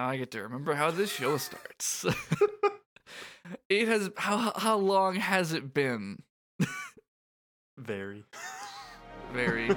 Now I get to remember how this show starts. it has how how long has it been? Very. Very.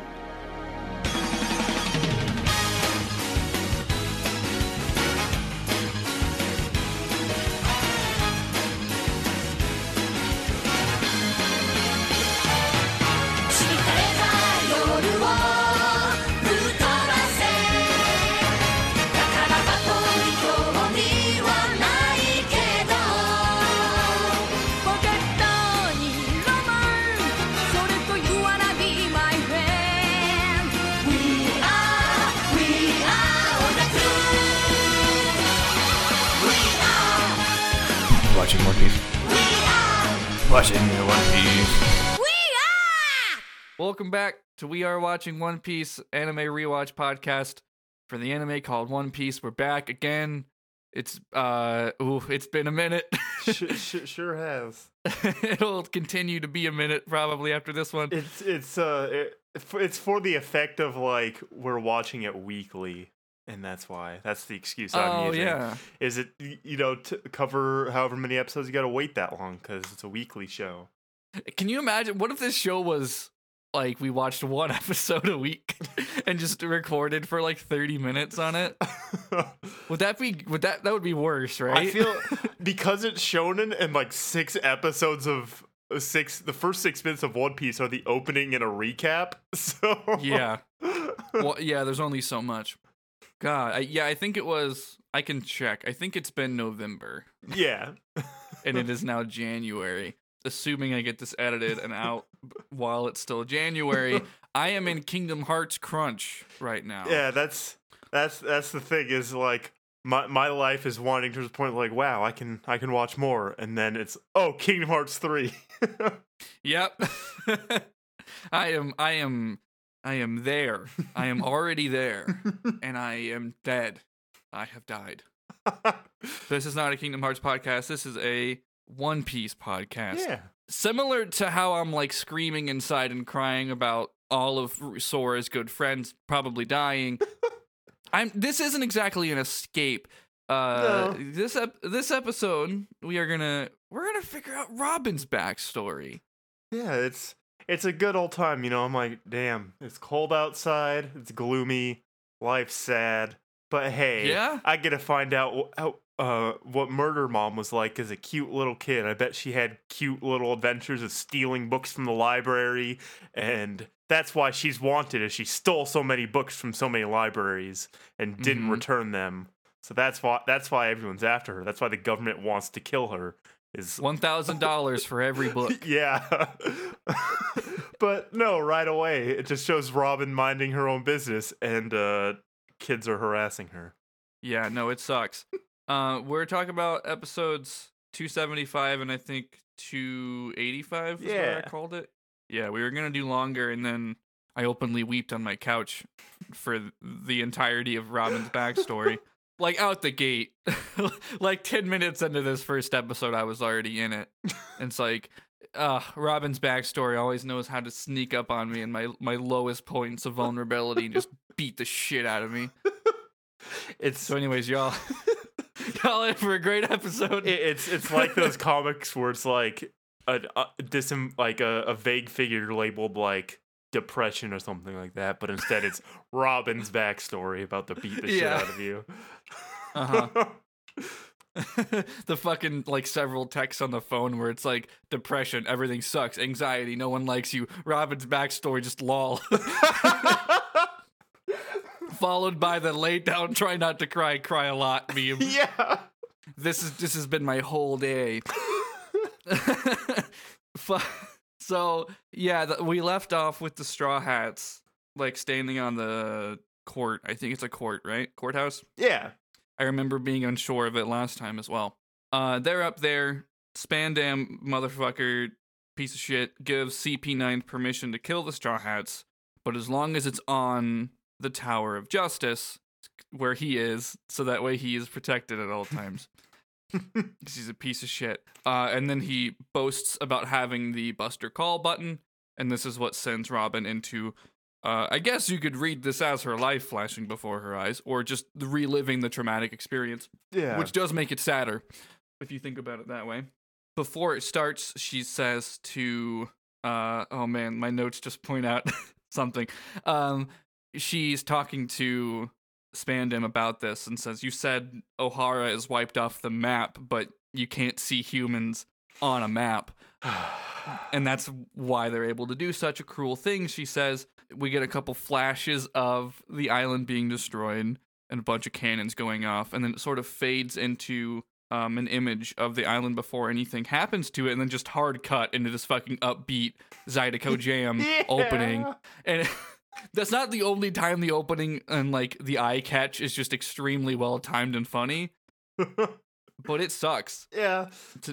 Watching One Piece. We are! Welcome back to We Are Watching One Piece Anime Rewatch Podcast for the anime called One Piece. We're back again. It's uh ooh, it's been a minute. sh- sh- sure has. It'll continue to be a minute probably after this one. It's it's uh it, it's for the effect of like we're watching it weekly, and that's why. That's the excuse I'm oh using. yeah. Is it you know to cover however many episodes you got to wait that long because it's a weekly show. Can you imagine what if this show was like we watched one episode a week and just recorded for like 30 minutes on it? Would that be would that that would be worse, right? I feel because it's shonen and like six episodes of uh, six the first six minutes of One Piece are the opening and a recap. So yeah. Well, yeah, there's only so much. God, I, yeah, I think it was I can check. I think it's been November yeah. and it is now January. Assuming I get this edited and out while it's still January, I am in Kingdom Hearts crunch right now. Yeah, that's that's that's the thing is like my my life is winding to the point like wow I can I can watch more and then it's oh Kingdom Hearts three. Yep. I am I am I am there. I am already there and I am dead. I have died. This is not a Kingdom Hearts podcast. This is a One Piece podcast. yeah. Similar to how I'm like screaming inside and crying about all of Sora's good friends probably dying. I'm this isn't exactly an escape. Uh No. this ep- this episode we are going to we're going to figure out Robin's backstory. Yeah, it's it's a good old time, you know. I'm like, damn, it's cold outside, it's gloomy, life's sad, but hey, Yeah? I get to find out how, uh, what Murder Mom was like as a cute little kid. I bet she had cute little adventures of stealing books from the library, and that's why she's wanted, is she stole so many books from so many libraries and didn't Mhm. return them. So that's why that's why everyone's after her. That's why the government wants to kill her. Is $1,000 for every book. yeah. but no, right away, it just shows Robin minding her own business and uh, kids are harassing her. Yeah, no, it sucks. Uh, we're talking about episodes 275 and I think 285 is what I called it. Yeah, we were going to do longer and then I openly wept on my couch for the entirety of Robin's backstory. Like out the gate. like 10 minutes into this first episode, I was already in it. And it's like, uh, Robin's backstory always knows how to sneak up on me in my, my lowest points of vulnerability and just beat the shit out of me. It's So, anyways, y'all, y'all in for a great episode. it- it's it's like those comics where it's like a, a disem, like a, a vague figure labeled like depression or something like that, but instead it's Robin's backstory about to beat the shit Yeah. out of you. Uh-huh. the fucking like several texts on the phone where it's like depression, everything sucks, anxiety, no one likes you. Robin's backstory just lol. Followed by the lay down, try not to cry, cry a lot meme. yeah. This is this has been my whole day. Fu- so yeah, the, we left off with the straw hats, like standing on the court. I think it's a court, right? Courthouse. Yeah. I remember being unsure of it last time as well. Uh, they're up there. Spandam motherfucker piece of shit gives CP9 permission to kill the Straw Hats, but as long as it's on the Tower of Justice, where he is, so that way he is protected at all times. 'Cause he's a piece of shit. Uh, and then he boasts about having the Buster Call button, and this is what sends Robin into uh, I guess you could read this as her life flashing before her eyes, or just reliving the traumatic experience, Yeah. which does make it sadder if you think about it that way. Before it starts, she says to, uh, oh man, my notes just point out something. Um, she's talking to Spandam about this and says, You said Ohara is wiped off the map, but you can't see humans on a map. And that's why they're able to do such a cruel thing. She says, We get a couple flashes of the island being destroyed and a bunch of cannons going off, and then it sort of fades into um, an image of the island before anything happens to it, and then just hard cut into this fucking upbeat Zydeco Jam opening. And that's not the only time the opening and like the eye catch is just extremely well timed and funny, but it sucks. yeah.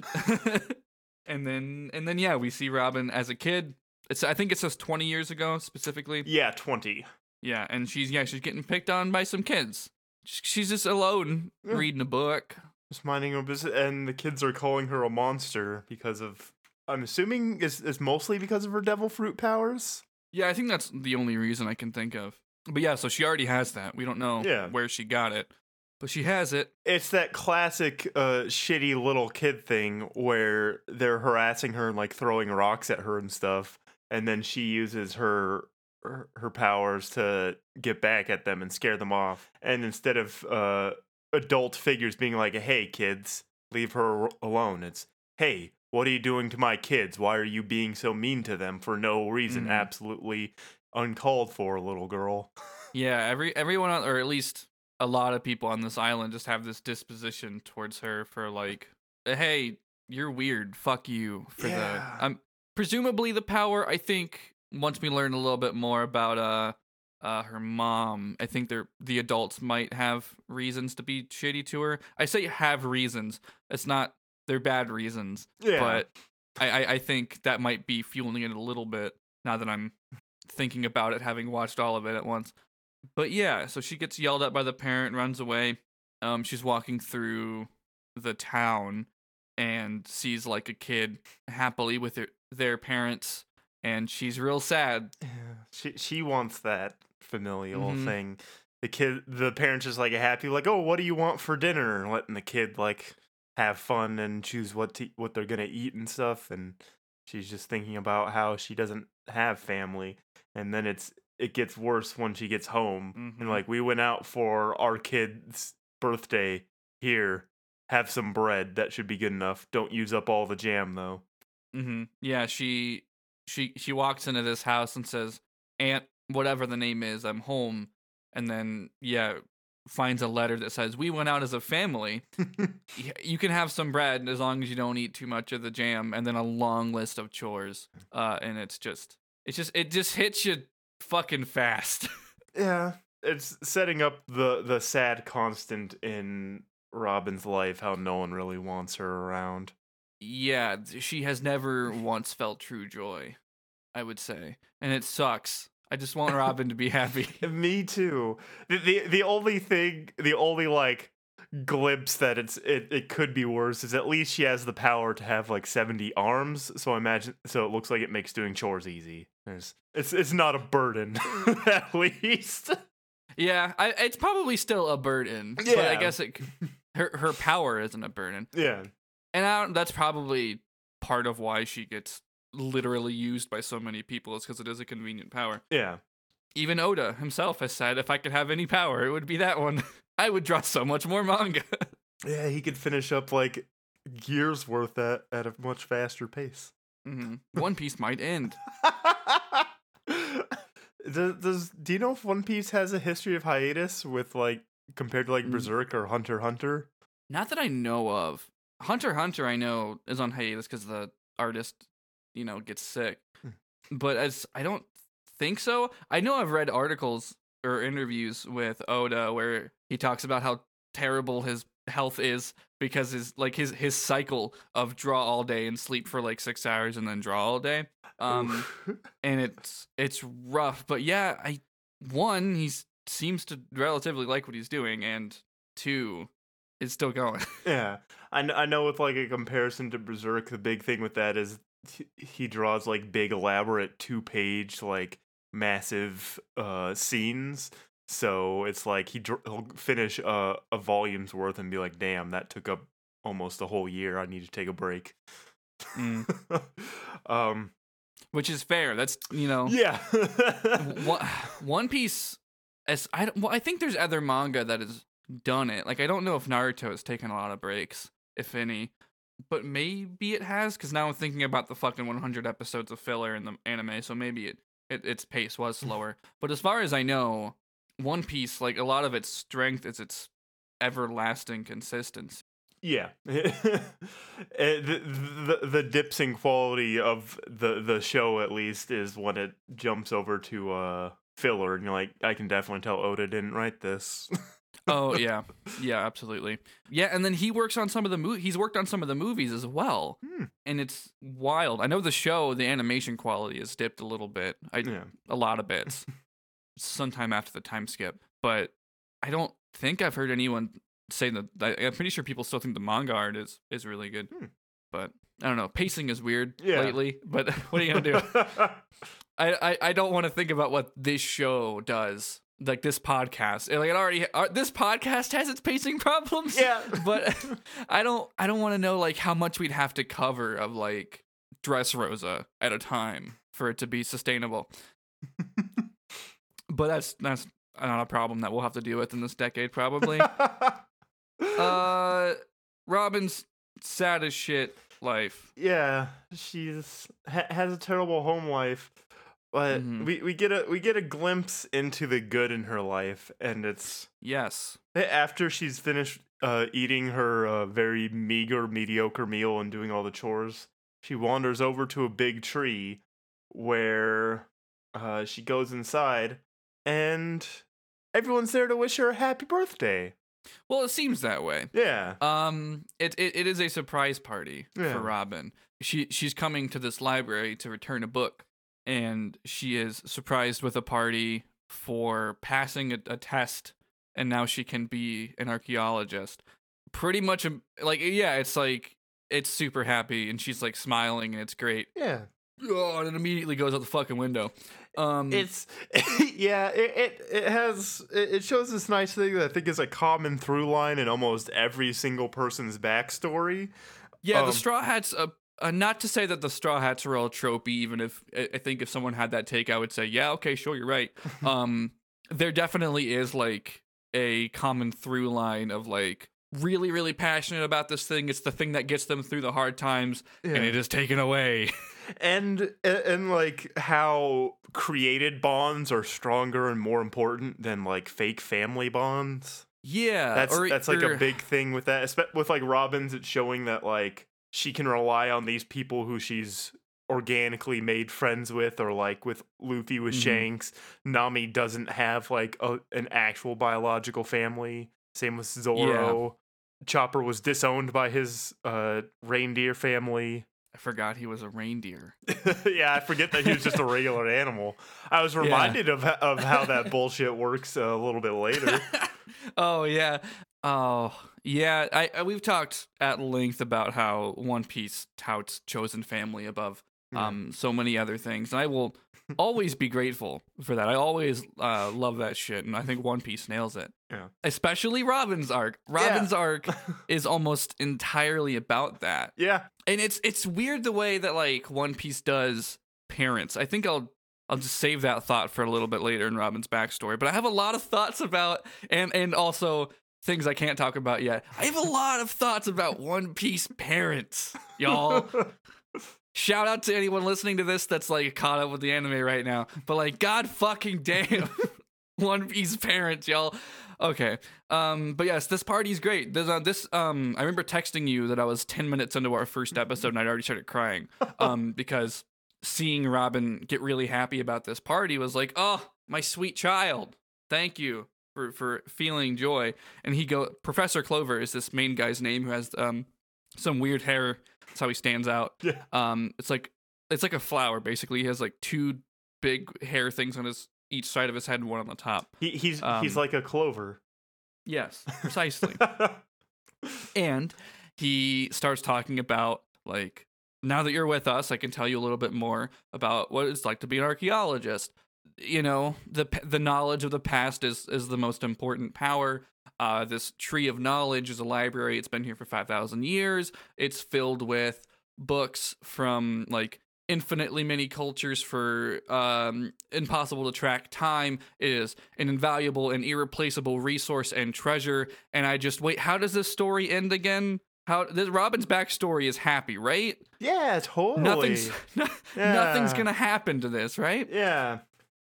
And then and then yeah, we see Robin as a kid. It's I think it says 20 years ago specifically. Yeah, 20. Yeah, and she's yeah, she's getting picked on by some kids. She's just alone Yeah. reading a book. Just minding her business, and the kids are calling her a monster because of. I'm assuming it's, it's mostly because of her devil fruit powers. Yeah, I think that's the only reason I can think of. But yeah, so she already has that. We don't know Yeah. where she got it, but she has it. It's that classic uh, shitty little kid thing where they're harassing her and like throwing rocks at her and stuff, and then she uses her her, her powers to get back at them and scare them off. And instead of uh, adult figures being like, "Hey kids, leave her alone," it's, "Hey, what are you doing to my kids? Why are you being so mean to them for no reason? Mhm. Absolutely uncalled for, little girl." Yeah, every everyone on, or at least a lot of people on this island just have this disposition towards her for like, hey, you're weird. Fuck you for Yeah. the um presumably the power. I think once we learn a little bit more about uh uh her mom, I think they're the adults might have reasons to be shitty to her. I say have reasons. It's not they're bad reasons, Yeah. but I, I I think that might be fueling it a little bit now that I'm thinking about it, having watched all of it at once. But yeah, so she gets yelled at by the parent, runs away. Um, she's walking through the town and sees like a kid happily with their, their parents, and she's real sad. Yeah, she she wants that familial Mhm. thing. The kid, the parents just like happy, like, oh, what do you want for dinner? And letting the kid like have fun and choose what to what they're gonna eat and stuff. And she's just thinking about how she doesn't have family. And then it's it gets worse when she gets home. Mhm. And like, we went out for our kid's birthday. Here, have some bread. That should be good enough. Don't use up all the jam though. hmm Yeah, she she she walks into this house and says, "Aunt, whatever the name is, I'm home." And then yeah, finds a letter that says, "We went out as a family. You can have some bread as long as you don't eat too much of the jam." And then a long list of chores. Uh, and it's just it's just it just hits you fucking fast. Yeah, it's setting up the the sad constant in Robin's life how no one really wants her around. yeah, she has never once felt true joy. I would say, and it sucks. I just want Robin to be happy. Me too. The, the the only thing, the only like glimpse that it's it, it could be worse is at least she has the power to have like 70 arms so I imagine so it looks like it makes doing chores easy. There's, it's it's not a burden at least. Yeah, I, it's probably still a burden, but I guess it, her her power isn't a burden, yeah. And I don't, that's probably part of why she gets literally used by so many people is because it is a convenient power. yeah Even Oda himself has said, if I could have any power, it would be that one. I would draw so much more manga. yeah he could finish up like years worth at, at a much faster pace hmm One Piece might end. does, does do you know if One Piece has a history of hiatus with like compared to like Mm. Berserk or Hunter Hunter? Not that I know of. Hunter Hunter, I know, is on hiatus because the artist, you know, gets sick. Hmm. But as I don't think so. I know I've read articles or interviews with Oda where he talks about how terrible his health is because his like his his cycle of draw all day and sleep for like six hours and then draw all day. Um, and it's it's rough. But yeah, I one he seems to relatively like what he's doing, and two, it's still going. yeah, I I know with like a comparison to Berserk, the big thing with that is he- draws like big elaborate two page like massive uh scenes. So it's like he dr- he'll finish a, a volume's worth and be like, "Damn, that took up almost a whole year. I need to take a break." Mm. um, which is fair. That's you know, yeah. One, One Piece. As I well, I think there's other manga that has done it. Like I don't know if Naruto has taken a lot of breaks, if any, but maybe it has. Because now I'm thinking about the fucking 100 episodes of filler in the anime, so maybe it, it its pace was slower. but as far as I know, One Piece, like a lot of its strength is its everlasting consistency. Yeah, Eh, the, the the dips in quality of the the show at least is when it jumps over to uh filler, and you're like, I can definitely tell Oda didn't write this. oh yeah, yeah, absolutely. Yeah, and then he works on some of the mo- he's worked on some of the movies as well, Hmm. and it's wild. I know the show, the animation quality has dipped a little bit, I yeah, a lot of bits, sometime after the time skip, but I don't think I've heard anyone say that. I, I'm pretty sure people still think the manga art is is really good, Hmm. but I don't know. Pacing is weird Yeah. lately, but what are you gonna do? I, I, I don't want to think about what this show does. Like this podcast, like it already. Uh, this podcast has its pacing problems. yeah, but I don't. I don't want to know like how much we'd have to cover of like Dressrosa at a time for it to be sustainable. but that's that's not a problem that we'll have to deal with in this decade probably. uh, Robin's sad as shit life. yeah, she's ha- has a terrible home life, but Mhm. we, we get a we get a glimpse into the good in her life, and it's Yes. after she's finished uh, eating her uh, very meager, mediocre meal and doing all the chores. She wanders over to a big tree where uh, she goes inside, and everyone's there to wish her a happy birthday. Well, it seems that way. Yeah, Um, it, it it is a surprise party Yeah. for Robin. She she's coming to this library to return a book, and she is surprised with a party for passing a, a test, and now she can be an archaeologist. Pretty much, um, like yeah, it's like it's super happy, and she's like smiling, and it's great. yeah. Oh, and it immediately goes out the fucking window. Um, It's yeah. It, it it has it shows this nice thing that I think is a common through line in almost every single person's backstory. Yeah, Um, the Straw Hats. Uh, uh, not to say that the Straw Hats are all tropey. Even if I think if someone had that take, I would say, yeah, okay, sure, you're right. um, there definitely is like a common through line of like really, really passionate about this thing. It's the thing that gets them through the hard times, and it is taken away. and and, like how created bonds are stronger and more important than like fake family bonds. yeah, That's or- that's like or- a big thing with that. With like Robin's, it's showing that like she can rely on these people who she's organically made friends with, or like with Luffy with Mhm. Shanks. Nami doesn't have like a, an actual biological family. Same with Zoro. Chopper was disowned by his uh, reindeer family. I forgot he was a reindeer. yeah, I forget that he was just a regular animal. I was reminded of of how that bullshit works a little bit later. oh yeah. Oh yeah. I, I we've talked at length about how One Piece touts chosen family above Yeah. um so many other things, and I will always be grateful for that. I always uh, love that shit, and I think One Piece nails it. Yeah. Especially Robin's arc. Robin's arc is almost entirely about that yeah, and it's it's weird the way that like One Piece does parents. I think I'll I'll just save that thought for a little bit later in Robin's backstory. But I have a lot of thoughts about and and also things I can't talk about yet. I have a lot of thoughts about One Piece parents, y'all. Shout out to anyone listening to this that's like caught up with the anime right now. But like, god fucking damn, One Piece parents, y'all. Okay. Um. But yes, this party's great. There's uh, this. Um. I remember texting you that I was ten minutes into our first episode and I'd already started crying. Um. Because seeing Robin get really happy about this party was like, oh, my sweet child. Thank you for for feeling joy. And he go. Professor Clover is this main guy's name who has um some weird hair. That's how he stands out. yeah. Um, it's like it's like a flower. Basically, he has like two big hair things on his each side of his head and one on the top. He, he's he's Um, like a clover. Yes, precisely. and he starts talking about like now that you're with us, I can tell you a little bit more about what it's like to be an archaeologist. You know the the knowledge of the past is is the most important power. Uh, this tree of knowledge is a library. It's been here for five thousand years. It's filled with books from like infinitely many cultures for um, impossible to track time. It is an invaluable and irreplaceable resource and treasure. And I just wait. How does this story end again? How this Robin's backstory is happy, right? Yeah, totally. Nothing's no, Yeah. nothing's gonna happen to this, right? Yeah.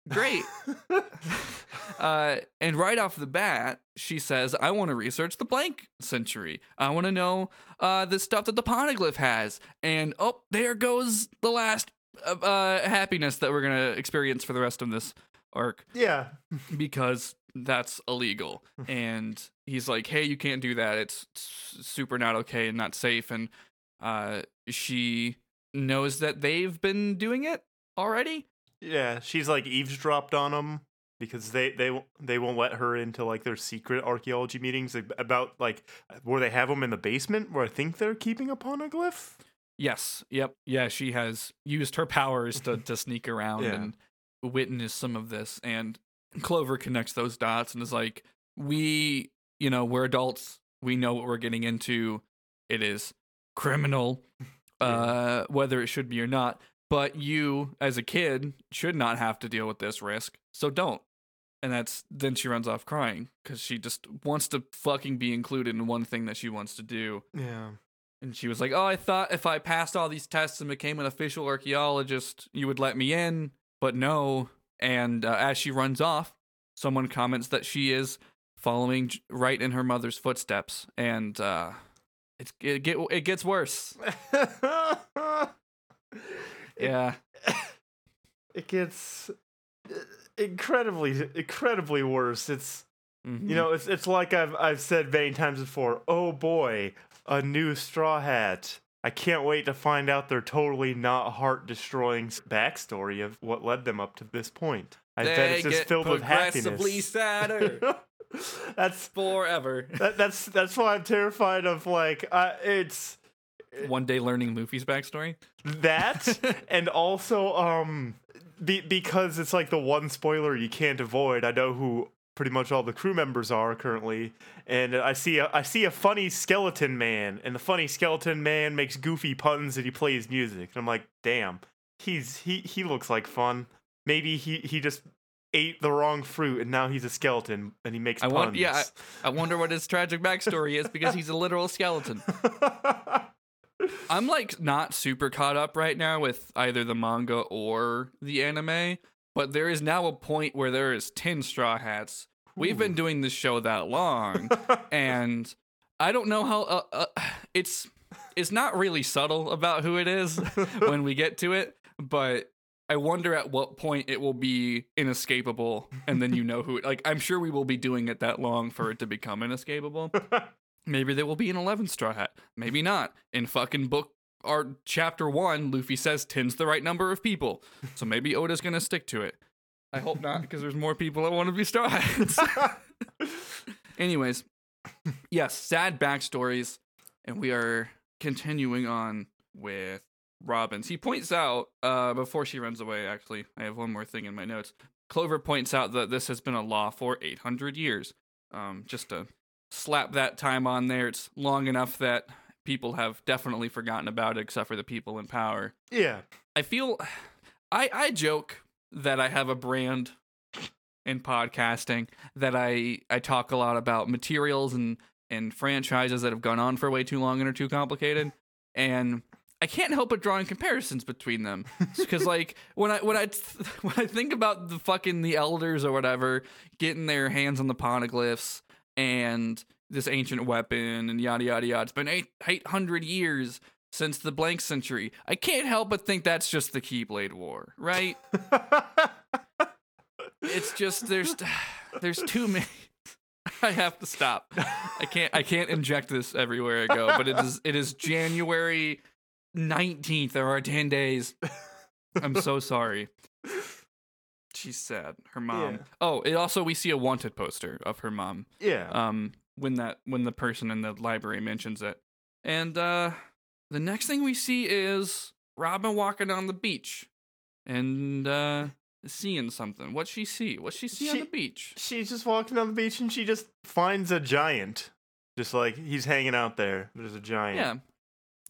Great. uh, and right off the bat, she says, "I want to research the blank century. I want to know uh, the stuff that the poneglyph has." And oh, there goes the last uh, uh, happiness that we're gonna experience for the rest of this arc yeah. because that's illegal. and he's like, "Hey, you can't do that. It's super not okay and not safe." And uh, she knows that they've been doing it already. Yeah. She's like eavesdropped on them because they they won't- they won't let her into like their secret archaeology meetings about like where they have them in the basement where I think they're keeping a poneglyph. Yes. Yep. Yeah, she has used her powers to to sneak around Yeah. and witness some of this. And Clover connects those dots and is like, "We, you know, we're adults. We know what we're getting into. It is criminal, uh, whether it should be or not. But you, as a kid, should not have to deal with this risk. So don't." And that's then she runs off crying because she just wants to fucking be included in one thing that she wants to do. Yeah. And she was like, "Oh, I thought if I passed all these tests and became an official archaeologist, you would let me in, but no." And uh, as she runs off, someone comments that she is following right in her mother's footsteps, and uh, it's it get it gets worse. Yeah, it gets uh, incredibly incredibly worse. It's Mhm. you know, it's it's like I've I've said many times before. Oh boy, a new straw hat. I can't wait to find out their totally not heart destroying backstory of what led them up to this point. I bet they it's just filled with progressively happiness. sadder that's forever. that, that's that's why I'm terrified of like uh, it's One day learning Luffy's backstory. that and also um be, because it's like the one spoiler you can't avoid i know who pretty much all the crew members are currently and i see a i see a funny skeleton man and the funny skeleton man makes goofy puns and he plays music and i'm like damn he's he he looks like fun maybe he he just ate the wrong fruit and now he's a skeleton and he makes I puns want, yeah, I, I wonder what his tragic backstory is because he's a literal skeleton. I'm like not super caught up right now with either the manga or the anime, but there is now a point where there is 10 straw hats. We've been doing this show that long and I don't know how uh, uh, it's it's not really subtle about who it is when we get to it, but I wonder at what point it will be inescapable and then you know who like I'm sure we will be doing it that long for it to become inescapable. Maybe there will be an 11 straw hat. Maybe not. In fucking book or chapter 1, Luffy says 10's the right number of people. So maybe Oda's going to stick to it. I hope not because there's more people that want to be straw hats. Anyways, yes, sad backstories and we are continuing on with Robin's. He points out uh before she runs away actually, I have one more thing in my notes. Clover points out that this has been a law for 800 years. Um just to slap that time on there. It's long enough that people have definitely forgotten about it except for the people in power. yeah I feel I I joke that I have a brand in podcasting that I I talk a lot about materials and and franchises that have gone on for way too long and are too complicated and I can't help but drawing comparisons between them because like when I when I when I think about the fucking the elders or whatever getting their hands on the poneglyphs and this ancient weapon and yada yada yada it's been eight eight hundred years since the blank century. I can't help but think that's just the Keyblade War, right? It's just there's there's too many. I have to stop. I can't I can't inject this everywhere I go. But it is it is January nineteenth. There are ten days. I'm so sorry. She's sad. Her mom. Yeah. Oh, it also we see a wanted poster of her mom yeah um when that when the person in the library mentions it and uh the next thing we see is robin walking on the beach and uh seeing something. What she see? What she see on the beach? She's just walking on the beach and she just finds a giant. Just like he's hanging out there. There's a giant.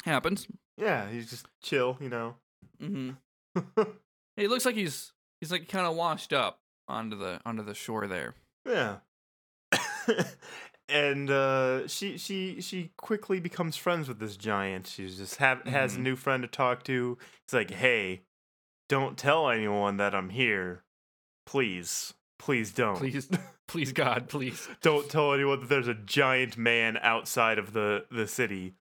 Yeah, happens. Yeah, he's just chill, you know. Mm-hmm. It looks like he's he's like kind of washed up onto the onto the shore there. yeah. and uh she she she quickly becomes friends with this giant. She's just have has a Mhm. new friend to talk to. It's like, "Hey, don't tell anyone that I'm here. Please. Please don't. Please, please God, please. don't tell anyone that there's a giant man outside of the the city.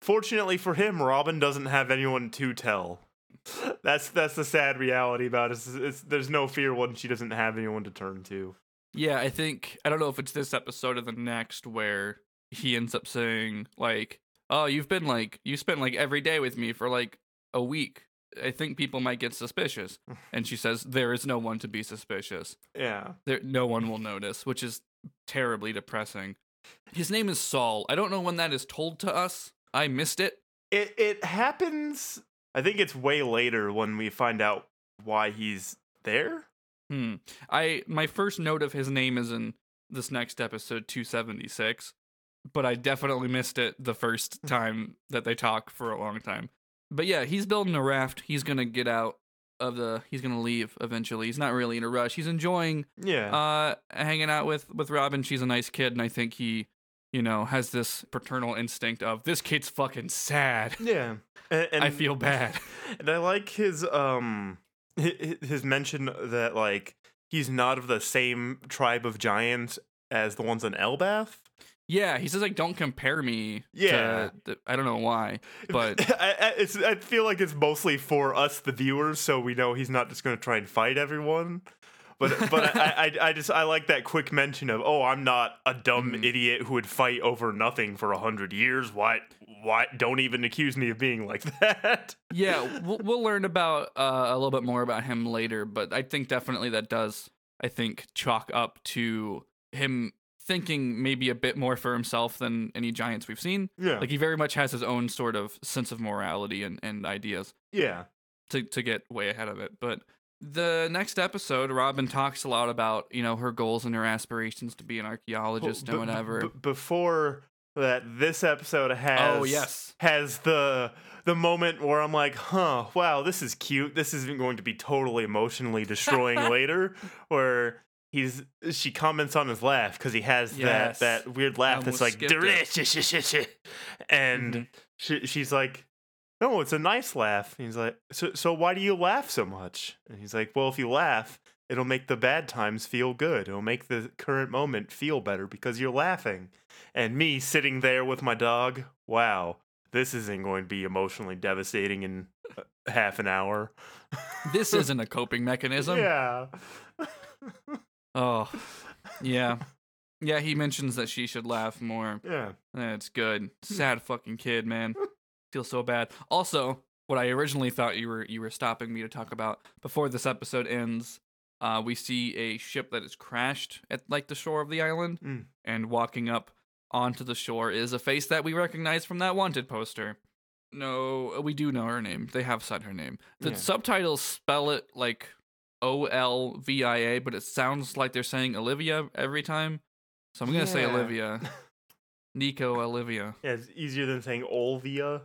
Fortunately for him, Robin doesn't have anyone to tell. That's that's the sad reality about it. It's, it's, there's no fear when she doesn't have anyone to turn to. Yeah, I think I don't know if it's this episode or the next where he ends up saying like, "Oh, you've been like you spent like every day with me for like a week. I think people might get suspicious." And she says, "There is no one to be suspicious. Yeah. There, no one will notice," which is terribly depressing. His name is Saul. I don't know when that is told to us. I missed it. It it happens. I think it's way later when we find out why he's there. Hmm. I my first note of his name is in this next episode 276, but I definitely missed it the first time that they talk for a long time. But yeah, he's building a raft. He's gonna get out of the. He's gonna leave eventually. He's not really in a rush. He's enjoying Yeah. uh hanging out with with Robin. She's a nice kid, and I think he, you know, has this paternal instinct of this kid's fucking sad. yeah. And, and I feel bad. And I like his um hi- hi- his mention that like he's not of the same tribe of giants as the ones in Elbaf. Yeah, he says like, "Don't compare me." Yeah. to I don't know why, but I, I feel like it's mostly for us, the viewers, so we know he's not just going to try and fight everyone. But but I, I I just I like that quick mention of oh I'm not a dumb Mhm. idiot who would fight over nothing for a hundred years. Why why don't even accuse me of being like that? yeah, we'll, we'll learn about uh, a little bit more about him later. But I think definitely that does, I think, chalk up to him thinking maybe a bit more for himself than any giants we've seen. Yeah Like he very much has his own sort of sense of morality and, and ideas yeah to to get way ahead of it. But the next episode, Robin talks a lot about you know her goals and her aspirations to be an archaeologist Well, and b- whatever. b- before that, this episode has oh yes, has the the moment where I'm like, huh, wow, this is cute. This isn't going to be totally emotionally destroying later. Where he's she comments on his laugh because he has Yes. that that weird laugh that's like skipped it. delicious, and Mhm. she, she's like. No, it's a nice laugh. And he's like, so, so why do you laugh so much? And he's like, well, if you laugh, it'll make the bad times feel good. It'll make the current moment feel better because you're laughing. And me sitting there with my dog, wow, this isn't going to be emotionally devastating in uh, half an hour. this isn't a coping mechanism. yeah. Oh, yeah. Yeah, he mentions that she should laugh more. yeah. That's good. Sad fucking kid, man. Feel so bad. Also, what I originally thought you were you were stopping me to talk about before this episode ends, uh, we see a ship that is crashed at like the shore of the island, Mm. and walking up onto the shore is a face that we recognize from that wanted poster. No, we do know her name. They have said her name. The Yeah. subtitles spell it like O L V I A, but it sounds like they're saying Olivia every time. So I'm gonna say Olivia. Nico Olivia. Yeah, it's easier than saying Olvia.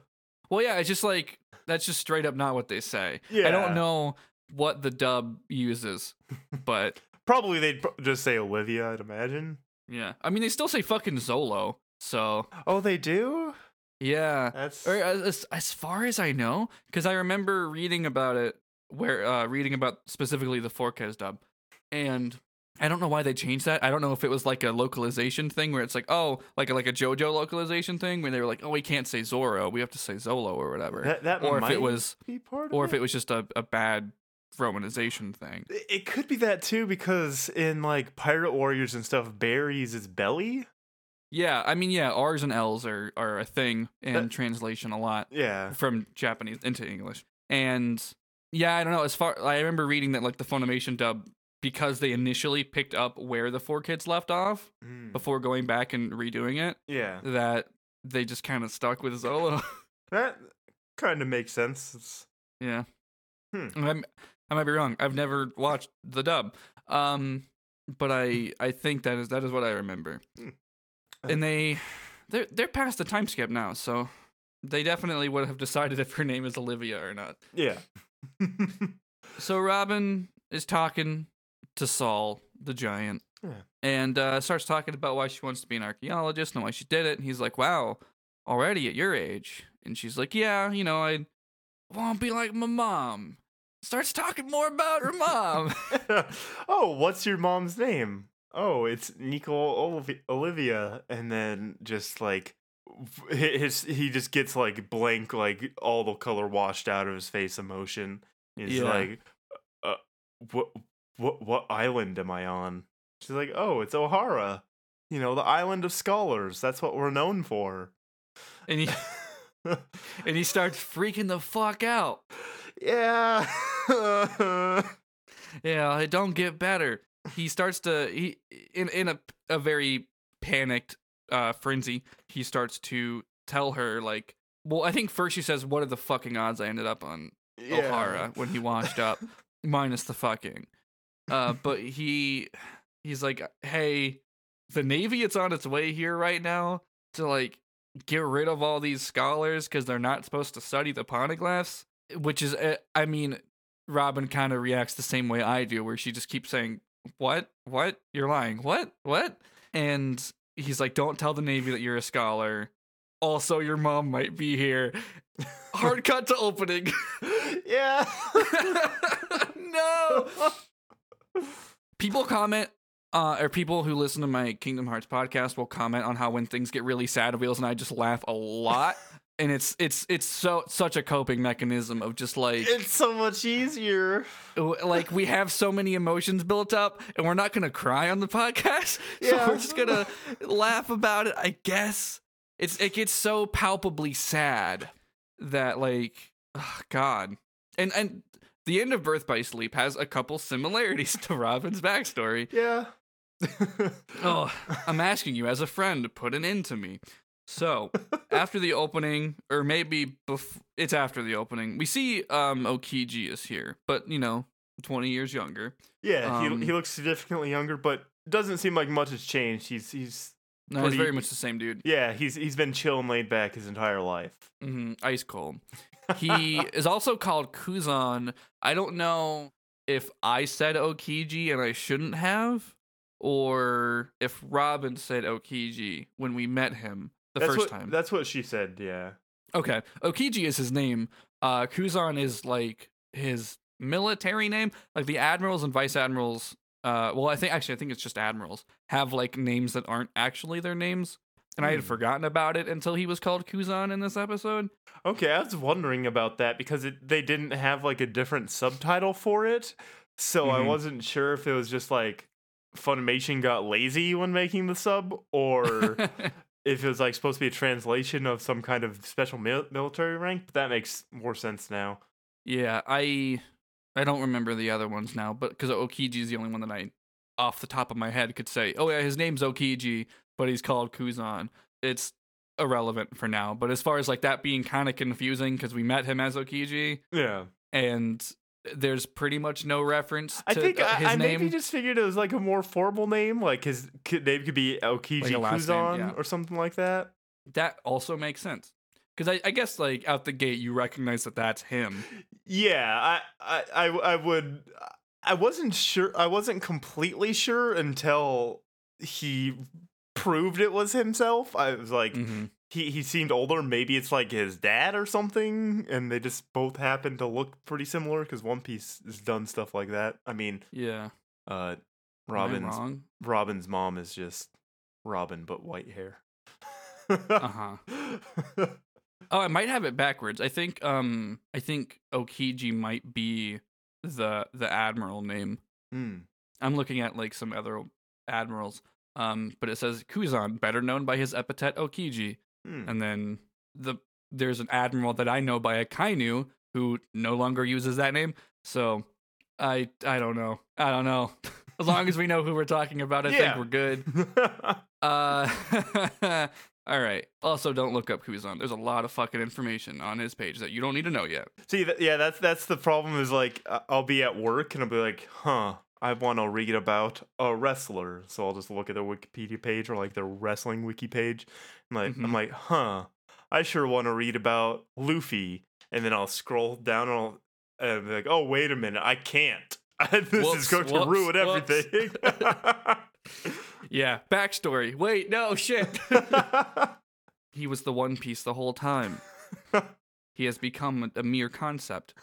Well, yeah, it's just like that's just straight up not what they say. Yeah. I don't know what the dub uses, but Probably they'd pro- just say Olivia, I'd imagine. yeah, I mean they still say fucking Zolo. So Oh, they do? yeah, That's. or as, as far as I know, because I remember reading about it, where uh, reading about specifically the 4Kids dub, and I don't know why they changed that. I don't know if it was like a localization thing where it's like, oh, like a, like a JoJo localization thing where they were like, oh, we can't say Zoro, we have to say Zolo or whatever, that, that or if might it was, be part of or if it was just a, a bad romanization thing. It it could be that too, because in like Pirate Warriors and stuff, Barry's is belly. Yeah, I mean, yeah, R's and L's are are a thing in That- translation a lot. Yeah. from Japanese into English. And yeah, I don't know. As far I remember reading that like the Funimation dub because they initially picked up where the 4Kids left off Mm. before going back and redoing it, Yeah. that they just kind of stuck with Zolo. That kind of makes sense. It's, yeah. Hmm. I'm, I might be wrong. I've never watched the dub. Um, but I I think that is that is what I remember. Hmm. And they they're they're past the time skip now, so they definitely would have decided if her name is Olivia or not. Yeah. So Robin is talking to Saul, the giant, Yeah. and uh, starts talking about why she wants to be an archaeologist and why she did it. And he's like, "Wow, already at your age?" And she's like, "Yeah, you know, I want to be like my mom." Starts talking more about her mom. oh, what's your mom's name? Oh, it's Nico Olivia, and then just like his he just gets like blank, like all the color washed out of his face, emotion. He's Yeah. like, uh, what what what island am I on? She's like, oh, it's Ohara. You know, the island of scholars. That's what we're known for. and he and he starts freaking the fuck out. yeah. Yeah, it don't get better. He starts to he in in a a very panicked uh frenzy. He starts to tell her like, well, I think first she says, "What are the fucking odds I ended up on Ohara when he washed up, minus the fucking." Uh, but he he's like, "Hey, the Navy, it's on its way here right now to like get rid of all these scholars because they're not supposed to study the poneglyphs." Which is, uh, I mean, Robin kind of reacts the same way I do, where she just keeps saying, "What? What? You're lying. What? What?" And he's like, "Don't tell the Navy that you're a scholar." Also, your mom might be here. Hard cut to opening. yeah. no. People comment, uh, or people who listen to my Kingdom Hearts podcast will comment on how when things get really sad, Wheels and I just laugh a lot, and it's it's it's so such a coping mechanism of just like it's so much easier. like we have so many emotions built up and we're not gonna cry on the podcast so Yeah. we're just gonna laugh about it i guess it's it gets so palpably sad that like oh god and and the end of birth by sleep has a couple similarities to robin's backstory Yeah. oh i'm asking you as a friend to put an end to me so after the opening or maybe bef- it's after the opening we see um okiji is here but you know 20 years younger yeah, Um, he he looks significantly younger, but doesn't seem like much has changed. He's he's No, he's very much the same dude. yeah, he's he's been chill and laid back his entire life. hmm Ice cold. He is also called Kuzan. I don't know if I said Okiji and I shouldn't have, or if Robin said Okiji when we met him the that's first what, time. That's what she said. Yeah. Okay, Okiji is his name. Uh, Kuzan is like his military name. Like the admirals and vice admirals. Uh, well, I think actually, I think it's just admirals have like names that aren't actually their names. And I had Hmm. forgotten about it until he was called Kuzan in this episode. Okay, I was wondering about that because it, they didn't have like a different subtitle for it, so I Mhm. wasn't sure if it was just like Funimation got lazy when making the sub, or if it was like supposed to be a translation of some kind of special mil- military rank. But that makes more sense now. yeah, I I don't remember the other ones now, but because Okiji is the only one that I, off the top of my head, could say. Oh yeah, his name's Okiji, but he's called Kuzan. It's irrelevant for now. But as far as like that being kind of confusing because we met him as Okiji, Yeah, and there's pretty much no reference to I think I, his I name. maybe just figured it was like a more formal name, like his name could be Okiji Like last name, yeah. or something like that. that also makes sense because I, I guess like out the gate you recognize that that's him. Yeah, I, I, I, would. I wasn't sure. I wasn't completely sure until he proved it was himself. I was like, Mhm. he he seemed older. Maybe it's like his dad or something, and they just both happen to look pretty similar because One Piece has done stuff like that. I mean, Yeah, uh, Robin's. Robin's mom is just Robin but white hair. Uh huh. Oh, I might have it backwards. I think um I think Okiji might be the the admiral name. Hmm. I'm looking at like some other admirals. Um but it says Kuzan, better known by his epithet Okiji. Hmm. And then the there's an admiral that I know by Akainu who no longer uses that name. So I I don't know. I don't know. as long as we know who we're talking about, I Yeah. think we're good. Uh All right. Also, don't look up Kuzan. There's a lot of fucking information on his page that you don't need to know yet. See, th- yeah, that's that's the problem. Is like I'll be at work and I'll be like, huh, I want to read about a wrestler, so I'll just look at their Wikipedia page or like their wrestling wiki page, and like Mhm. I'm like, huh, I sure want to read about Luffy, and then I'll scroll down and I'll and be like, oh wait a minute, I can't. this Whoops, is going to ruin whoops. everything. Yeah. Backstory. Wait, no shit. he was the One Piece the whole time. He has become a, mere concept.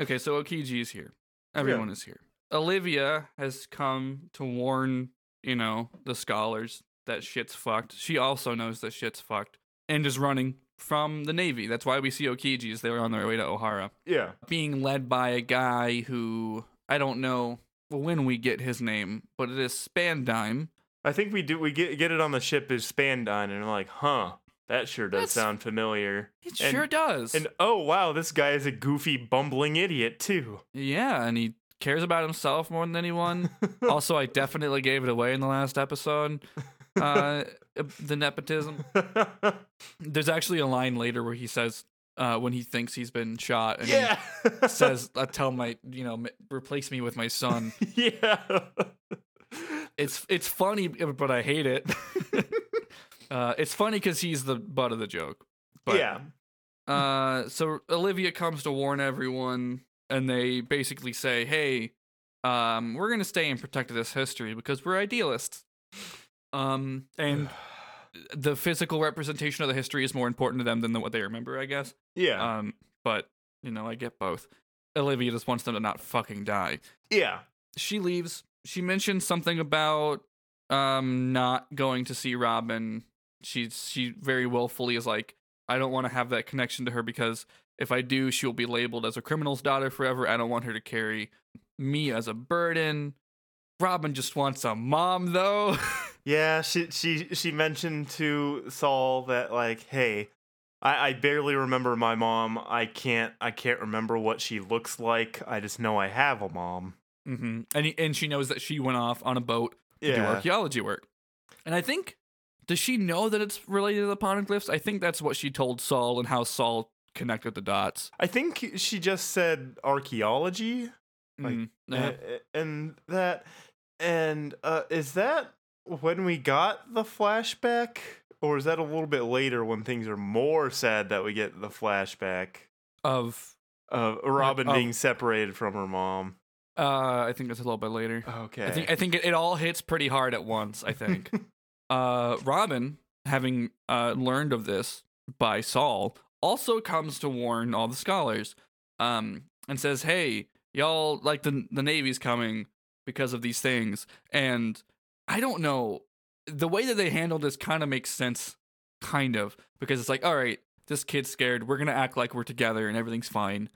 Okay, so Aokiji is here. Everyone is here. Olivia has come to warn, you know, the scholars that shit's fucked. She also knows that shit's fucked and is running from the Navy. That's why we see Aokiji as they were on their way to Ohara. yeah, Being led by a guy who I don't know when we get his name, but it is Spandine. I think we do. We get get it on the ship as Spandine, and I'm like, huh, that sure does That's- sound familiar. It And- sure does. And oh wow, this guy is a goofy, bumbling idiot too. yeah, and he cares about himself more than anyone. also, I definitely gave it away in the last episode. Uh, the nepotism. There's actually a line later where he says, uh, when he thinks he's been shot, and yeah. he says, "I tell my, you know, m- replace me with my son." yeah. It's it's funny, but I hate it. uh, it's funny because he's the butt of the joke. But, yeah. Uh, so Olivia comes to warn everyone, and they basically say, "Hey, um, we're gonna stay and protect this history because we're idealists." Um, and the physical representation of the history is more important to them than the, what they remember, I guess. Yeah. Um, but you know, I get both. Olivia just wants them to not fucking die. yeah. She leaves. She mentions something about um not going to see Robin. She she very willfully is like, I don't want to have that connection to her because if I do, she'll be labeled as a criminal's daughter forever. I don't want her to carry me as a burden. Robin just wants a mom though. Yeah. She she she mentioned to Saul that like, hey, I, I barely remember my mom. I can't I can't remember what she looks like. I just know I have a mom. hmm And he, and she knows that she went off on a boat to do archaeology work. And I think does she know that it's related to the poneglyphs? I think that's what she told Saul and how Saul connected the dots. I think she just said archaeology. Like, Mm, yeah. A- and that and uh is that when we got the flashback or is that a little bit later when things are more sad that we get the flashback of of Robin being separated from her mom? uh I think that's a little bit later. Okay. I think I think it, it all hits pretty hard at once, I think. uh Robin, having uh learned of this by Saul, also comes to warn all the scholars. Um and says, "Hey, y'all like the the navy's coming because of these things." And I don't know. The way that they handle this kind of makes sense kind of because it's like, "All right, this kid's scared. We're going to act like we're together and everything's fine.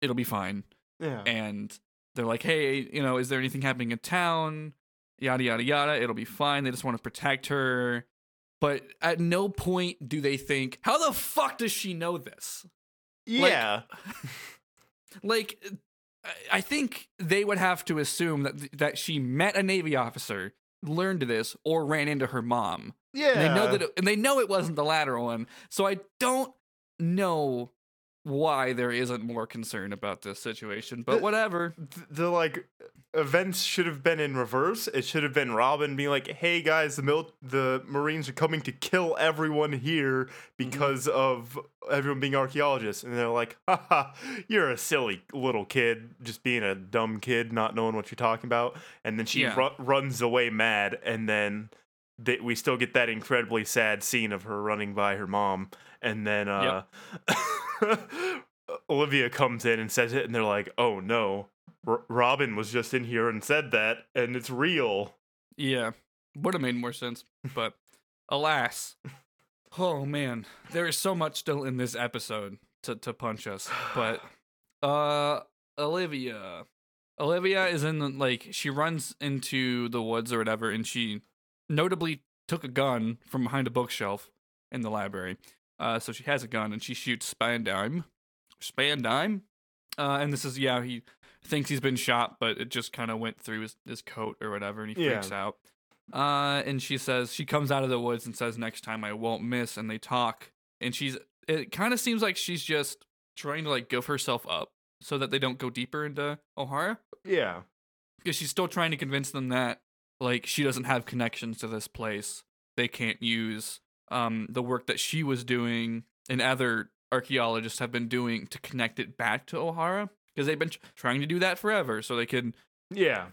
It'll be fine." yeah. and they're like, "Hey, you know, is there anything happening in town?" Yada yada yada. It'll be fine. They just want to protect her. But at no point do they think, "How the fuck does she know this?" yeah. Like, I- I think they would have to assume that that she met a navy officer, learned this, or ran into her mom. yeah. And they know that, it, and they know it wasn't the latter one. So I don't know why there isn't more concern about this situation. But The- whatever. th- the like events should have been in reverse. It should have been Robin being like, "Hey guys, the mil- the Marines are coming to kill everyone here because mm-hmm. of everyone being archaeologists." And they're like, "Haha, you're a silly little kid, just being a dumb kid, not knowing what you're talking about." And then she Yeah. ru- runs away mad, and then we still get that incredibly sad scene of her running by her mom, and then uh, Olivia comes in and says it, and they're like, "Oh no, R- Robin was just in here and said that, and it's real." Yeah, would have made more sense, but alas, oh man, there is so much still in this episode to to punch us. But uh, Olivia, Olivia is in the, like she runs into the woods or whatever, and she notably took a gun from behind a bookshelf in the library. Uh, so she has a gun and she shoots Spandine. Spandine, uh, and this is yeah he thinks he's been shot, but it just kind of went through his, his coat or whatever, and he Yeah. freaks out. Uh, and she says she comes out of the woods and says, "Next time I won't miss." And they talk, and she's. It kind of seems like she's just trying to like give herself up so that they don't go deeper into Ohara Yeah. because she's still trying to convince them that like she doesn't have connections to this place. They can't use um the work that she was doing and other archaeologists have been doing to connect it back to Ohara because they've been tr- trying to do that forever so they could Yeah.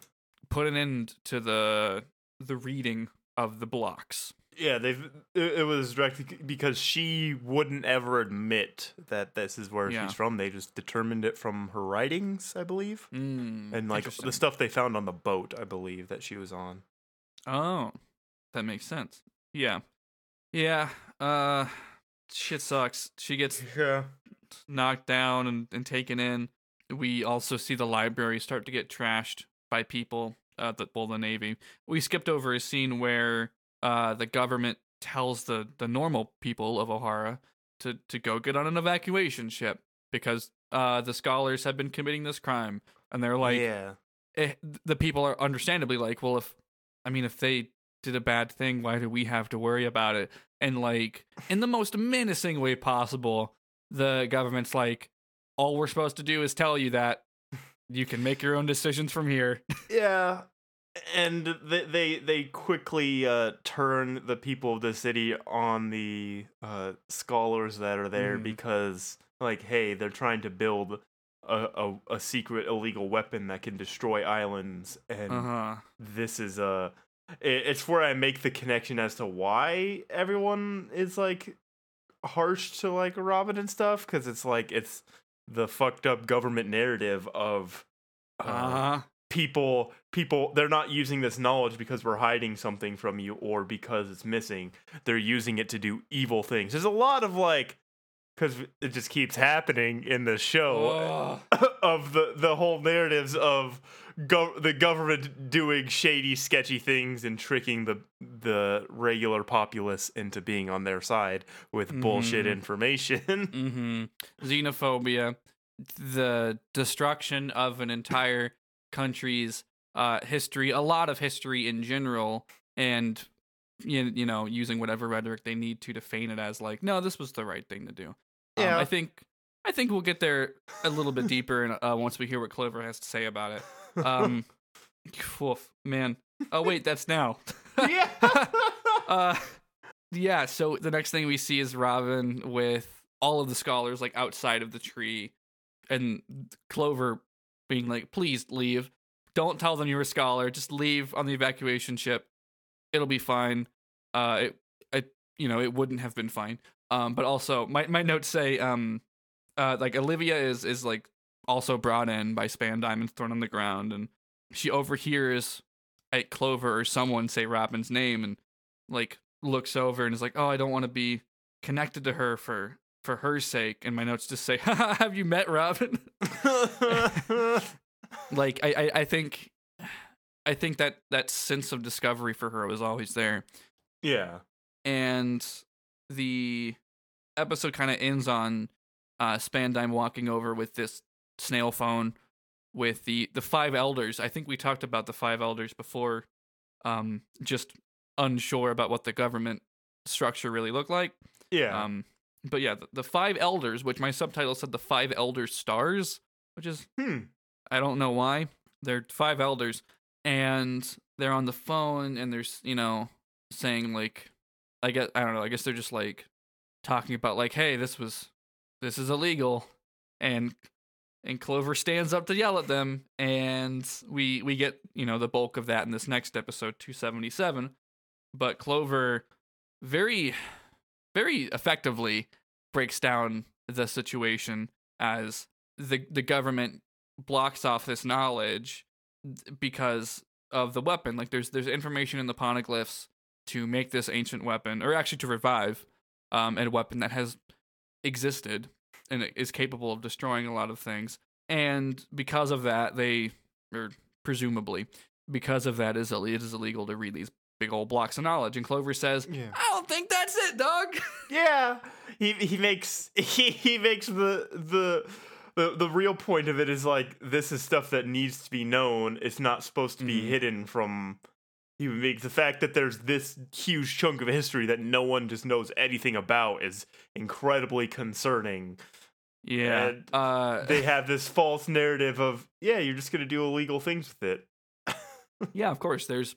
put an end to the the reading of the blocks. Yeah, they've it, it was directly because she wouldn't ever admit that this is where Yeah. she's from. They just determined it from her writings, I believe. Mm, And like the stuff they found on the boat, I believe that she was on. Oh, that makes sense. Yeah, yeah. Uh, shit sucks. She gets Yeah. knocked down and, and taken in. We also see the library start to get trashed by people. Uh, the well, the navy. We skipped over a scene where uh the government tells the the normal people of Ohara to to go get on an evacuation ship because uh the scholars have been committing this crime, and they're like, yeah. eh, the people are understandably like, well, if I mean, if they did a bad thing, why do we have to worry about it? And like, in the most menacing way possible, the government's like, all we're supposed to do is tell you that you can make your own decisions from here. Yeah. And they they, they quickly uh, turn the people of the city on the uh, scholars that are there Mhm. because, like, hey, they're trying to build a, a, a secret illegal weapon that can destroy islands, and Uh huh. this is uh, it, it's where I make the connection as to why everyone is like harsh to like Robin and stuff because it's like it's the fucked up government narrative of Uh uh, huh. people people they're not using this knowledge because we're hiding something from you or because it's missing they're using it to do evil things there's a lot of like because it just keeps happening in the show of the the whole narratives of gov- the government doing shady sketchy things and tricking the the regular populace into being on their side with bullshit Mhm. information mm-hmm. Xenophobia, the destruction of an entire country's uh, history, a lot of history in general, and you, you know, using whatever rhetoric they need to to feign it as like, no, this was the right thing to do. Um, Yeah. I think I think we'll get there a little bit deeper and uh, once we hear what Clover has to say about it. Um, woof, man. Oh wait, that's now. yeah uh yeah so the next thing we see is robin with all of the scholars like outside of the tree and clover being like please leave don't tell them you're a scholar just leave on the evacuation ship it'll be fine uh it, it you know it wouldn't have been fine um but also my, my notes say um uh like olivia is is like also brought in by span diamonds thrown on the ground and she overhears at Clover or someone say Robin's name and like looks over and is like, "Oh, I don't want to be connected to her for for her sake." And my notes just say, "Have you met Robin?" like I, I I think I think that that sense of discovery for her was always there. yeah And the episode kind of ends on uh Spandine walking over with this snail phone with the the five elders. I think we talked about the five elders before um just unsure about what the government structure really looked like. yeah Um but yeah, the, the five elders, which my subtitle said the five elder stars, which is hmm I don't know why. They're five elders and they're on the phone and there's, you know, saying like I guess I don't know, I guess they're just like talking about like, hey, this was this is illegal and and Clover stands up to yell at them and we we get, you know, the bulk of that in this next episode 277. But Clover very very effectively breaks down the situation as the the government blocks off this knowledge because of the weapon. Like there's there's information in the poneglyphs to make this ancient weapon, or actually to revive um, a weapon that has existed and is capable of destroying a lot of things. And because of that, they or presumably because of that is it is illegal to read these big old blocks of knowledge. And Clover says, yeah "I don't think that's it, dog." Yeah, he he makes he, he makes the the. The, the real point of it is like this is stuff that needs to be known. It's not supposed to be Mhm. hidden from human beings. The fact that there's this huge chunk of history that no one just knows anything about is incredibly concerning. Yeah. Uh, They have this false narrative of, yeah, you're just gonna do illegal things with it. yeah, of course. There's,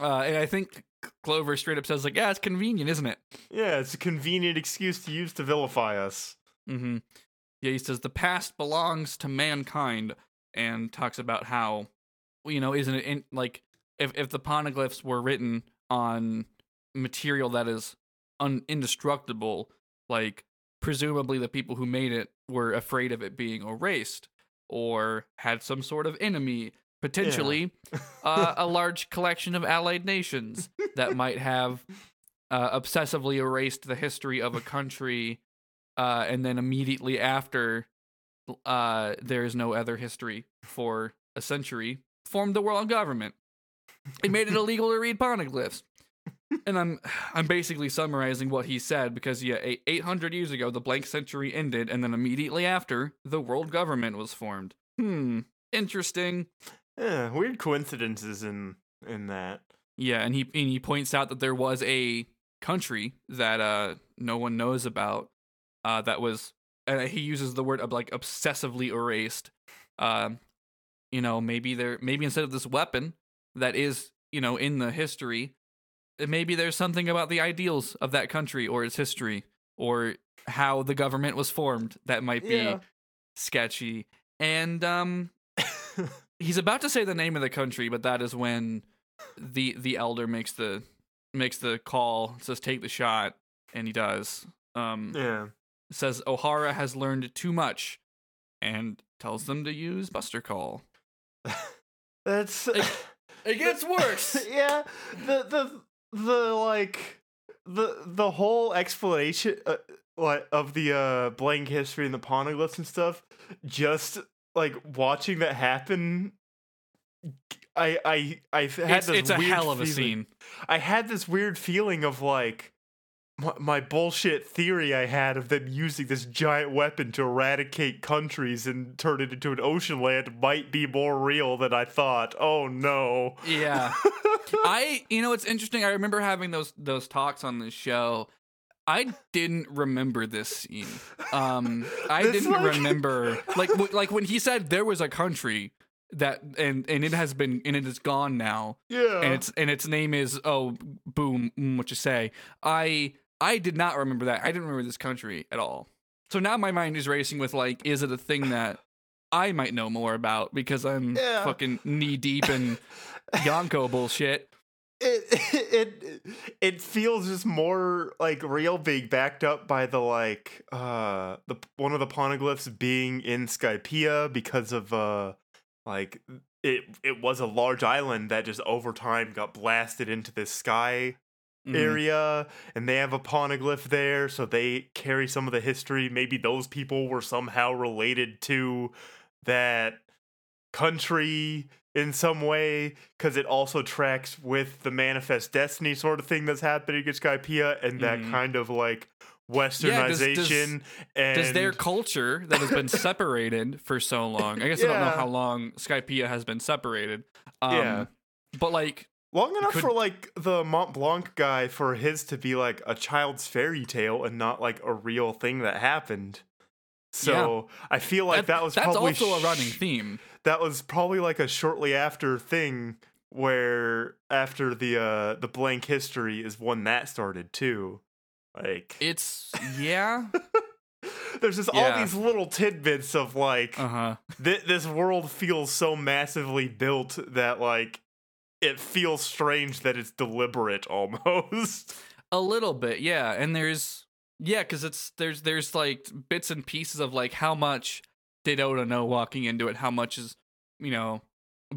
uh, and I think Clover straight up says like, "Yeah, it's convenient, isn't it?" Yeah, it's a convenient excuse to use to vilify us. Mm-hmm. Yeah, he says the past belongs to mankind, and talks about how, you know, isn't it in, like if if the poneglyphs were written on material that is un- indestructible, like presumably the people who made it were afraid of it being erased or had some sort of enemy, potentially uh, a large collection of allied nations that might have uh, obsessively erased the history of a country, uh, and then immediately after, uh, there is no other history for a century, formed the world government. It made it illegal to read poneglyphs. And I'm I'm basically summarizing what he said because yeah, 800 years ago the blank century ended, and then immediately after the world government was formed. Hmm, interesting. Yeah, weird coincidences in in that. Yeah, and he and he points out that there was a country that uh no one knows about uh that was and he uses the word of like obsessively erased. Um you know, maybe there maybe instead of this weapon that is, you know, in the history, uh, maybe there's something about the ideals of that country or its history or how the government was formed that might be Yeah. sketchy. And um he's about to say the name of the country, but that is when the the elder makes the makes the call, says take the shot, and he does. Um yeah. says Ohara has learned too much and tells them to use Buster Call. That's It gets worse. yeah. The the the like the the whole explanation uh, like of the uh blank history and the poneglyphs and stuff just like watching that happen I I I had it's this it's a hell of a feeling- scene. I had this weird feeling of like my, my bullshit theory I had of them using this giant weapon to eradicate countries and turn it into an ocean land might be more real than I thought. Oh no. Yeah. I you know it's interesting. I remember having those those talks on this show. I didn't remember this scene. Um I It's didn't like- remember like w- like when he said there was a country that and and it has been and it is gone now yeah. and it's and its name is oh boom mm, what you say i i did not remember that. I didn't remember this country at all. So now my mind is racing with like is it a thing that i might know more about because i'm Yeah. fucking knee deep in yonko bullshit? It it it feels just more like real being backed up by the like uh the one of the poneglyphs being in Skypiea because of uh like it it was a large island that just over time got blasted into this sky Mhm. area and they have a poneglyph there so they carry some of the history maybe those people were somehow related to that country in some way because it also tracks with the manifest destiny sort of thing that's happening in Skypiea and that Mhm. kind of like Yeah, does- does- westernization and does their culture that has been separated for so long i guess i don't know how long skypiea has been separated um Yeah. but like long enough for like the Mont Blanc guy for his to be like a child's fairy tale and not like a real thing that happened. So I feel like that, was that's probably also a running theme that was probably like a shortly after thing where after the uh the blank history is when that started too. Like it's yeah there's just Yeah. all these little tidbits of like uh-huh th- this world feels so massively built that like it feels strange that it's deliberate almost. A little bit, yeah. And there's yeah, because it's there's there's like bits and pieces of like how much did Oda know walking into it, how much is you know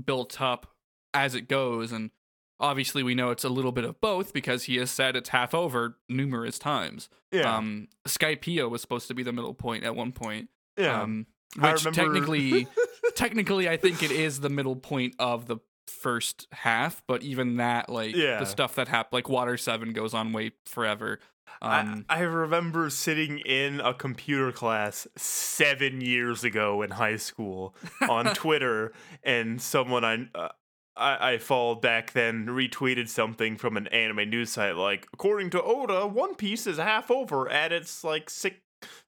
built up as it goes, and obviously we know it's a little bit of both because he has said it's half over numerous times. Yeah. Um, Skypiea was supposed to be the middle point at one point. yeah. Um, which technically, technically, I think it is the middle point of the first half. But even that, like Yeah. the stuff that happened, like Water Seven goes on way forever. Um, I, I remember sitting in a computer class seven years ago in high school on Twitter, and someone I uh, I, I followed back then retweeted something from an anime news site like, according to Oda, One Piece is half over at its like six,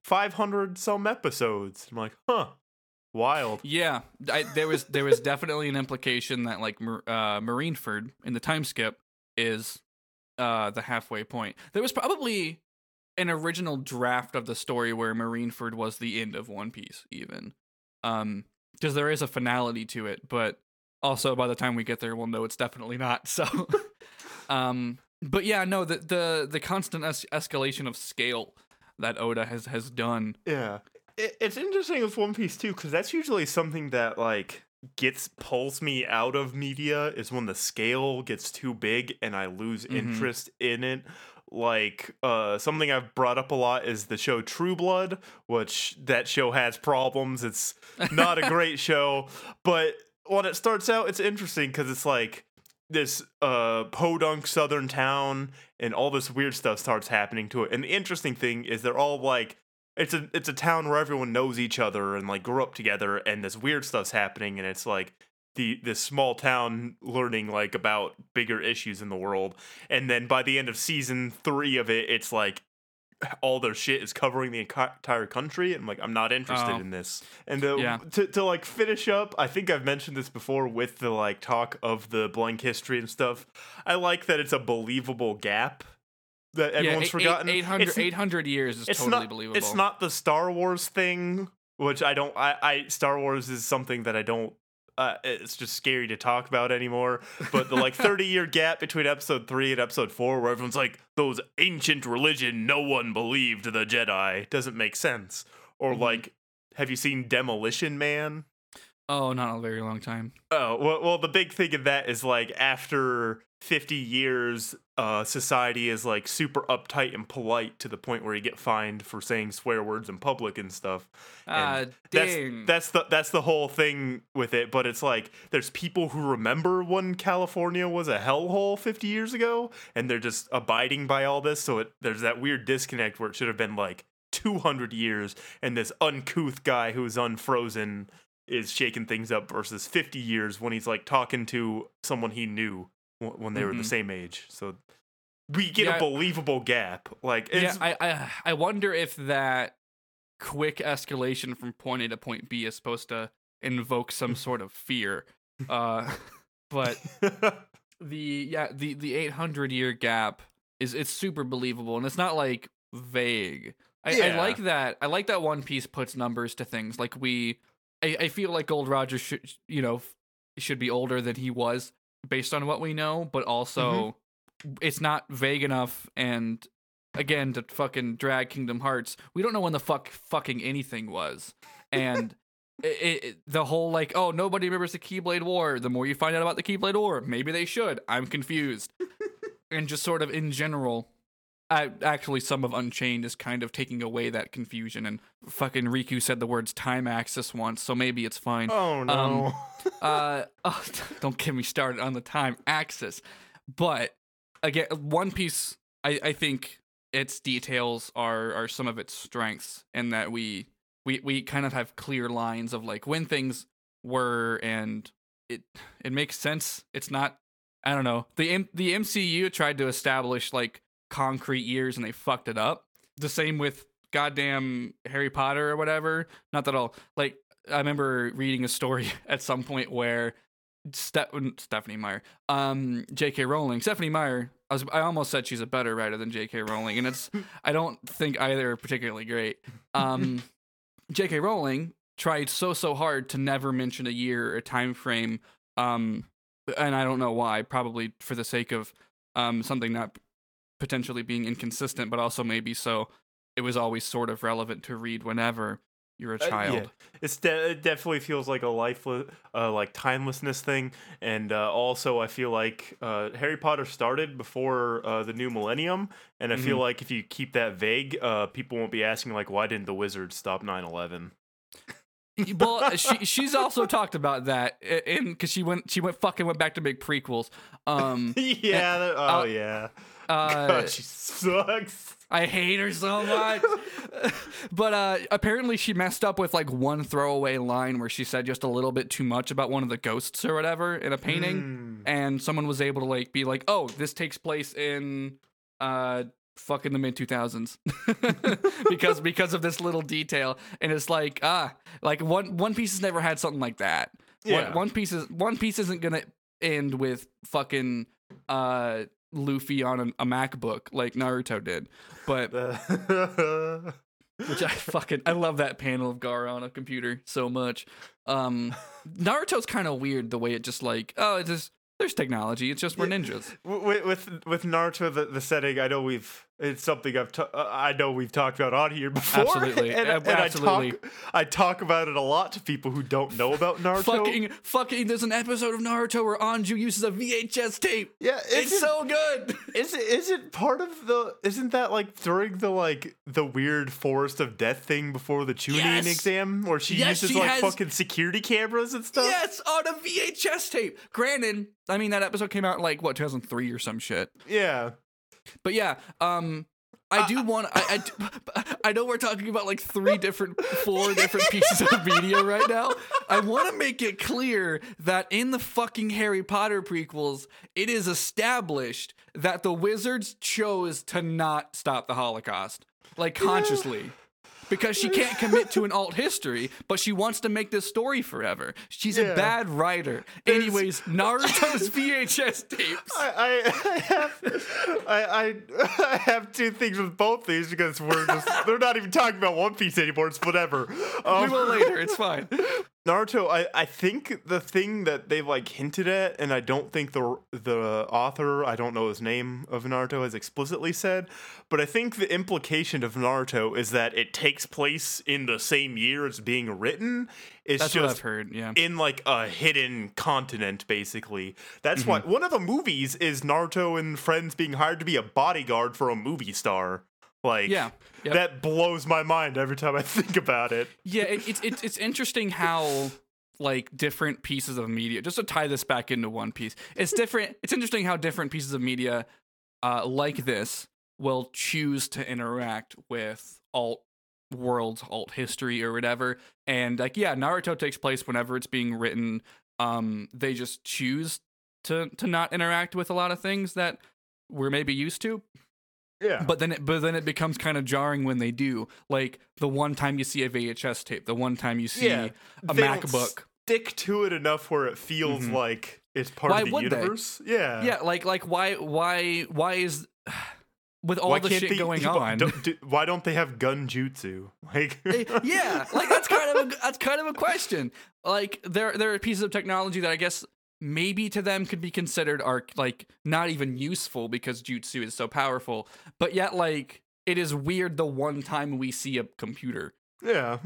500 some episodes. I'm like, huh, wild. Yeah, I, there was there was definitely an implication that like uh, Marineford in the time skip is uh, the halfway point. There was probably an original draft of the story where Marineford was the end of One Piece, even, um, because there is a finality to it. But also, by the time we get there, we'll know it's definitely not. So, um, but yeah, no, the the the constant es- escalation of scale that Oda has has done. Yeah. It, it's interesting with One Piece too, because that's usually something that like gets pulls me out of media is when the scale gets too big and I lose Mhm. interest in it. Like uh something I've brought up a lot is the show True Blood, which that show has problems. It's not a great show, but when it starts out, it's interesting because it's like this uh podunk southern town and all this weird stuff starts happening to it. And the interesting thing is they're all like it's a it's a town where everyone knows each other and like grew up together and this weird stuff's happening and it's like the this small town learning like about bigger issues in the world. And then by the end of season 3 of it it's like all their shit is covering the entire country. I'm like, I'm not interested Oh. in this. And the, Yeah. to to like finish up, I think I've mentioned this before with the like talk of the blank history and stuff. I like that it's a believable gap that everyone's eight- forgotten. 800, It's- 800 years is it's totally not believable. it's not the Star Wars thing, which I don't. I, I Star Wars is something that I don't. Uh, it's just scary to talk about anymore. But the like thirty year gap between episode three and episode four, where everyone's like, "Those ancient religion, no one believed the Jedi," doesn't make sense. Or Mhm. like, have you seen Demolition Man? Oh, not a very long time. Oh well, well, the big thing of that is like after fifty years, uh, society is like super uptight and polite to the point where you get fined for saying swear words in public and stuff. Ah, And dang. That's that's the that's the whole thing with it. But it's like there's people who remember when California was a hellhole fifty years ago, and they're just abiding by all this. So it there's that weird disconnect where it should have been like. 200 years and this uncouth guy who's unfrozen is shaking things up versus 50 years when he's like talking to someone he knew when they were Mhm. the same age. So we get Yeah. a believable gap. Like yeah, I, I I wonder if that quick escalation from point A to point B is supposed to invoke some sort of fear. Uh, but the yeah the the 800 year gap is it's super believable and it's not like vague. I, I like that. I like that One Piece puts numbers to things. Like we, I, I feel like Gold Roger should you know should be older than he was based on what we know, but mm-hmm. also it's not vague enough. And again, to fucking drag Kingdom Hearts, we don't know when the fuck fucking anything was, and. It, it, the whole like oh nobody remembers the Keyblade War. The more you find out about the Keyblade War, maybe they should. I'm confused, and just sort of in general, I actually some of Unchained is kind of taking away that confusion. And fucking Riku said the words time axis once, so maybe it's fine. oh no. Uh, oh, don't get me started on the time axis. But again, One Piece, I, I think its details are are some of its strengths, in that we we we kind of have clear lines of like when things were, and it it makes sense. It's not. I don't know. The M- the MCU tried to establish like concrete years and they fucked it up. The same with goddamn Harry Potter or whatever. Not that I'll like I remember reading a story at some point where Ste- Stephenie Meyer, um, J.K. Rowling, Stephenie Meyer. I was I almost said she's a better writer than J.K. Rowling, and it's I don't think either are particularly great. Um, J.K. Rowling tried so so hard to never mention a year or a time frame, um, and I don't know why. Probably for the sake of um, something not potentially being inconsistent, but also maybe so it was always sort of relevant to read whenever you're a Uh, child. yeah. It's de- it definitely feels like a lifeless, uh, like timelessness thing, and uh, also I feel like uh, Harry Potter started before uh, the new millennium, and I feel Mhm. like if you keep that vague, uh, people won't be asking like, why didn't the wizards stop 9/11? Well, she she's also talked about that in because she went she went fucking went back to make prequels. Um, yeah. that- oh uh, yeah. uh, God, she sucks. I hate her so much. but uh, apparently, she messed up with like one throwaway line where she said just a little bit too much about one of the ghosts or whatever in a painting, Mm. and someone was able to like be like, "Oh, this takes place in uh fucking the mid 2000s." because because of this little detail, and it's like ah, like one One Piece has never had something like that. Yeah. One, one Piece is One Piece isn't gonna end with fucking uh Luffy on a, a MacBook like Naruto did, but which I fucking I love that panel of Gaara on a computer so much. Um, Naruto's kind of weird the way it just like oh it just there's technology it's just we're ninjas. with with with Naruto the, the setting I know we've it's something I've ta- uh, I know we've talked about on here before Absolutely. and, and absolutely. I talk I talk about it a lot to people who don't know about Naruto Fucking fucking there's an episode of Naruto where Anju uses a VHS tape. yeah It's isn't- so good. Is it is it part of the isn't that like during the like the weird forest of death thing before the Chunin Yes. exam where she Yes, uses she like has- fucking security cameras and stuff Yes, on a VHS tape. Granted, I mean that episode came out like what 2003 or some shit. yeah But yeah, um, I do want. I, I I know we're talking about like three different, four different pieces of media right now. I want to make it clear that in the fucking Harry Potter prequels, it is established that the wizards chose to not stop the Holocaust, like consciously. Because she can't commit to an alt history, but she wants to make this story forever. She's Yeah. a bad writer. There's- Anyways, Naruto's VHS tapes. I, I, I have I, I I have two things with both these because we're just they're not even talking about One Piece anymore. It's whatever. Um, We will later. It's fine. Naruto, I, I think the thing that they've like hinted at, and I don't think the the author, I don't know his name of Naruto, has explicitly said, but I think the implication of Naruto is that it takes place in the same year it's being written. It's That's what just I've heard. Yeah. in like a hidden continent, basically. That's why Mm-hmm. one of the movies is Naruto and friends being hired to be a bodyguard for a movie star. Like, Yeah. Yep. that blows my mind every time I think about it. Yeah, it, it's it's it's interesting how like different pieces of media. Just to tie this back into one piece, it's different. It's interesting how different pieces of media, uh, like this, will choose to interact with alt worlds, alt history, or whatever. And like, yeah, Naruto takes place whenever it's being written. Um, they just choose to to not interact with a lot of things that we're maybe used to Yeah. but then it, but then it becomes kind of jarring when they do like the one time you see a vhs tape the one time you see Yeah, a they don't macbook stick to it enough where it feels Mhm. like it's part Why of the would they? universe. Yeah. yeah like like why why why is with all Why the shit they, going on don't- do- why don't they have gun jutsu? Like, Eh, yeah like that's kind of a that's kind of a question like there there are pieces of technology that i guess maybe to them could be considered are like not even useful because jutsu is so powerful but yet like it is weird the one time we see a computer yeah.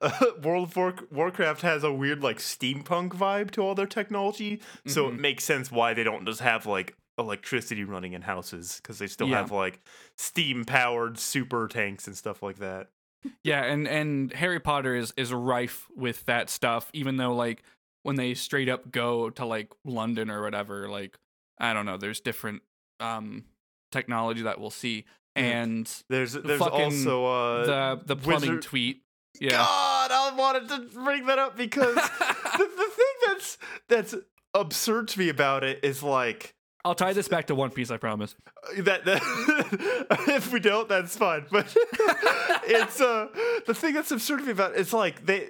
Uh, World of War- Warcraft has a weird like steampunk vibe to all their technology, so Mm-hmm. it makes sense why they don't just have like electricity running in houses because they still Yeah. have like steam powered super tanks and stuff like that. Yeah, and and Harry Potter is is rife with that stuff. Even though like when they straight up go to like London or whatever, like I don't know, there's different um technology that we'll see, and There's there's also uh the the plumbing wizard- tweet. Yeah, God, I wanted to bring that up because the, the thing that's that's absurd to me about it is like I'll tie this back to One Piece. I promise. that, that if we don't, that's fine. But it's uh the thing that's absurd to me about it is like they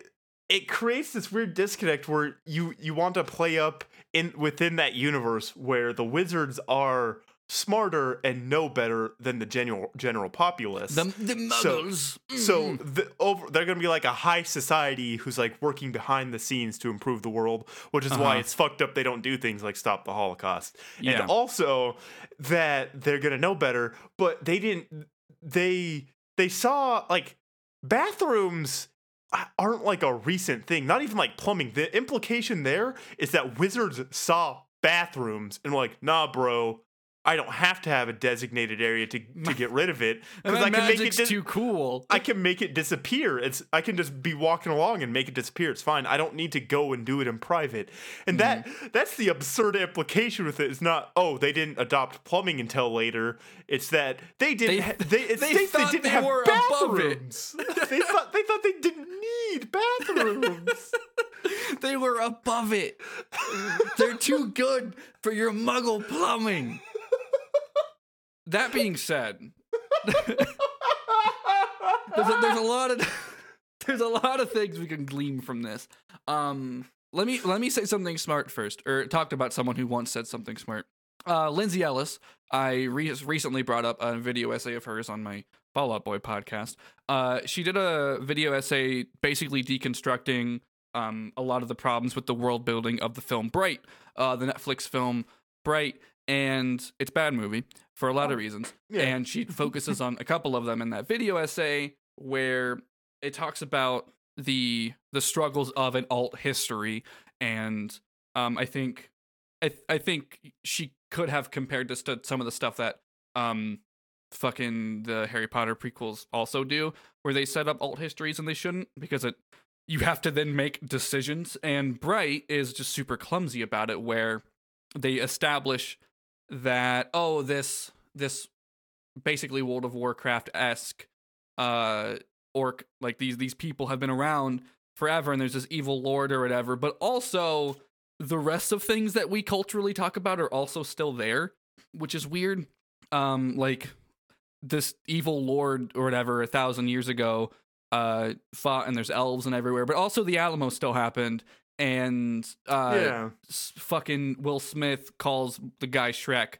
it creates this weird disconnect where you you want to play up in within that universe where the wizards are smarter and know better than the general general populace. The the Muggles. So Mm. the, over, they're gonna be like a high society who's like working behind the scenes to improve the world, which is why Uh-huh. it's fucked up. They don't do things like stop the Holocaust, Yeah. and also that they're gonna know better. But they didn't. They they saw like bathrooms aren't like a recent thing. Not even like plumbing. The implication there is that wizards saw bathrooms and were like, nah, bro. I don't have to have a designated area to, to get rid of it because I can make it dis- too cool. I can make it disappear. It's I can just be walking along and make it disappear. It's fine. I don't need to go and do it in private. And that Mm-hmm. that's the absurd implication with it. It's not oh they didn't adopt plumbing until later. It's that they didn't. They- ha- They, they states thought they didn't they have were above it. bathrooms. they thought they thought they didn't need bathrooms. they were above it. They're too good for your muggle plumbing. That being said, there's a, there's a lot of there's a lot of things we can glean from this. Um, let me let me say something smart first, or talked about someone who once said something smart. Uh, Lindsay Ellis, I re- recently brought up a video essay of hers on my Fall Out Boy podcast. Uh, she did a video essay basically deconstructing um, a lot of the problems with the world building of the film Bright, uh, the Netflix film Bright, and it's a bad movie for a lot of reasons. Yeah. And she focuses on a couple of them in that video essay where it talks about the the struggles of an alt history and um I think I I think she could have compared this to some of the stuff that um fucking the Harry Potter prequels also do where they set up alt histories and they shouldn't because it you have to then make decisions and Bright is just super clumsy about it where they establish that oh this this basically World of Warcraft esque uh orc like these these people have been around forever and there's this evil lord or whatever but also the rest of things that we culturally talk about are also still there which is weird. Um like this evil lord or whatever a thousand years ago uh fought and there's elves and everywhere but also the alamo still happened and uh yeah. s- fucking will smith calls the guy shrek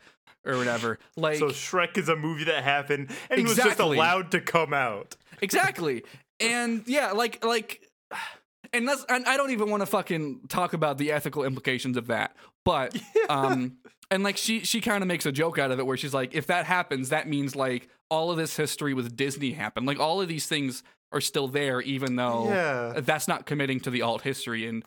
or whatever like so Shrek is a movie that happened and it was just allowed to come out. exactly and yeah like like and that's and i don't even want to fucking talk about the ethical implications of that but um and like she she kind of makes a joke out of it where she's like if that happens that means like all of this history with disney happened like all of these things are still there even though Yeah. that's not committing to the alt history and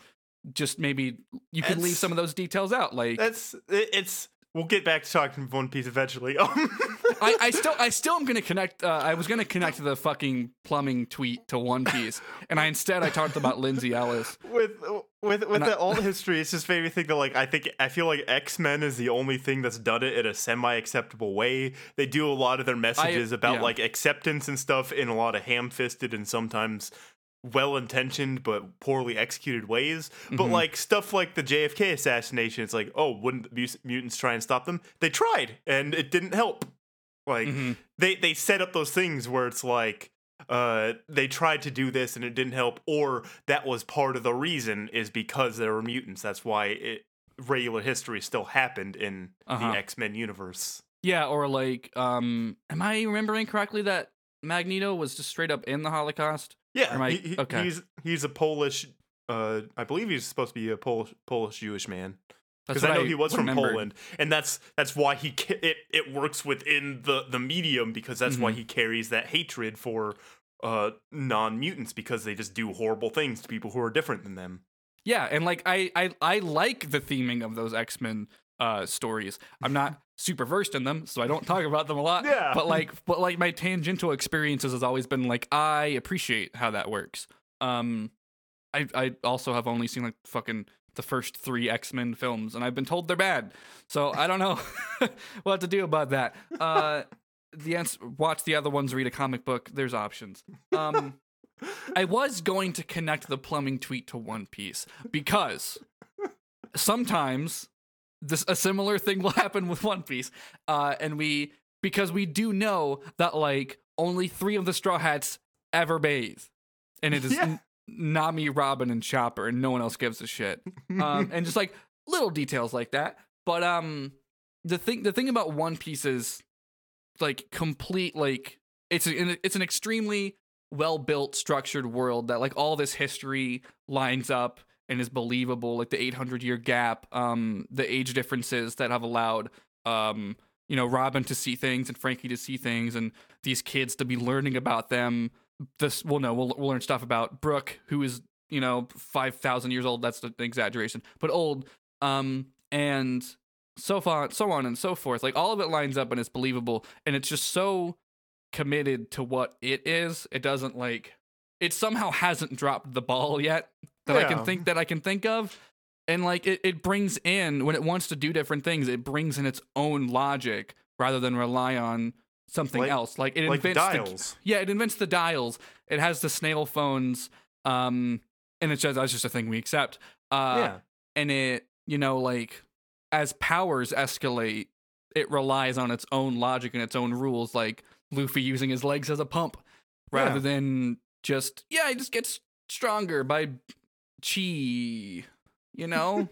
just maybe you can leave some of those details out like That's it's. We'll get back to talking One Piece eventually. I, I still I still am gonna connect. Uh, I was gonna connect the fucking plumbing tweet to One Piece, and I instead I talked about Lindsay Ellis. with with with And I- the alt history, it's just made me think that like I think I feel like X Men is the only thing that's done it in a semi acceptable way. They do a lot of their messages about yeah. like acceptance and stuff in a lot of ham fisted and sometimes well intentioned but poorly executed ways. But Mhm. like stuff like the JFK assassination, it's like oh, wouldn't the mutants try and stop them? They tried and it didn't help. Like Mhm. they they set up those things where it's like uh they tried to do this and it didn't help or that was part of the reason is because there were mutants that's why it regular history still happened in Uh-huh. the X-Men universe Yeah, or like, um, am I remembering correctly that Magneto was just straight up in the Holocaust? Yeah I- he- he- okay. he's he's a Polish uh I believe he's supposed to be a Polish Polish Jewish man because I know he was from. Poland and that's that's why he ca- it it works within the the medium because that's why Mhm. he carries that hatred for uh non-mutants because they just do horrible things to people who are different than them Yeah, and like I I I like the theming of those X Men uh stories. I'm not super versed in them, so I don't talk about them a lot. Yeah. But like but like my tangential experiences has always been like I appreciate how that works. Um I I also have only seen like fucking the first three X Men films, and I've been told they're bad. So I don't know what to do about that. Uh, the ans- watch the other ones, read a comic book. There's options. Um, I was going to connect the plumbing tweet to One Piece because sometimes this a similar thing will happen with One Piece, uh, and we because we do know that like only three of the Straw Hats ever bathe, and it is Yeah. N- Nami, Robin, and Chopper, and no one else gives a shit. Um, and just like little details like that. But um, the thing the thing about One Piece is like complete like it's an it's an extremely well built structured world that like all this history lines up and is believable like the 800 year gap um the age differences that have allowed um you know Robin to see things and Franky to see things and these kids to be learning about them this well no we'll, we'll learn stuff about Brook who is you know 5000 years old that's an exaggeration but old um and so far, so on and so forth. Like all of it lines up and it's believable, and it's just so committed to what it is. It doesn't like it somehow hasn't dropped the ball yet that I can think that I can think of. And like it, it brings in when it wants to do different things, it brings in its own logic rather than rely on something Like- else. Like it like invents the- yeah, it invents the dials. It has the snail phones, um, and it's just that's just a thing we accept. Uh, yeah. and it you know like as powers escalate it relies on its own logic and its own rules like luffy using his legs as a pump rather Yeah. than just yeah he just gets stronger by chi you know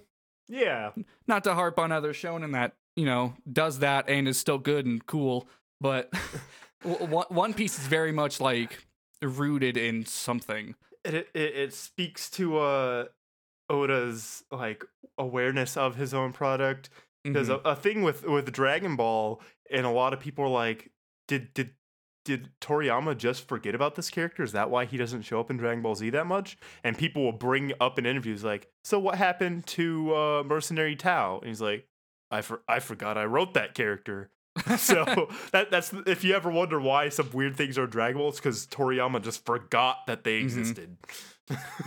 Yeah. not to harp on other shonen that you know does that and is still good and cool but One Piece is very much like rooted in something it, it it speaks to uh Oda's like awareness of his own product. Because Mhm. a, a thing with with Dragon Ball, and a lot of people are like, did did did Toriyama just forget about this character? Is that why he doesn't show up in Dragon Ball Z that much? And people will bring up in interviews like, so what happened to uh, Mercenary Tao? And he's like, I for- I forgot I wrote that character. so that that's if you ever wonder why some weird things are Dragon Ball, it's because Toriyama just forgot that they Mhm. existed.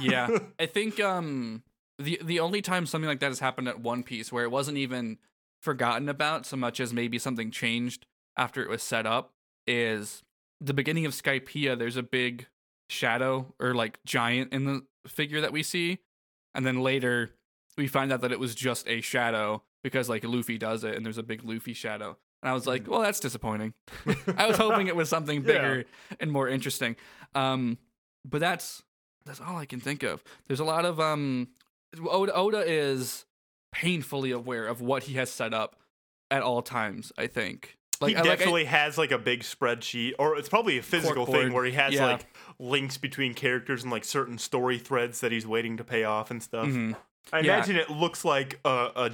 Yeah. I think um the the only time something like that has happened at One Piece where it wasn't even forgotten about so much as maybe something changed after it was set up is the beginning of Skypiea there's a big shadow or like giant in the figure that we see and then later we find out that it was just a shadow because like Luffy does it and there's a big Luffy shadow. And I was like, well, that's disappointing. I was hoping it was something Yeah. bigger and more interesting. Um, but that's that's all I can think of. There's a lot of um, Oda, Oda is painfully aware of what he has set up at all times. I think. He I- I- definitely has like a big spreadsheet, or it's probably a physical thing where he has Yeah. like links between characters and like certain story threads that he's waiting to pay off and stuff. Mhm. I Yeah. imagine it looks like a a,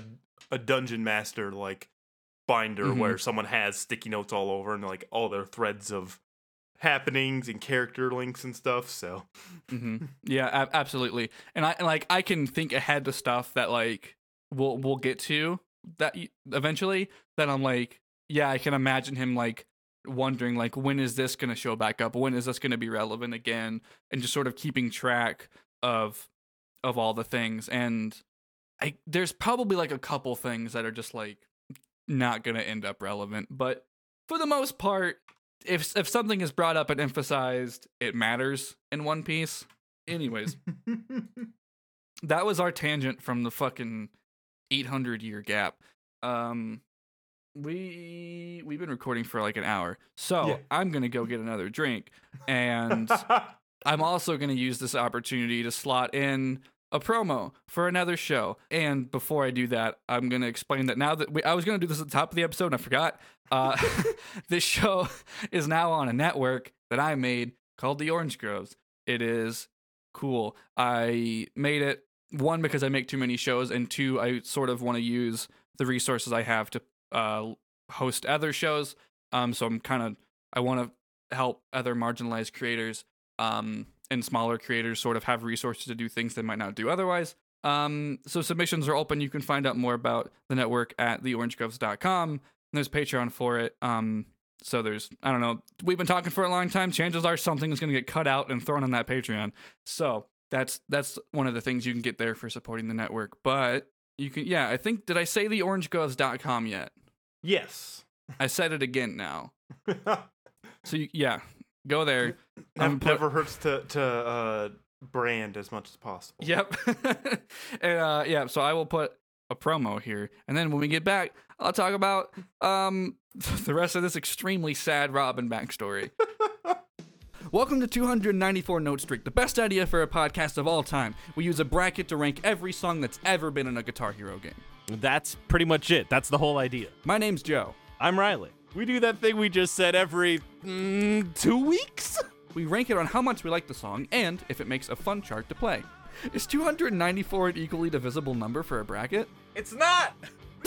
a dungeon master like binder Mhm. where someone has sticky notes all over and like all their threads of happenings and character links and stuff. So hmm Yeah, ab- absolutely. And I like I can think ahead to stuff that like we'll we'll get to that eventually. That I'm like, yeah, I can imagine him like wondering like when is this going to show back up? When is this going to be relevant again? And just sort of keeping track of of all the things. And I there's probably like a couple things that are just like not going to end up relevant, but for the most part, if if something is brought up and emphasized, it matters in One Piece. Anyways, that was our tangent from the fucking 800 year gap. Um we we've been recording for like an hour. So, Yeah. I'm going to go get another drink and I'm also going to use this opportunity to slot in a promo for another show. And before I do that, I'm going to explain that now that we, I was going to do this at the top of the episode and I forgot. Uh, this show is now on a network that I made called The Orange Groves. It is cool. I made it one because I make too many shows, and two, I sort of want to use the resources I have to uh, host other shows. Um, so I'm kind of I want to help other marginalized creators um, and smaller creators sort of have resources to do things they might not do otherwise. Um, so submissions are open. You can find out more about the network at theorangegroves.com. And there's Patreon for it. Um, so there's I don't know. We've been talking for a long time. Chances are something is going to get cut out and thrown on that Patreon. So that's that's one of the things you can get there for supporting the network. But you can yeah, I think did I say theorangegroves.com yet? Yes. I said it again now. So you, yeah, go there. Never, Um, put- never hurts to to uh, brand as much as possible. Yep. and uh yeah, so I will put a promo here. And then when we get back, I'll talk about um the rest of this extremely sad Robin backstory. Welcome to 294 Note Streak, the best idea for a podcast of all time. We use a bracket to rank every song that's ever been in a Guitar Hero game. That's pretty much it. That's the whole idea. My name's Joe. I'm Riley. We do that thing we just said every mm, two weeks. We rank it on how much we like the song and if it makes a fun chart to play. Is 294 an equally divisible number for a bracket? It's not.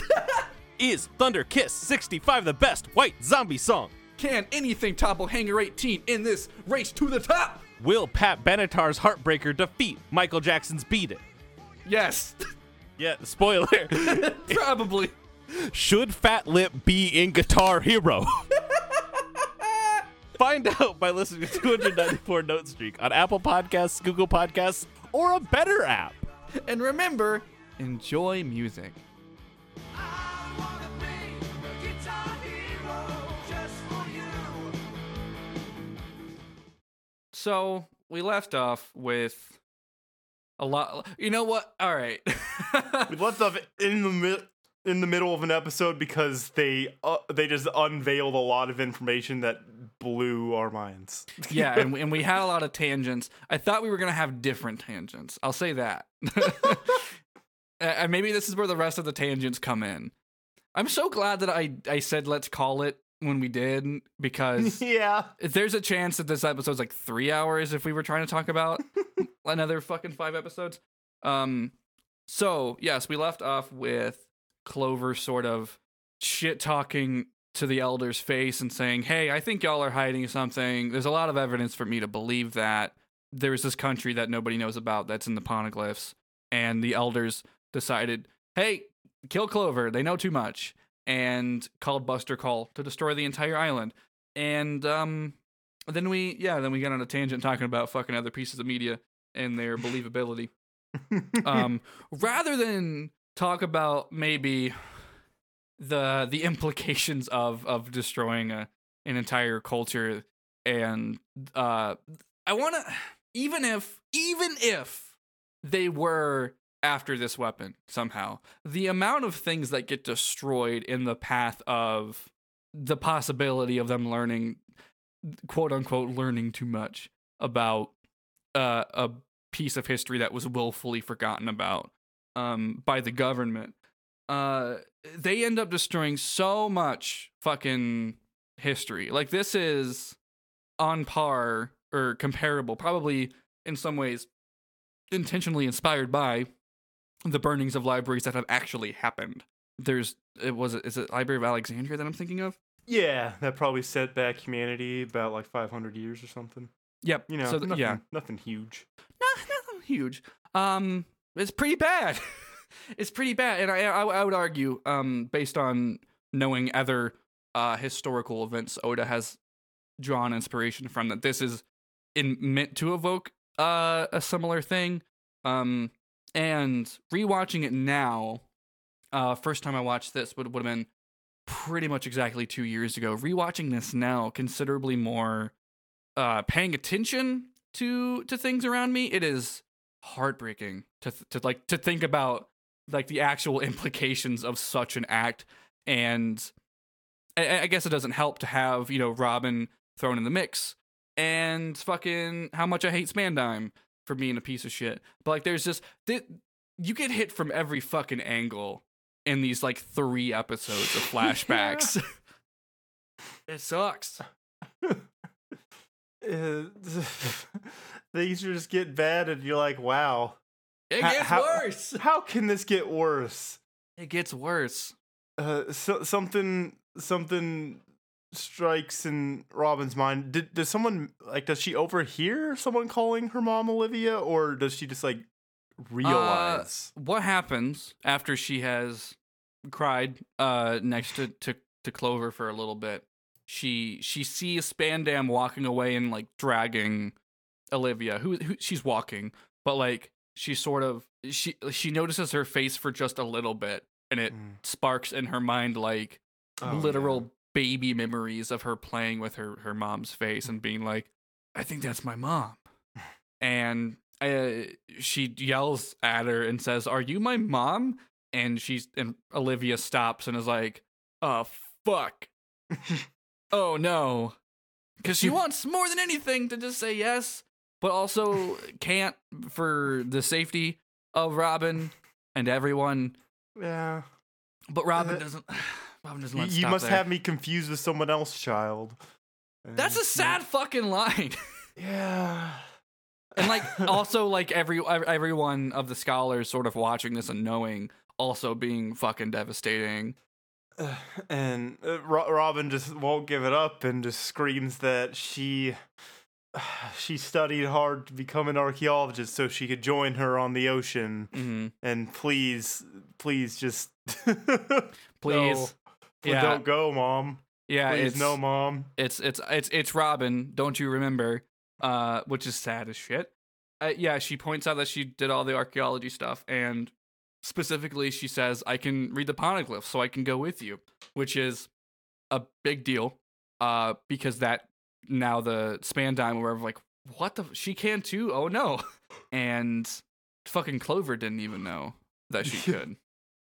Is Thunder Kiss 65 the best white zombie song? Can anything topple Hangar 18 in this race to the top? Will Pat Benatar's Heartbreaker defeat Michael Jackson's Beat It? Yes, Yeah, spoiler. probably. Should Fat Lip be in Guitar Hero? Find out by listening to 294 Note Streak on Apple Podcasts, Google Podcasts, or a better app. And remember, enjoy music. I wanna be a guitar hero just for you. So we left off with a lot. You know what? All right. We left off in the mid in the middle of an episode because they uh, they just unveiled a lot of information that blew our minds. yeah, and we, and we had a lot of tangents. I thought we were gonna have different tangents. I'll say that. and maybe this is where the rest of the tangents come in. I'm so glad that I I said let's call it when we did because yeah. there's a chance that this episode's like three hours if we were trying to talk about another fucking five episodes. Um, so yes, we left off with Clover sort of shit talking to the elder's face and saying, "Hey, I think y'all are hiding something. There's a lot of evidence for me to believe that there's this country that nobody knows about that's in the poneglyphs." And the elders decided, "Hey, kill Clover. They know too much." And called Buster Call to destroy the entire island. And um then we yeah, then we got on a tangent talking about fucking other pieces of media and their believability. um rather than talk about maybe the the implications of of destroying a an entire culture and uh I want to even if even if they were after this weapon somehow the amount of things that get destroyed in the path of the possibility of them learning quote unquote learning too much about uh, a piece of history that was willfully forgotten about um, by the government. Uh, they end up destroying so much fucking history. Like this is on par or comparable, probably in some ways intentionally inspired by the burnings of libraries that have actually happened. There's it was it is it Library of Alexandria that I'm thinking of? yeah, that probably set back humanity about like 500 years or something. Yep. You know, so th- nothing, yeah, nothing huge. Huge. Um, it's pretty bad. it's pretty bad, and I, I I would argue, um, based on knowing other uh historical events, Oda has drawn inspiration from that. This is in meant to evoke uh a similar thing. Um, and rewatching it now, uh, first time I watched this would would have been pretty much exactly two years ago. Rewatching this now, considerably more uh paying attention to to things around me it is heartbreaking to th- to like to think about like the actual implications of such an act. And I, I guess it doesn't help to have you know robin thrown in the mix. And fucking how much i hate Spandine for being a piece of shit. But like there's just th- you get hit from every fucking angle in these like three episodes of flashbacks. It sucks things just get bad, and you're like, wow, it gets how- worse how can this get worse? it gets worse Uh, so, something something strikes in Robin's mind. Did does someone like does she overhear someone calling her mom Olivia, or does she just like realize? what happens after she has cried uh next to, to to Clover for a little bit. She she sees Spandam walking away and like dragging Olivia, who, who she's walking, but like she sort of she she notices her face for just a little bit, and it Mm. sparks in her mind like Oh, literal baby memories of her playing with her her mom's face and being like, "I think that's my mom," and uh, she yells at her and says, "Are you my mom?" And she's and Olivia stops and is like, "Oh fuck, oh no," because she wants more than anything to just say yes, but also can't for the safety of Robin and everyone. yeah. But Robin Uh, doesn't. Robin doesn't. You, Let you must there. have me confused with someone else, child. That's a And- sad fucking line. Yeah. and like also like every everyone of the scholars sort of watching this and knowing also being fucking devastating. Uh, and uh, Robin just won't give it up and just screams that she she studied hard to become an archaeologist so she could join her on the ocean. hmm And please, please just Please. no, Yeah. don't go, mom. Yeah, Please, it's no, mom. it's it's it's it's Robin. Don't you remember? Uh, which is sad as shit. Uh, yeah, she points out that she did all the archaeology stuff, and specifically, she says, "I can read the poneglyphs, so I can go with you," which is a big deal. Uh, because that now the Spandine or whatever, like, what the? She can too? Oh no! And fucking Clover didn't even know that she could.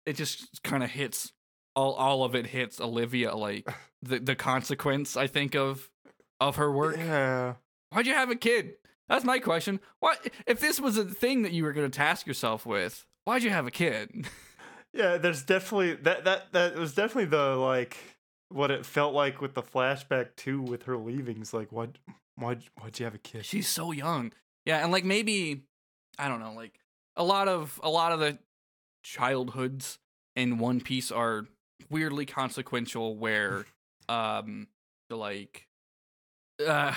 it just kind of hits all all of it hits Olivia like the the consequence I think of of her work. Yeah. Why'd you have a kid? That's my question. What if this was a thing that you were going to task yourself with, why'd you have a kid? Yeah, there's definitely that that that was definitely the like what it felt like with the flashback too with her leavings. Like, why why why'd you have a kid? She's so young. Yeah, and like maybe I don't know, like a lot of a lot of the childhoods in One Piece are weirdly consequential where um like uh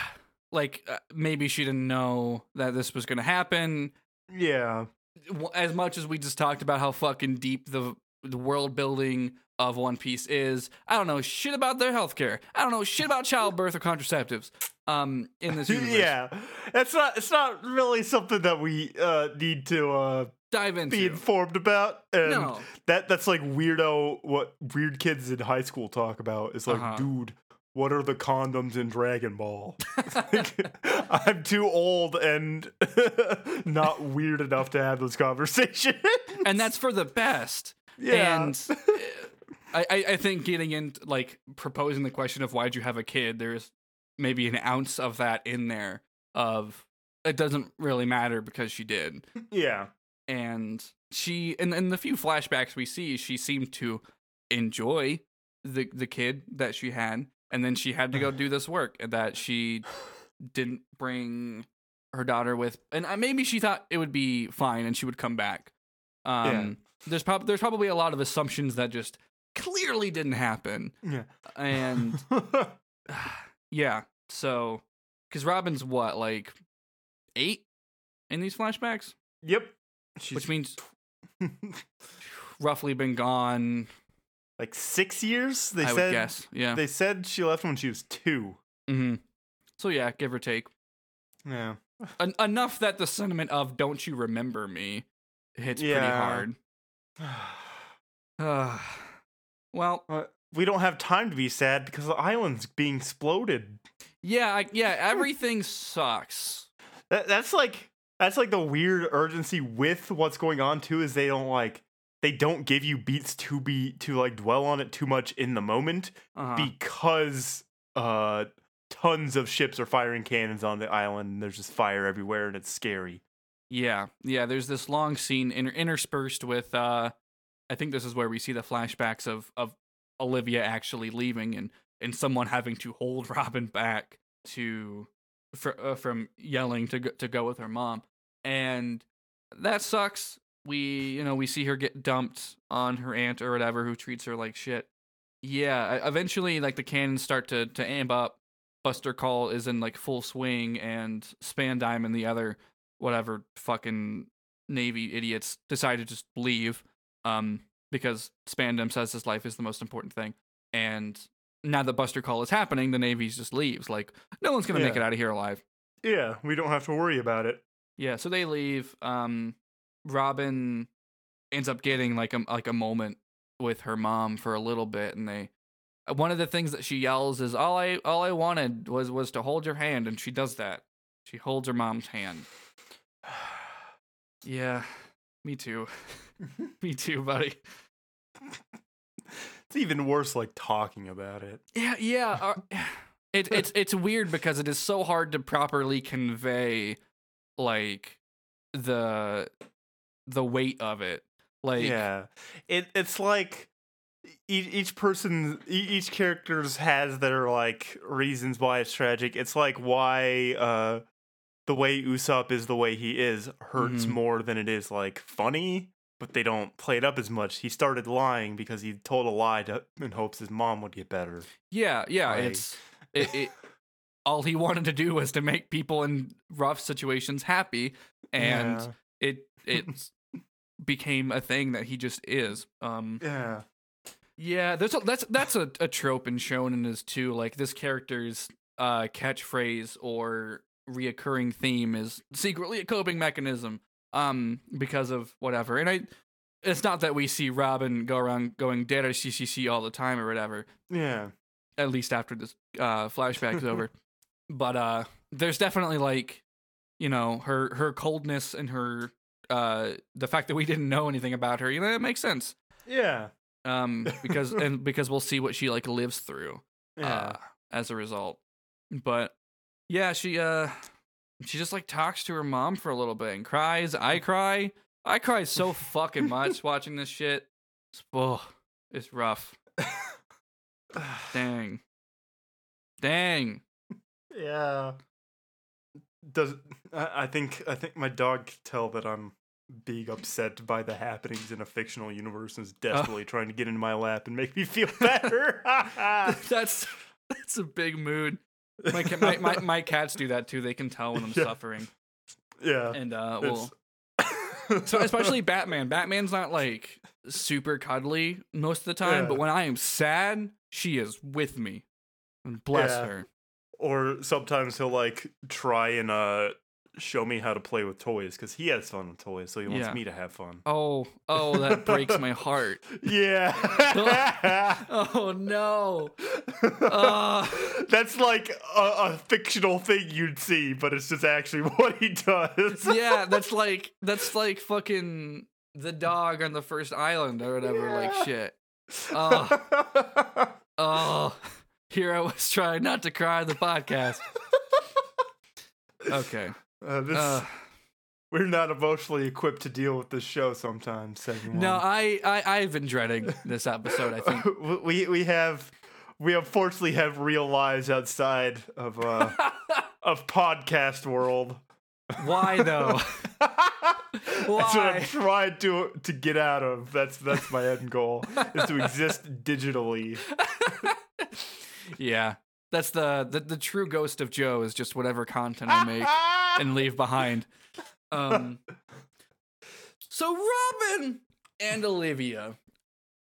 like uh, maybe she didn't know that this was going to happen Yeah. As much as we just talked about how fucking deep the the world building of One Piece is, I don't know shit about their healthcare. I don't know shit about childbirth or contraceptives. Um, in this universe, yeah. It's not it's not really something that we uh need to uh dive into. be informed about. And No. that that's like weirdo what weird kids in high school talk about. It's like, Uh-huh. dude, what are the condoms in Dragon Ball? I'm too old and not weird enough to have those conversations. and that's for the best. Yeah. And I, I think getting into like proposing the question of why'd you have a kid, there's maybe an ounce of that in there of it doesn't really matter because she did. yeah. and she in, in the few flashbacks we see she seemed to enjoy the the kid that she had and then she had to go do this work and that she didn't bring her daughter with and maybe she thought it would be fine and she would come back um there's prob- there's probably a lot of assumptions that just clearly didn't happen Yeah. and yeah so cuz Robin's what like 8 in these flashbacks yep. She's which means roughly been gone. Like six years. They I said guess, yeah. they said she left when she was two. hmm So yeah, give or take, Yeah. En- enough that the sentiment of "Don't you remember me" hits pretty hard. Well, Uh, we don't have time to be sad because the island's being exploded. yeah, I, yeah, everything sucks. That, that's like that's like the weird urgency with what's going on too is they don't like they don't give you beats to be to like dwell on it too much in the moment Uh-huh. because uh tons of ships are firing cannons on the island and there's just fire everywhere and it's scary. Yeah, yeah. There's this long scene inter- interspersed with. uh I think this is where we see the flashbacks of of Olivia actually leaving and and someone having to hold Robin back to fr- uh, from yelling to go, to go with her mom, and that sucks. We you know we see her get dumped on her aunt or whatever who treats her like shit. Yeah, eventually like the cannons start to to amp up. Buster Call is in like full swing, and Spandine and the other whatever fucking navy idiots decide to just leave um because spandam says his life is the most important thing and now that buster call is happening the navy just leaves like no one's gonna make it out of here alive Yeah, we don't have to worry about it. yeah so they leave um robin ends up getting like a like a moment with her mom for a little bit and they one of the things that she yells is all i all i wanted was was to hold your hand and she does that she holds her mom's hand yeah me too me too buddy It's even worse like talking about it. Yeah, yeah. Uh, it, it's it's weird because it is so hard to properly convey like the the weight of it. Like yeah it it's like each, each person each characters has their like reasons why it's tragic it's like why uh the way usopp is the way he is hurts Mhm. more than it is like funny but they don't play it up as much he started lying because he told a lie to, in hopes his mom would get better yeah, yeah. Like- It's it, it all he wanted to do was to make people in rough situations happy, and Yeah. it it became a thing that he just is. Um, Yeah. yeah, there's a, that's that's a, a trope in shonen is too. Like this character's uh, catchphrase or reoccurring theme is secretly a coping mechanism. Um, because of whatever, and I, it's not that we see Robin go around going dead or CCC all the time or whatever. Yeah. At least after this uh, flashback is over, but uh, there's definitely like, you know, her her coldness and her uh the fact that we didn't know anything about her. You know, it makes sense Yeah. um because and because we'll see what she like lives through Yeah. uh as a result but yeah she uh she just like talks to her mom for a little bit and cries i cry i cry so fucking much watching this shit it's, oh, it's rough dang dang yeah. Does I, think I think my dog can tell that I'm being upset by the happenings in a fictional universe and is desperately trying to get into my lap and make me feel better. that's that's a big mood my, my, my, my cats do that too they can tell when i'm Yeah. suffering yeah. and uh well So especially Batman. Batman's not like super cuddly most of the time, but when I am sad, she is with me. And bless Yeah. her. Or sometimes he'll like try and uh show me how to play with toys because he has fun with toys, so he wants Yeah. me to have fun. Oh, oh, that breaks my heart. Yeah. Oh no. Uh, That's like a, a fictional thing you'd see, but it's just actually what he does. yeah, that's like that's like fucking the dog on the first island or whatever. Like shit. Oh, oh. Here I was trying not to cry on the podcast. Okay. Uh, this, Uh, we're not emotionally equipped to deal with this show sometimes. Everyone. no, I, I I've been dreading this episode. I think. we we have we unfortunately have real lives outside of uh of podcast world. Why though? That's what I'm trying to to get out of. That's that's my end goal is to exist digitally. Yeah, that's the, the the true ghost of Joe is just whatever content I make and leave behind. Um. So Robin and Olivia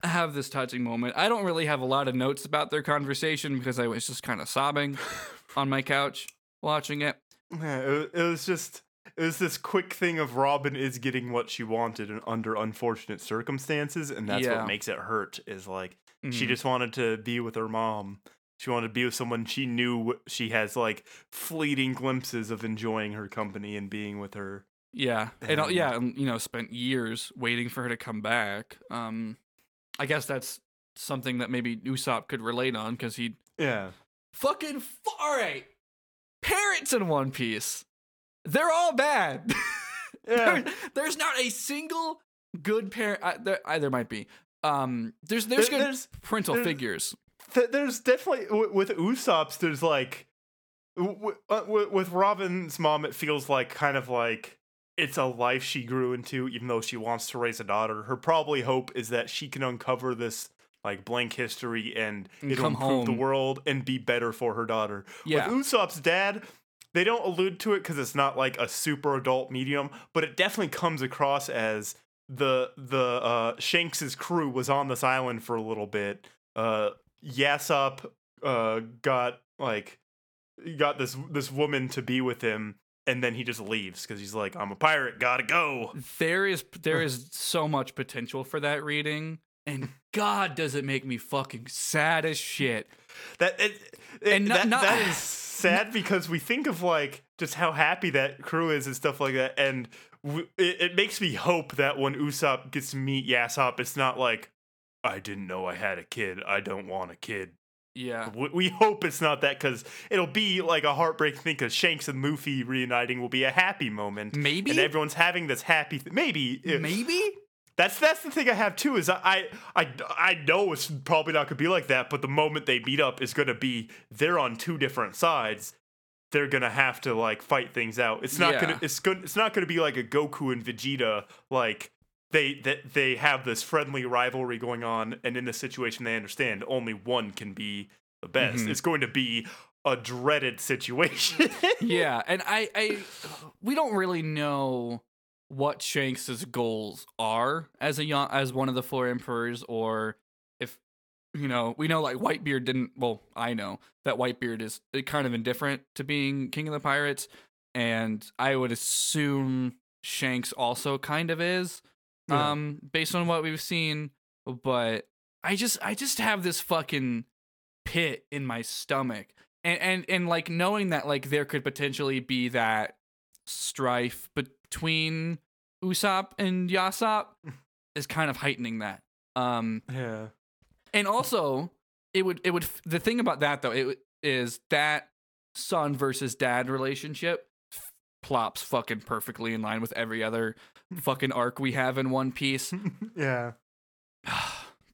have this touching moment. I don't really have a lot of notes about their conversation because I was just kind of sobbing on my couch watching it. Yeah, it, it was just it was this quick thing of Robin is getting what she wanted and under unfortunate circumstances, and that's Yeah. what makes it hurt. Is like she Mhm. just wanted to be with her mom. She wanted to be with someone she knew she has like fleeting glimpses of enjoying her company and being with her. Yeah, and uh, And- yeah, and, you know, spent years waiting for her to come back. Um, I guess that's something that maybe Usopp could relate on because he Yeah. fucking f- all right. Parents in One Piece, they're all bad. Yeah. There- there's not a single good parent. Uh, there, uh, there might be. Um, there's there's There- good there's- parental there's- figures. Th- there's definitely w- with Usopp's. There's like w- w- uh, with Robin's mom, it feels like kind of like it's a life she grew into, even though she wants to raise a daughter. Her probably hope is that she can uncover this like blank history and, And it'll come improve the world and be better for her daughter. Yeah. With Usopp's dad, they don't allude to it because it's not like a super adult medium, but it definitely comes across as the the uh Shanks's crew was on this island for a little bit. Uh Yasopp uh got like got this this woman to be with him and then he just leaves because he's like, I'm a pirate, gotta go. There is there is so much potential for that reading, and God does it make me fucking sad as shit. That it, it- And not- that, not- that is sad because we think of like just how happy that crew is and stuff like that, and w- it, it makes me hope that when Usopp gets to meet Yasopp, it's not like I didn't know I had a kid. I don't want a kid. Yeah. We, we hope it's not that because it'll be like a heartbreaking thing. Because Shanks and Luffy reuniting will be a happy moment, Maybe. and everyone's having this happy. Th- maybe Maybe. that's that's the thing I have too is I I I know it's probably not gonna be like that, but the moment they meet up is gonna be they're on two different sides. They're gonna have to like fight things out. It's not Yeah. gonna it's good it's not gonna be like a Goku and Vegeta like they that they have this friendly rivalry going on and in this situation they understand only one can be the best. Mhm. It's going to be a dreaded situation. yeah, and I, I, we don't really know what Shanks's goals are as a young, as one of the four emperors, or if you know, we know like Whitebeard didn't. Well, I know that Whitebeard is uh, kind of indifferent to being king of the pirates, and I would assume Shanks also kind of is, Yeah. um, based on what we've seen. But I just, I just have this fucking pit in my stomach and and and like knowing that like there could potentially be that strife between Usopp and Yasopp is kind of heightening that. Um yeah. and also it would it would the thing about that though it is that son versus dad relationship plops fucking perfectly in line with every other fucking arc we have in One Piece. yeah.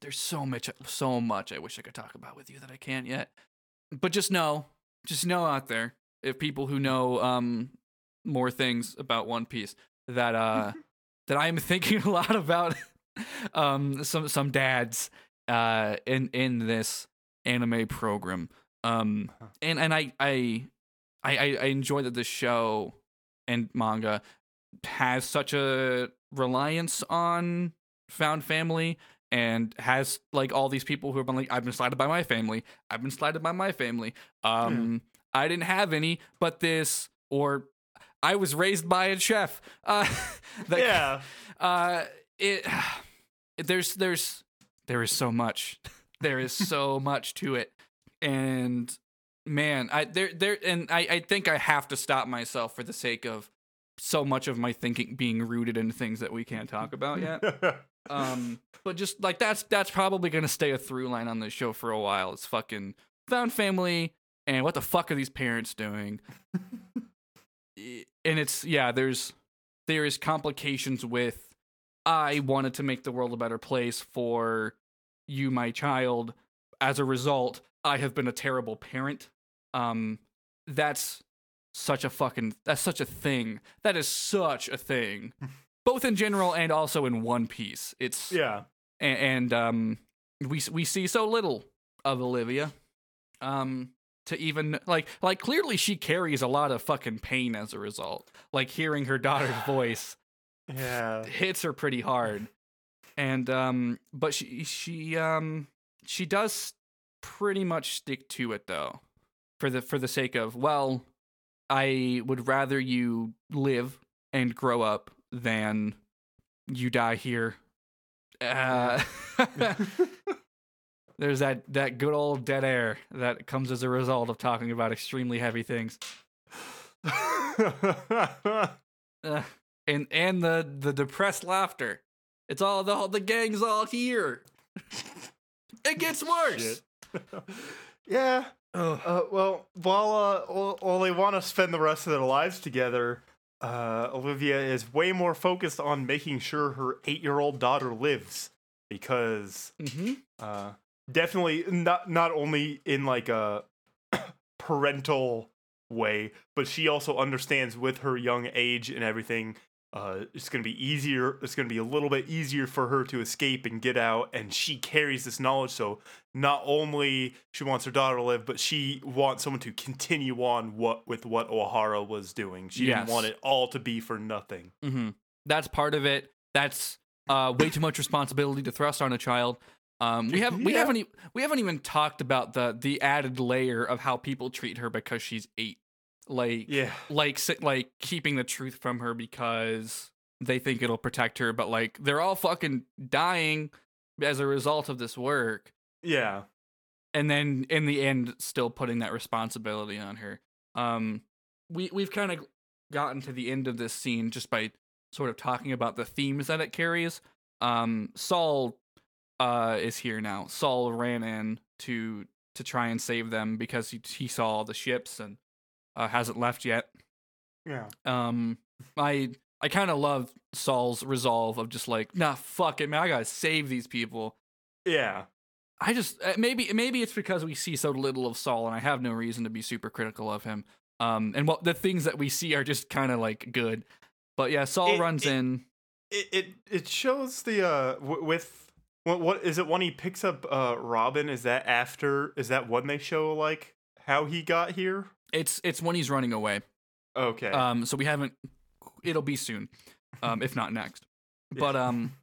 There's so much, so much I wish I could talk about with you that I can't yet. But just know, just know out there, if people who know um more things about One Piece, that uh that I am thinking a lot about um some some dads uh in in this anime program. Um and and I I I I I enjoy that this show and manga has such a reliance on found family and has like all these people who have been like I've been slighted by my family. I've been slighted by my family. Um I didn't have any but this or I was raised by a chef. Uh that- yeah. uh it there's there's there is so much there is so much to it and man i there there and i i think i have to stop myself for the sake of so much of my thinking being rooted in things that we can't talk about yet. Um but just like that's that's probably gonna stay a through line on this show for a while. It's fucking found family and what the fuck are these parents doing? And it's yeah there's there is complications with i wanted to make the world a better place for you my child. As a result i have been a terrible parent. Um that's such a fucking that's such a thing. That is such a thing. Both in general and also in one piece. It's yeah. and, and um we we see so little of Olivia um to even like like clearly she carries a lot of fucking pain as a result. Like hearing her daughter's voice Yeah. hits her pretty hard. And um but she she um she does pretty much stick to it though for the for the sake of well i would rather you live and grow up than you die here uh there's that that good old dead air that comes as a result of talking about extremely heavy things uh, and and the the depressed laughter. It's all the the gang's all here. it gets worse. Shit. Yeah. Uh, well, while uh, while, while they want to spend the rest of their lives together, uh, Olivia is way more focused on making sure her eight-year-old daughter lives because Mm-hmm. uh, definitely not not only in like a parental way, but she also understands with her young age and everything. Uh, it's gonna be easier. It's gonna be a little bit easier for her to escape and get out, and she carries this knowledge. So not only she wants her daughter to live, but she wants someone to continue on what with what Ohara was doing. She Yes. didn't want it all to be for nothing. Mm-hmm. That's part of it. That's uh, way too much responsibility to thrust on a child. Um, we have we Yeah. haven't we haven't even talked about the the added layer of how people treat her because she's eight. Like Yeah. like like keeping the truth from her because they think it'll protect her, but like they're all fucking dying as a result of this work. Yeah. and then in the end still putting that responsibility on her um we we've kind of gotten to the end of this scene just by sort of talking about the themes that it carries um saul uh is here now saul ran in to to try and save them because he, he saw the ships and uh, hasn't left yet Yeah. um i i kind of love saul's resolve of just like nah fuck it man i gotta save these people Yeah. I just uh, maybe maybe it's because we see so little of Saul, and I have no reason to be super critical of him. Um, and what the things that we see are just kind of like good, but yeah, Saul It- runs it- in. it it, it shows the uh w- with what what is it when he picks up uh Robin is that after is that when they show like how he got here? It's it's when he's running away. Okay. Um, so we haven't. It'll be soon, um, if not next. But um,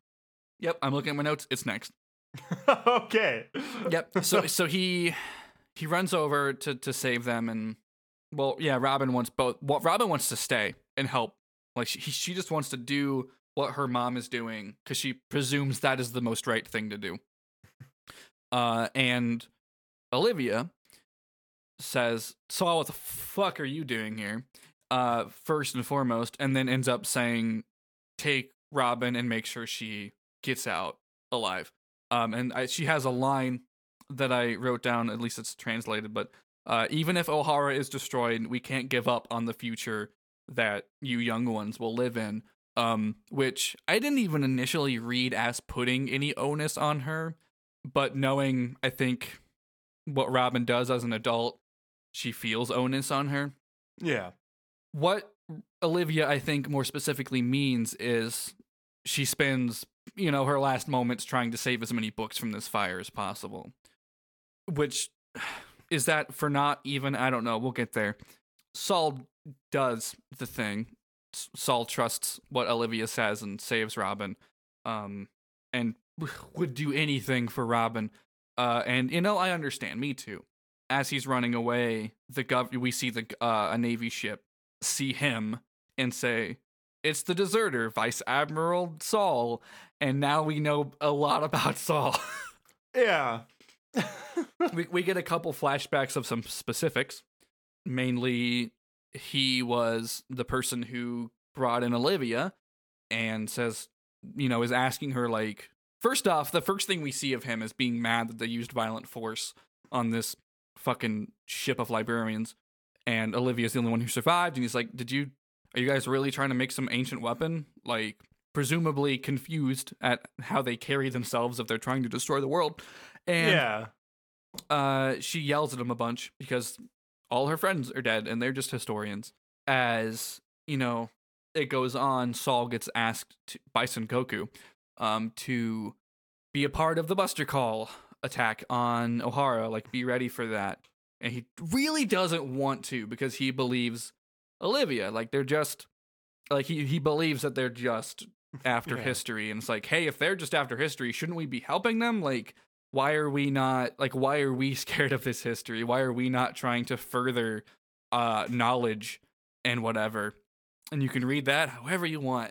yep. I'm looking at my notes. It's next. okay. Yep. So so he he runs over to to save them, and well, yeah. Robin wants both. Well, Robin wants to stay and help. Like she she just wants to do what her mom is doing because she presumes that is the most right thing to do. Uh, and Olivia says, "Saul, what the fuck are you doing here?" Uh, first and foremost, and then ends up saying, "Take Robin and make sure she gets out alive." Um, and I, she has a line that I wrote down. At least it's translated, but uh, even if Ohara is destroyed, we can't give up on the future that you young ones will live in. Um, which I didn't even initially read as putting any onus on her, but knowing I think what Robin does as an adult, she feels onus on her. Yeah. What Olivia, I think, more specifically means is she spends, you know, her last moments trying to save as many books from this fire as possible. Which is that for not even, I don't know, we'll get there. Saul does the thing. Saul trusts what Olivia says and saves Robin. Um, and would do anything for Robin. Uh, and you know, I understand. Me too. As he's running away, the gov we see the uh, a navy ship see him and say, "It's the deserter, Vice Admiral Saul." And now we know a lot about Saul. Yeah. we we get a couple flashbacks of some specifics. Mainly, he was the person who brought in Olivia, and says, you know, is asking her like, first off, the first thing we see of him is being mad that they used violent force on this fucking ship of librarians, and Olivia's the only one who survived, and he's like, did you? Are you guys really trying to make some ancient weapon? Like, presumably confused at how they carry themselves if they're trying to destroy the world. And yeah. uh, she yells at him a bunch because all her friends are dead and they're just historians. As you know, it goes on. Saul gets asked to, by Sengoku um, to be a part of the Buster Call attack on Ohara. Like, be ready for that. And he really doesn't want to because he believes Olivia. Like, they're just like he he believes that they're just after Yeah. history, and it's like, hey, if they're just after history, shouldn't we be helping them? Like, why are we not like why are we scared of this history why are we not trying to further uh knowledge and whatever and you can read that however you want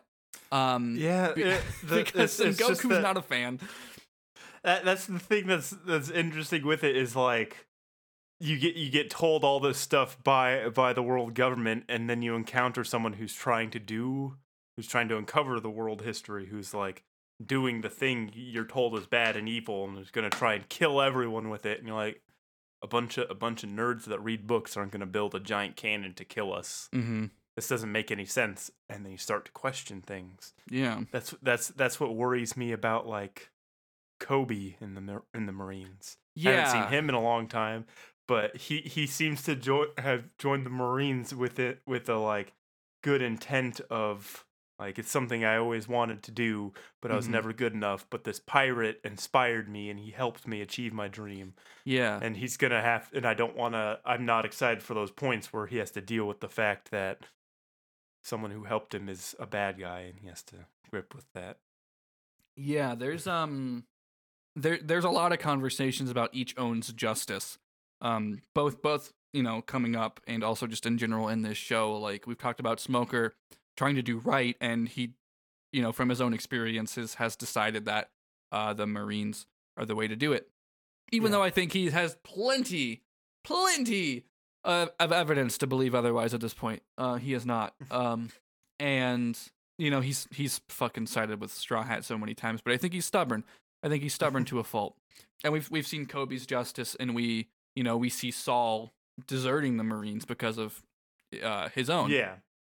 um Yeah. it- the- because it's- it's goku's that- not a fan that, that's the thing that's that's interesting with it is like you get you get told all this stuff by by the world government and then you encounter someone who's trying to do who's trying to uncover the world history who's like doing the thing you're told is bad and evil and is going to try and kill everyone with it and you're like a bunch of a bunch of nerds that read books aren't going to build a giant cannon to kill us. Mm-hmm. This doesn't make any sense and then you start to question things. Yeah. That's that's that's what worries me about like Koby in the in the Marines. I haven't seen him in a long time, but he he seems to jo- have joined the Marines with it with a like good intent of like it's something I always wanted to do, but I was Mhm. never good enough. But this pirate inspired me, and he helped me achieve my dream. yeah And he's gonna have, and I don't want to. I'm not excited for those points where he has to deal with the fact that someone who helped him is a bad guy, and he has to grip with that. Yeah, there's um there there's a lot of conversations about each owns justice. Um both both, you know, coming up and also just in general in this show. Like we've talked about Smoker trying to do right and he you know, from his own experiences has decided that uh the Marines are the way to do it. Even Yeah. though I think he has plenty plenty of, of evidence to believe otherwise at this point. Uh he is not. Um and you know he's he's fucking sided with Straw Hat so many times, but I think he's stubborn. I think he's stubborn to a fault. And we've we've seen Koby's justice, and we you know we see Saul deserting the Marines because of uh, his own. Yeah.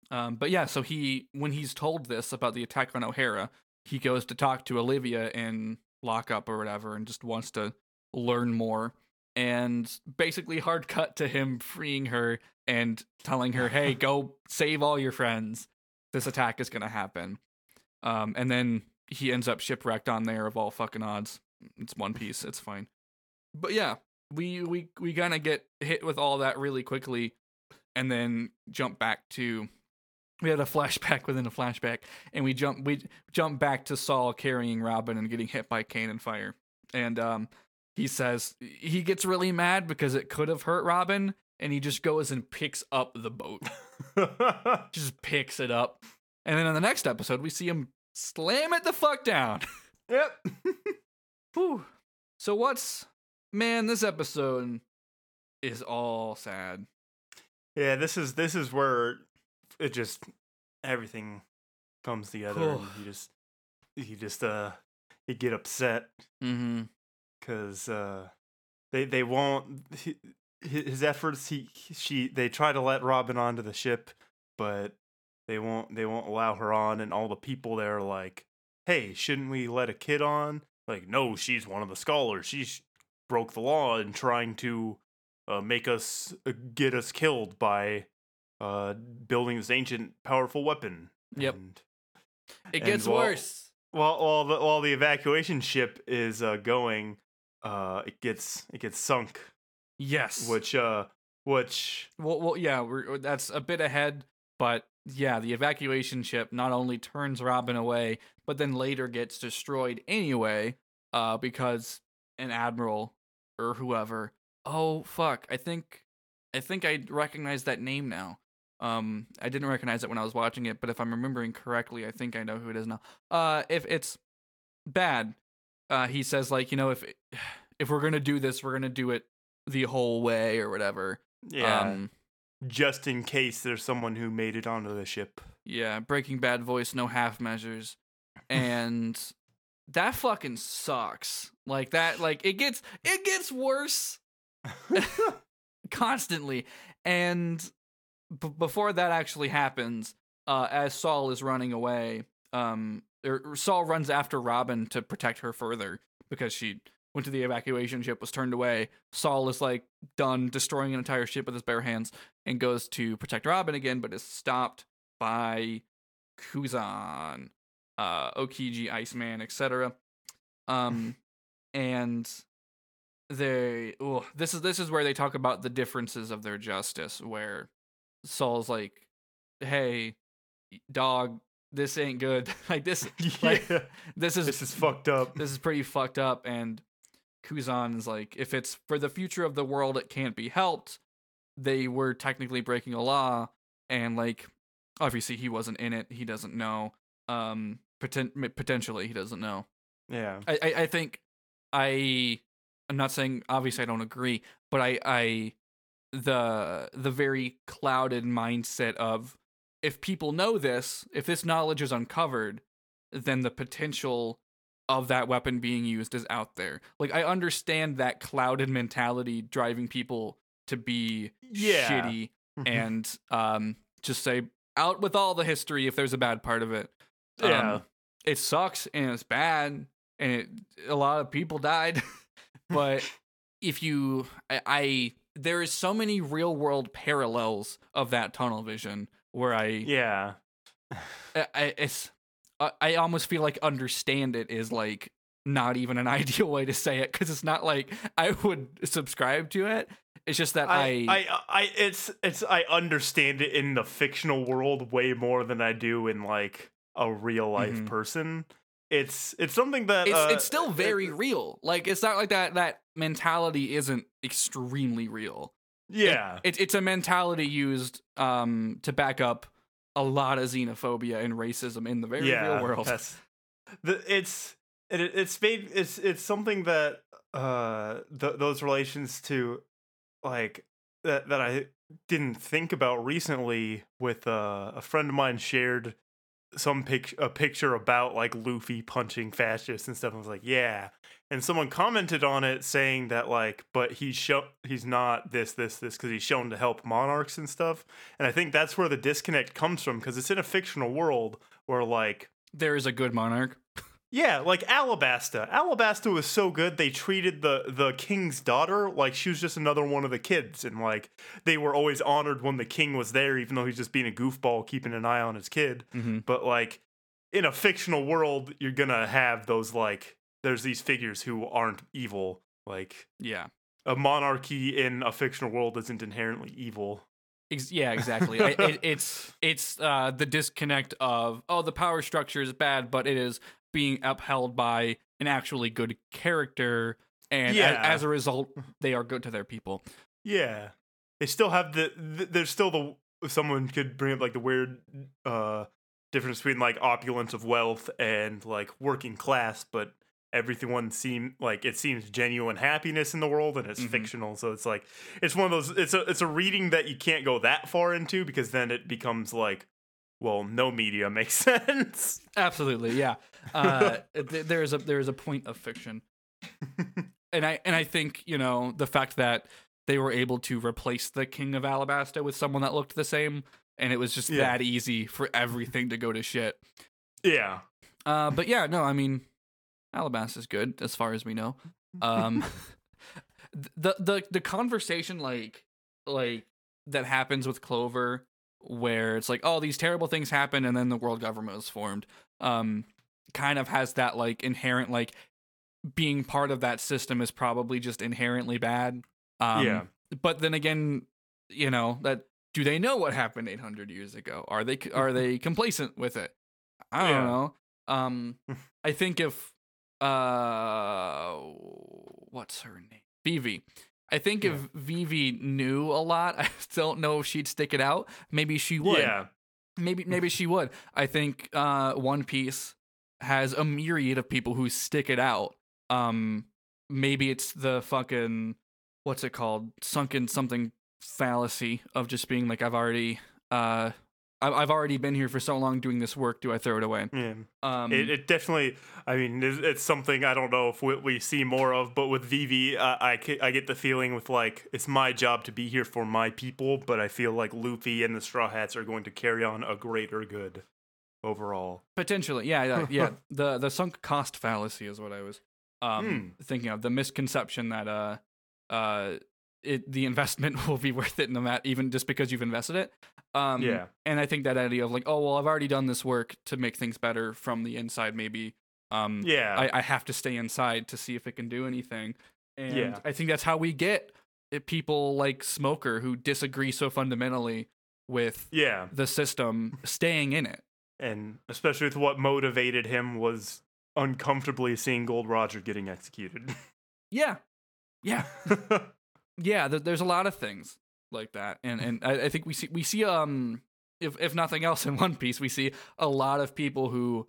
Um, but yeah, so he when he's told this about the attack on Ohara, he goes to talk to Olivia in lockup or whatever, and just wants to learn more. And basically, hard cut to him freeing her and telling her, "Hey, go save all your friends. This attack is gonna happen." Um, and then he ends up shipwrecked on there of all fucking odds. It's One Piece. It's fine. But yeah, we we we kind of get hit with all that really quickly, and then jump back to. We had a flashback within a flashback, and we jump we jump back to Saul carrying Robin and getting hit by cannon fire, and um, he says he gets really mad because it could have hurt Robin, and he just goes and picks up the boat, just picks it up, and then in the next episode we see him slam it the fuck down. yep. Whew. So what's man? This episode is all sad. Yeah, this is this is where it just everything comes together. and you just you just uh you get upset Mm-hmm. because uh they they won't his efforts he she they try to let Robin onto the ship, but they won't they won't allow her on, and all the people there are like, hey, shouldn't we let a kid on? Like, no, she's one of the scholars. She's broke the law in trying to uh, make us uh, get us killed by uh building this ancient powerful weapon. Yep. And It gets while- worse. while while the while the evacuation ship is uh, going, uh, it gets it gets sunk, Yes. which uh, which well, well, yeah, we're that's a bit ahead, but yeah, the evacuation ship not only turns Robin away, but then later gets destroyed anyway, uh, because an admiral or whoever. Oh fuck! I think, I think I recognize that name now. Um, I didn't recognize it when I was watching it, but if I'm remembering correctly, I think I know who it is now. Uh, if it's bad, uh, he says like, you know, if if we're gonna do this, we're gonna do it the whole way or whatever. yeah, Um, just in case there's someone who made it onto the ship. Yeah, Breaking Bad voice, no half measures. And that fucking sucks. Like that like it gets it gets worse constantly. And b- before that actually happens, uh as Saul is running away, um or or Saul runs after Robin to protect her further because she went to the evacuation ship was turned away. Saul is like done destroying an entire ship with his bare hands and goes to protect Robin again but is stopped by Kuzan, uh, Aokiji, Iceman, etc. Um, and they, oh, this is this is where they talk about the differences of their justice. Where Saul's like, "Hey, dog, this ain't good. like this, like, yeah, this is this is fucked up. this is pretty fucked up." And Kuzan is like, "If it's for the future of the world, it can't be helped." They were technically breaking a law, and like obviously he wasn't in it he doesn't know um poten- potentially he doesn't know Yeah, I, I i think i i'm not saying obviously i don't agree but i i the the very clouded mindset of if people know this if this knowledge is uncovered then the potential of that weapon being used is out there like i understand that clouded mentality driving people to be Yeah. shitty and um just say out with all the history if there's a bad part of it. Yeah. Um, it sucks and it's bad and it a lot of people died. but if you I, I there is so many real world parallels of that tunnel vision where I yeah, I, I it's I, I almost feel like understand it is like not even an ideal way to say it because it's not like I would subscribe to it. It's just that I, I, I, I, it's, it's, I understand it in the fictional world way more than I do in like a real life Mhm. person. It's, it's something that it's uh, it's still it- very real. Like it's not like that that mentality isn't extremely real. yeah, It's it's a mentality used um to back up a lot of xenophobia and racism in the very yeah, real world. That's, the, it's, it, it's made, it's, it's something that uh, th- those relations to, like that that I didn't think about recently. With uh, a friend of mine shared some pic a picture about like Luffy punching fascists and stuff. I was like, yeah. And someone commented on it saying that like, but he's show he's not this this this because he's shown to help monarchs and stuff. And I think that's where the disconnect comes from because it's in a fictional world where like there is a good monarch. Yeah, like Alabasta. Alabasta was so good they treated the the king's daughter like she was just another one of the kids, and like they were always honored when the king was there, even though he's just being a goofball, keeping an eye on his kid. Mm-hmm. But like in a fictional world, you're gonna have those like there's these figures who aren't evil, like Yeah. a monarchy in a fictional world isn't inherently evil. Yeah, exactly. I, it, it's it's uh, the disconnect of oh, the power structure is bad, but it is being upheld by an actually good character, and Yeah. as a result, they are good to their people. Yeah, they still have the. th- there's still the. Someone could bring up like the weird uh difference between like opulence of wealth and like working class, but everyone seem like it seems genuine happiness in the world and it's Mhm. fictional. So it's like it's one of those. It's a it's a reading that you can't go that far into because then it becomes like, well, no media makes sense. Absolutely, yeah. Uh, th- there is a there is a point of fiction, and I and I think you know the fact that they were able to replace the King of Alabasta with someone that looked the same, and it was just Yeah. that easy for everything to go to shit. yeah. Uh, but yeah, no, I mean, Alabasta is good as far as we know. Um, the the the conversation like like that happens with Clover, where it's like, oh, these terrible things happen, and then the world government was formed. Um, kind of has that like inherent like being part of that system is probably just inherently bad. Um, Yeah. But then again, you know that do they know what happened 800 years ago? Are they are they complacent with it? I don't Yeah. know. Um, I think if uh, what's her name? Vivi. I think if Vivi knew a lot, I don't know if she'd stick it out. Maybe she would. Yeah. Maybe maybe she would. I think uh, One Piece has a myriad of people who stick it out. Um, maybe it's the fucking what's it called? Sunken something fallacy of just being like I've already uh I've already been here for so long doing this work. Do I throw it away? Yeah. Um, It, it definitely, I mean, it's, it's something I don't know if we, we see more of, but with Vivi, uh, I, I get the feeling with like, it's my job to be here for my people, but I feel like Luffy and the Straw Hats are going to carry on a greater good overall. Potentially, yeah, yeah, yeah. the the sunk cost fallacy is what I was um thinking of. The misconception that uh uh it the investment will be worth it no matter even just because you've invested it. Um Yeah. and I think that idea of like, oh well, I've already done this work to make things better from the inside, maybe. Um Yeah. I, I have to stay inside to see if it can do anything. And Yeah. I think that's how we get uh, people like Smoker who disagree so fundamentally with yeah. the system staying in it. And especially with what motivated him was uncomfortably seeing Gold Roger getting executed. Yeah. Yeah. yeah, th- there's a lot of things like that, and and I, I think we see we see um if if nothing else in One Piece, we see a lot of people who,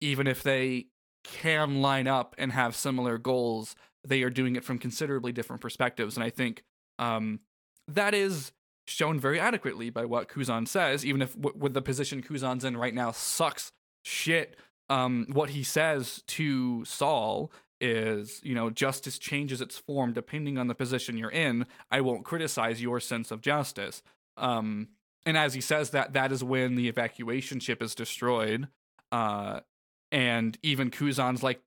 even if they can line up and have similar goals, they are doing it from considerably different perspectives, and I think um that is shown very adequately by what Kuzan says, even if w- with the position Kuzan's in right now sucks shit. Um, what he says to Saul is, you know, justice changes its form depending on the position you're in. I won't criticize your sense of justice. Um, and as he says that, that is when the evacuation ship is destroyed. Uh, and even Kuzan's like,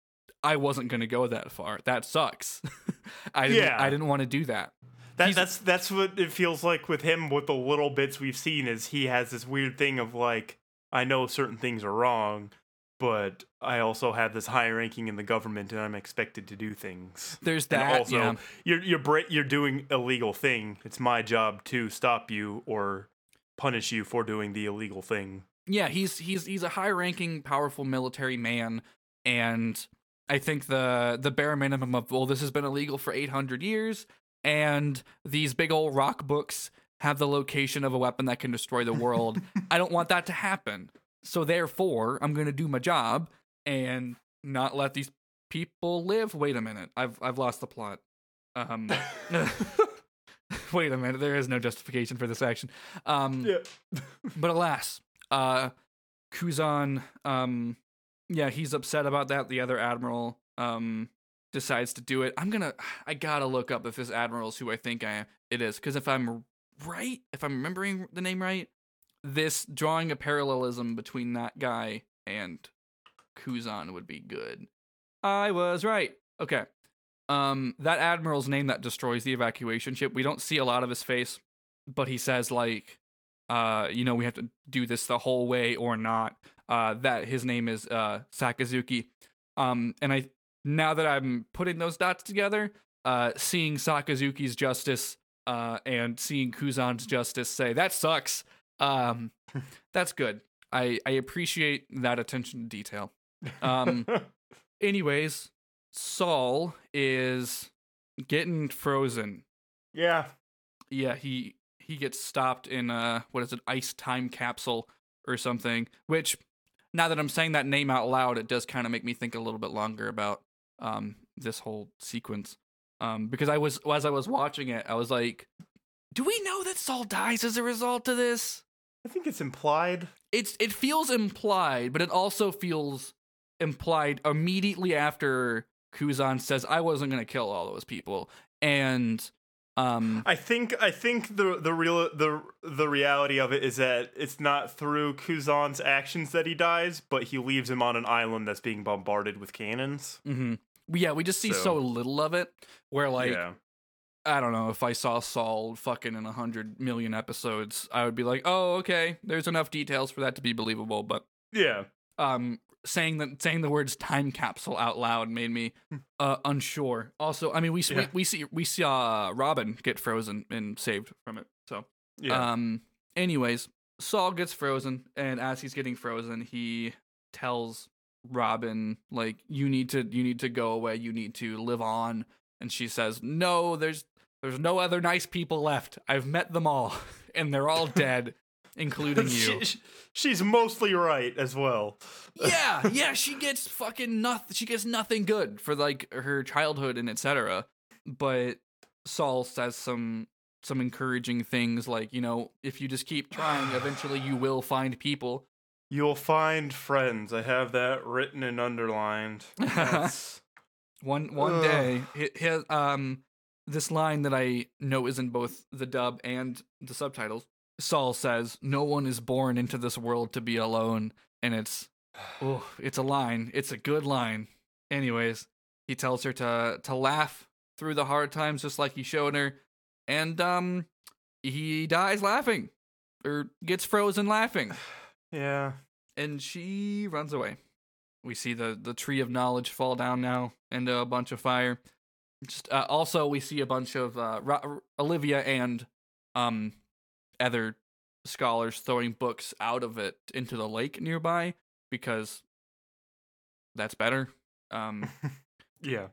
I wasn't going to go that far. That sucks. I didn't, Yeah. I didn't want to do that. That, He's- that's that's what it feels like with him. With the little bits we've seen, is he has this weird thing of like, I know certain things are wrong, but I also have this high ranking in the government, and I'm expected to do things. There's And that. also, yeah. you're you're bra- you're doing illegal thing. It's my job to stop you or punish you for doing the illegal thing. yeah he's he's he's a high ranking powerful military man and i think the the bare minimum of well this has been illegal for 800 years and these big old rock books have the location of a weapon that can destroy the world i don't want that to happen so therefore i'm going to do my job and not let these people live? Wait a minute. I've i've lost the plot. Um wait a minute. There is no justification for this action. Um yeah. but alas, uh, Kuzan, um, yeah, he's upset about that. The other admiral, um, decides to do it. I'm gonna, I gotta look up if this admiral is who I think I it is, because if I'm right, if I'm remembering the name right, this drawing a parallelism between that guy and Kuzan would be good. I was right. Okay. Um, that admiral's name that destroys the evacuation ship. We don't see a lot of his face, but he says like, uh, you know, we have to do this the whole way or not. Uh, that his name is uh Sakazuki. Um, and I now that I'm putting those dots together, uh, seeing Sakazuki's justice uh, and seeing Kuzan's justice say that sucks. Um, that's good. I I appreciate that attention to detail. Um, anyways, Saul is getting frozen. yeah. Yeah, he he gets stopped in uh what is it, ice time capsule or something. Which now that I'm saying that name out loud, it does kind of make me think a little bit longer about um this whole sequence. Um because I was as I was watching it, I was like, do we know that Saul dies as a result of this? I think it's implied. It's it feels implied, but it also feels implied immediately after Kuzan says I wasn't gonna kill all those people. And um I think I think the the real the the reality of it is that it's not through Kuzan's actions that he dies, but he leaves him on an island that's being bombarded with cannons. mhm. yeah, we just see so, So- little of it where like yeah. I don't know if I saw Saul fucking in a hundred million episodes, I would be like, oh, okay, there's enough details for that to be believable. But Yeah. um, saying that saying the words time capsule out loud made me uh, unsure. Also, I mean, we, Yeah. we we see we saw Robin get frozen and saved from it. So Yeah. um, anyways, Saul gets frozen, and as he's getting frozen, he tells Robin like, "You need to, you need to go away. You need to live on." And she says, "No, there's, there's no other nice people left. I've met them all, and they're all dead, including you." She- she- she's mostly right as well. yeah, yeah, she gets fucking nothing. She gets nothing good for like her childhood and etc. But Saul says some some encouraging things like, you know, if you just keep trying, eventually you will find people. You'll find friends. I have that written and underlined. One one Ugh. day, his, um, this line that I know is in both the dub and the subtitles. Saul says, "No one is born into this world to be alone," and it's, oh, it's a line. It's a good line. Anyways, he tells her to to laugh through the hard times, just like he showed her, and um, he dies laughing, or gets frozen laughing yeah. and she runs away. We see the the tree of knowledge fall down now into a bunch of fire. Just uh, also we see a bunch of uh, Ro- Olivia and um other scholars throwing books out of it into the lake nearby because that's better. Um, Yeah.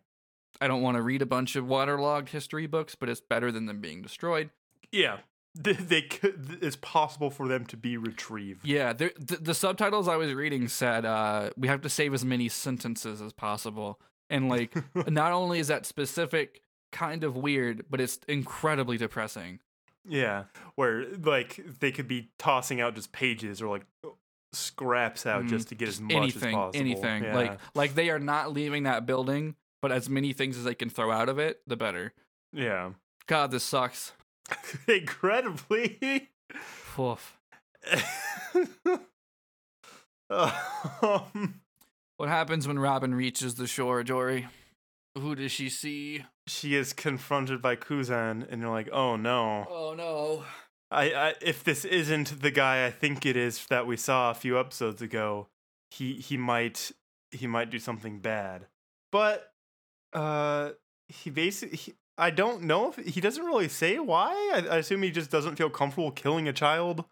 I don't want to read a bunch of waterlogged history books, but it's better than them being destroyed. Yeah. They, they could, it's possible for them to be retrieved. Yeah, the, the subtitles I was reading said uh, we have to save as many sentences as possible. And like, not only is that specific kind of weird, but it's incredibly depressing. Yeah, where like they could be tossing out just pages or like scraps out Mm, just to get as much anything, as possible. anything. Yeah. Like, like they are not leaving that building, but as many things as they can throw out of it, the better. yeah, God, this sucks. incredibly. Oof. um, What happens when Robin reaches the shore, Jory? Who does she see? she is confronted by Kuzan, and you're like, "Oh no!" Oh no. I, I if this isn't the guy I think it is that we saw a few episodes ago, he he might he might do something bad. But uh he basically he, I don't know if he doesn't really say why. I, I assume he just doesn't feel comfortable killing a child.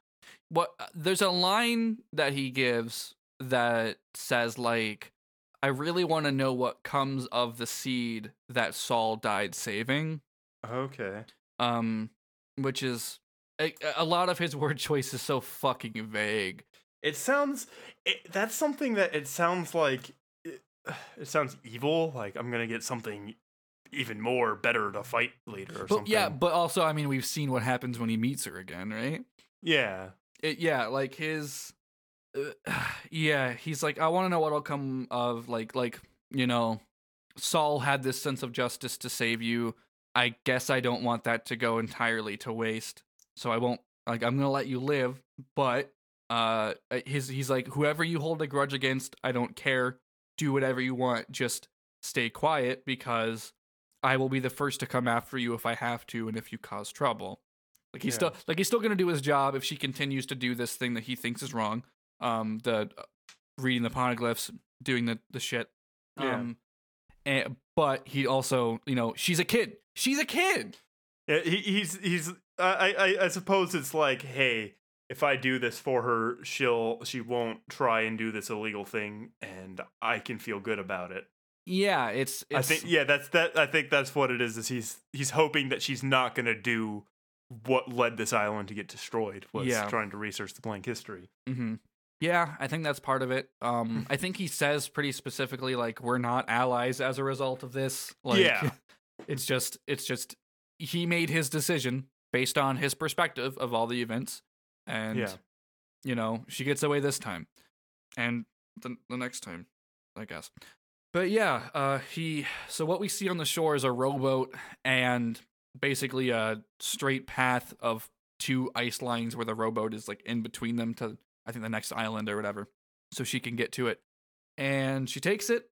what there's a line that he gives that says like i really want to know what comes of the seed that saul died saving Okay. um which is a, a lot of his word choice is so fucking vague It sounds it, that's something that it sounds like it, it sounds evil, like I'm going to get something even more better to fight later or but something. yeah but also i mean we've seen what happens when he meets her again right Yeah. it, yeah like his yeah he's like i want to know what'll come of like like you know saul had this sense of justice to save you i guess i don't want that to go entirely to waste so i won't like i'm gonna let you live but uh his he's like whoever you hold a grudge against i don't care do whatever you want just stay quiet because i will be the first to come after you if i have to and if you cause trouble like he's Yeah. still like he's still gonna do his job if she continues to do this thing that he thinks is wrong. Um, the uh, reading the poneglyphs, doing the the shit. Yeah. Um, and, but he also, you know, she's a kid. She's a kid. Yeah, he, he's he's. I, I I suppose it's like, hey, if I do this for her, she'll she won't try and do this illegal thing, and I can feel good about it. Yeah, it's, it's I think yeah, that's that. I think that's what it is. Is he's he's hoping that she's not gonna do what led this island to get destroyed. Was Yeah. trying to research the blank history. hmm Yeah, I think that's part of it. Um, I think he says pretty specifically like we're not allies as a result of this. Like, Yeah. it's just it's just he made his decision based on his perspective of all the events, and Yeah. you know she gets away this time, and the the next time, I guess. But yeah, uh, he. So what we see on the shore is a rowboat and basically a straight path of two ice lines where the rowboat is like in between them to I think the next island or whatever, so she can get to it. And she takes it,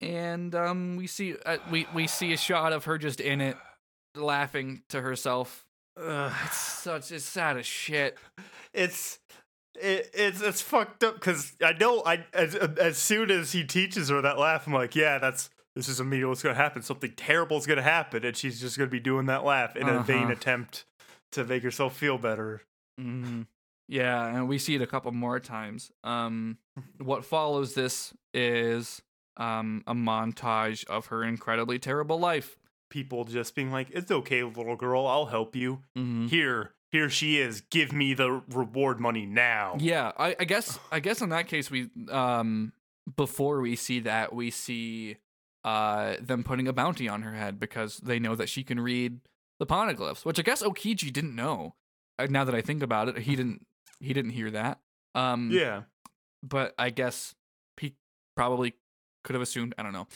and um, we see uh, we we see a shot of her just in it, laughing to herself. Ugh. It's such it's sad as shit. it's it, it's it's fucked up because I know I as as soon as he teaches her that laugh, I'm like, yeah, that's this is immediately what's gonna happen. Something terrible is gonna happen, and she's just gonna be doing that laugh in a vain Uh-huh. attempt to make herself feel better. Mhm. Yeah, and we see it a couple more times. Um, what follows this is um a montage of her incredibly terrible life. People just being like, "It's okay, little girl, I'll help you. Mhm. Here, here she is. Give me the reward money now." Yeah, I, I guess I guess in that case we um before we see that we see uh them putting a bounty on her head because they know that she can read the poneglyphs, which I guess Aokiji didn't know. Now that I think about it, he didn't he didn't hear that. Um yeah. but I guess he probably could have assumed. I don't know.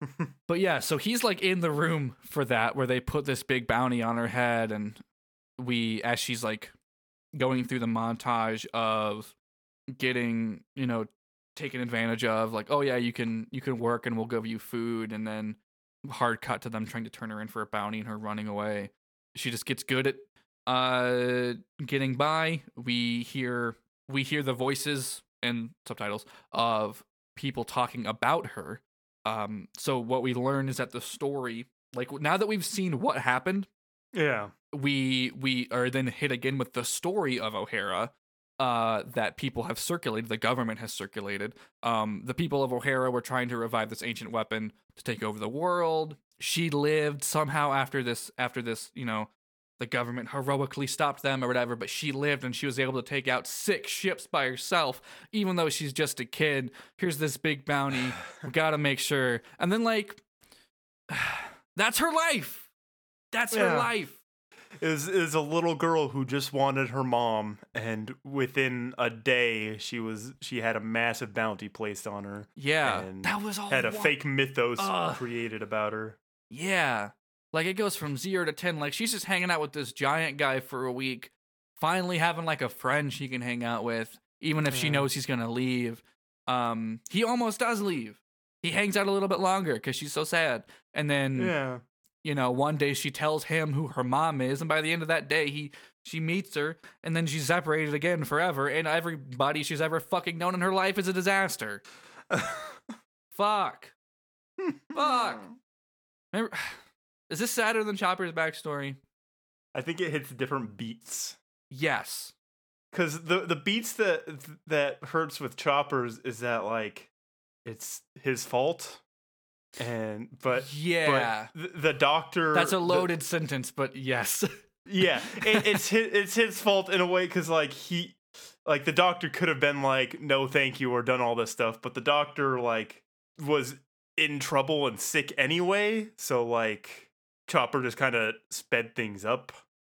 but yeah, so he's like in the room for that where they put this big bounty on her head, and we, as she's like going through the montage of getting, you know, taken advantage of, like, oh yeah, you can you can work and we'll give you food, and then hard cut to them trying to turn her in for a bounty and her running away. She just gets good at uh getting by. We hear we hear the voices and subtitles of people talking about her. Um, so what we learn is that the story, like now that we've seen what happened, yeah. we we are then hit again with the story of Ohara uh that people have circulated the government has circulated um the people of Ohara were trying to revive this ancient weapon to take over the world she lived somehow after this after this you know the government heroically stopped them or whatever but she lived and she was able to take out six ships by herself even though she's just a kid. Here's this big bounty. We got to make sure. And then like that's her life. That's her life. Is is a little girl who just wanted her mom and within a day she was she had a massive bounty placed on her Yeah, and that was all. had a one- fake mythos Ugh. created about her. Yeah, like it goes from zero to ten. Like she's just hanging out with this giant guy for a week, finally having like a friend she can hang out with, even if she knows he's gonna leave. Um, he almost does leave. He hangs out a little bit longer because she's so sad, and then yeah you know one day she tells him who her mom is, and by the end of that day he she meets her, and then she's separated again forever, and everybody she's ever fucking known in her life is a disaster. Fuck. Fuck. Remember, is this sadder than Chopper's backstory? i think it hits different beats Yes. because the the beats that that hurts with choppers is that like it's his fault and but yeah. but the, the doctor That's a the- loaded sentence, but yes. yeah it, it's his, it's his fault in a way because like he like the doctor could have been like no thank you or done all this stuff but the doctor like was in trouble and sick anyway so like chopper just kind of sped things up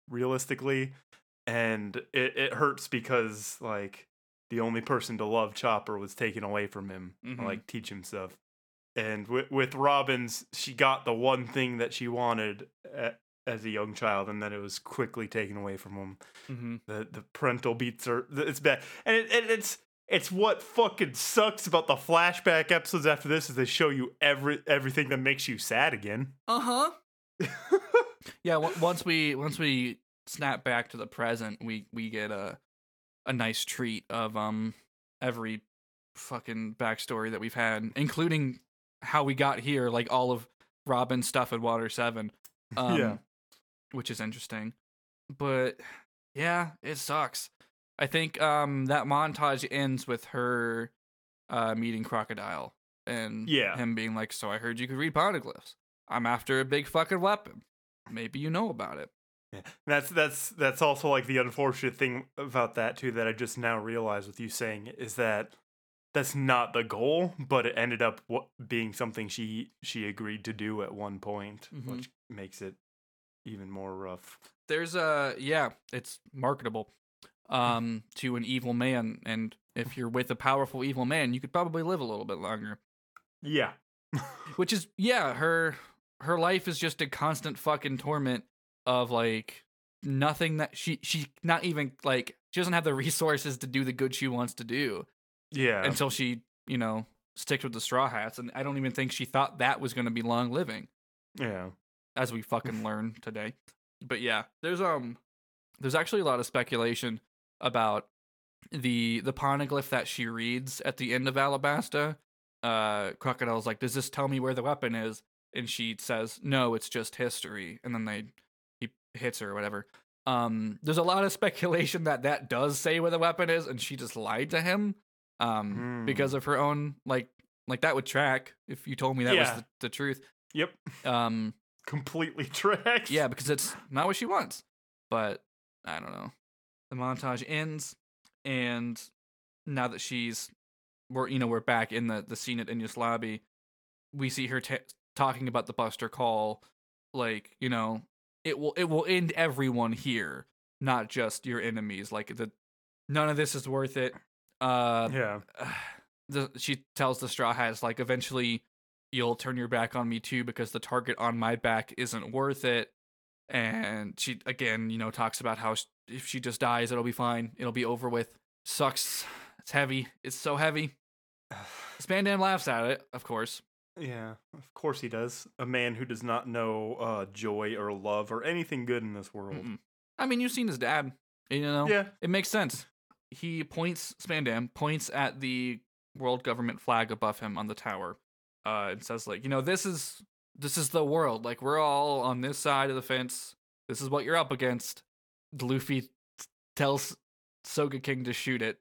realistically and it, it hurts because like the only person to love chopper was taken away from him Mhm. like teach him stuff. And with, with Robin's she got the one thing that she wanted a- as a young child and then it was quickly taken away from him. Hmm the the parental beats are it's bad. And it, it, it's it's what fucking sucks about the flashback episodes after this is they show you every everything that makes you sad again. Uh huh. Yeah. w- once we once we snap back to the present, we we get a a nice treat of um every fucking backstory that we've had, including how we got here, like all of Robin's stuff in Water Seven. Um, Yeah. which is interesting. But yeah, it sucks. I think um that montage ends with her uh meeting Crocodile and Yeah. him being like, "So I heard you could read poneglyphs. I'm after a big fucking weapon. Maybe you know about it." Yeah. That's that's that's also like the unfortunate thing about that too that I just now realized with you saying is that that's not the goal, but it ended up being something she she agreed to do at one point, Mhm. which makes it even more rough. There's a yeah, it's marketable um to an evil man and if you're with a powerful evil man, you could probably live a little bit longer. Yeah. which is yeah her her life is just a constant fucking torment of like nothing that she she not even like she doesn't have the resources to do the good she wants to do Yeah. until she you know sticks with the straw hats and i don't even think she thought that was going to be long living yeah. as we fucking learn today but yeah there's um there's actually a lot of speculation about the the poneglyph that she reads at the end of alabasta uh crocodile's like does this tell me where the weapon is and she says no it's just history and then they he hits her or whatever um there's a lot of speculation that that does say where the weapon is and she just lied to him um Hmm. because of her own like like that would track if you told me that was the, the truth Yep. um Completely tracks. yeah, because it's not what she wants. But I don't know. The montage ends, and now that she's we're you know we're back in the the scene at Enies lobby, we see her ta talking about the Buster Call, like you know it will it will end everyone here, not just your enemies. Like the none of this is worth it. Uh, Yeah. the, she tells the straw hats like eventually you'll turn your back on me too because the target on my back isn't worth it and she again you know talks about how sh- if she just dies it'll be fine it'll be over with sucks it's heavy it's so heavy spandam laughs at it of course Yeah, of course he does. A man who does not know uh, joy or love or anything good in this world. Mm-mm. i mean you've seen his dad you know Yeah, it makes sense he points spandam points at the world government flag above him on the tower uh and says like you know this is this is the world like we're all on this side of the fence this is what you're up against luffy t- tells Sogeking to shoot it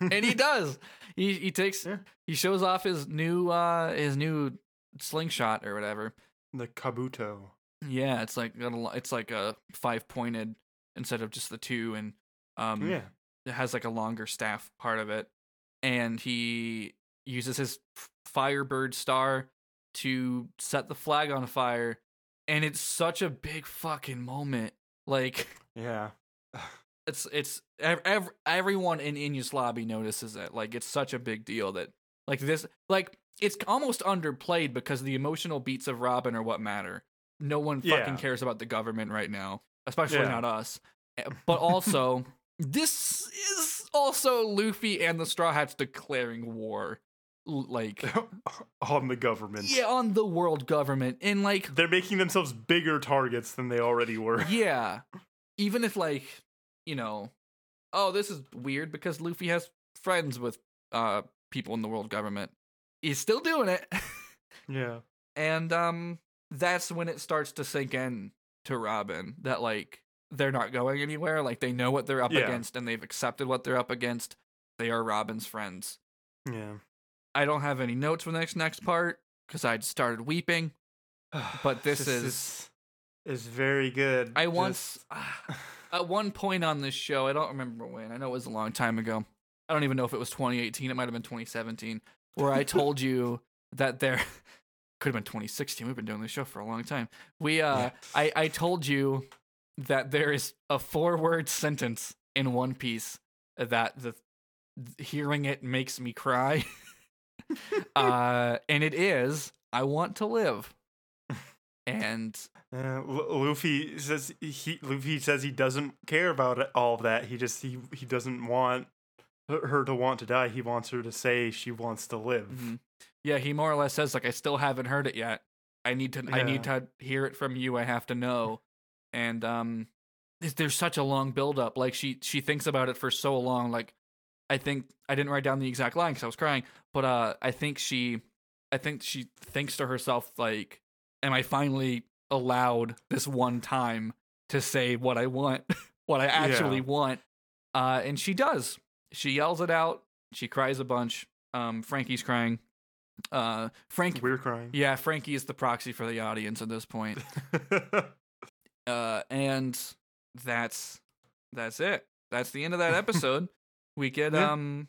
and he does. He he takes Yeah. he shows off his new uh his new slingshot or whatever. The kabuto. yeah it's like got a lo- it's like a five pointed instead of just the two and um yeah, it has like a longer staff part of it. And he uses his firebird star to set the flag on fire. And it's such a big fucking moment. Like yeah, it's it's ev- ev- everyone in Enies lobby notices it like it's such a big deal that like this like it's almost underplayed because the emotional beats of Robin are what matter no one fucking Yeah. cares about the government right now especially Yeah. not us Eh, but also this is also Luffy and the Straw Hats declaring war like on the government. yeah on the world government and like They're making themselves bigger targets than they already were. yeah. Even if like, you know, oh, this is weird because Luffy has friends with uh people in the world government. He's still doing it. Yeah. and um that's when it starts to sink in to Robin that like they're not going anywhere, like they know what they're up Yeah. against and they've accepted what they're up against. They are Robin's friends. Yeah. I don't have any notes for the next next part cuz I'd started weeping. But this is- is very good. I once Just- at one point on this show, I don't remember when. I know it was a long time ago. I don't even know if it was 2018. It might have been 2017, where I told you that there could have been 2016. We've been doing this show for a long time. We, uh, Yeah. I, I told you that there is a four-word sentence in One Piece that the hearing it makes me cry. uh, and it is, "I want to live." And Uh, Lu- Luffy says he Luffy says he doesn't care about it- all of that. He just he he doesn't want her to want to die. He wants her to say she wants to live. Mhm. Yeah, he more or less says like I still haven't heard it yet. I need to I need to hear it from you. I have to know. And um there's- there's such a long build up. Like she she thinks about it for so long like I think I didn't write down the exact line cuz I was crying, but uh I think she I think she thinks to herself like, "Am I finally allowed this one time to say what I want, what I actually Yeah. want?" Uh, and she does. She yells it out. She cries a bunch. Um, Franky's crying. Uh, Frank, We're crying. yeah, Franky is the proxy for the audience at this point. Uh, and that's that's it. That's the end of that episode. we get Yeah. um,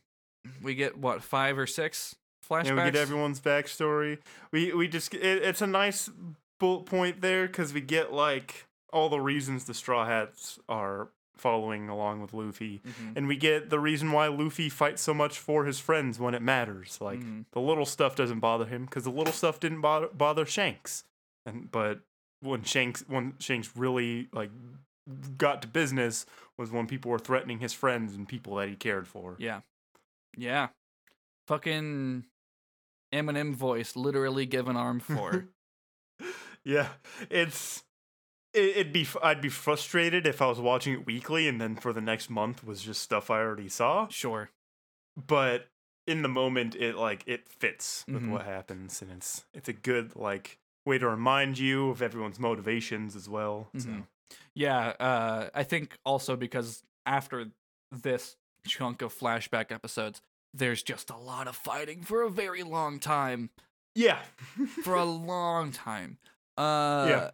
we get what five or six flashbacks. and we get everyone's backstory. We we just it, it's a nice bullet point there because we get like all the reasons the Straw Hats are following along with Luffy, Mhm. and we get the reason why Luffy fights so much for his friends when it matters. Like Mhm. the little stuff doesn't bother him because the little stuff didn't bother bother Shanks, and but when Shanks when Shanks really like got to business was when people were threatening his friends and people that he cared for. Yeah, yeah. Fucking Eminem voice, literally give an arm for. Yeah, it's it, it'd be I'd be frustrated if I was watching it weekly and then for the next month was just stuff I already saw. sure. But in the moment, it like it fits with Mhm. what happens, and it's it's a good like way to remind you of everyone's motivations as well. So Mhm. Yeah, uh, I think also because after this chunk of flashback episodes, there's just a lot of fighting for a very long time. yeah, For a long time. Uh, Yeah.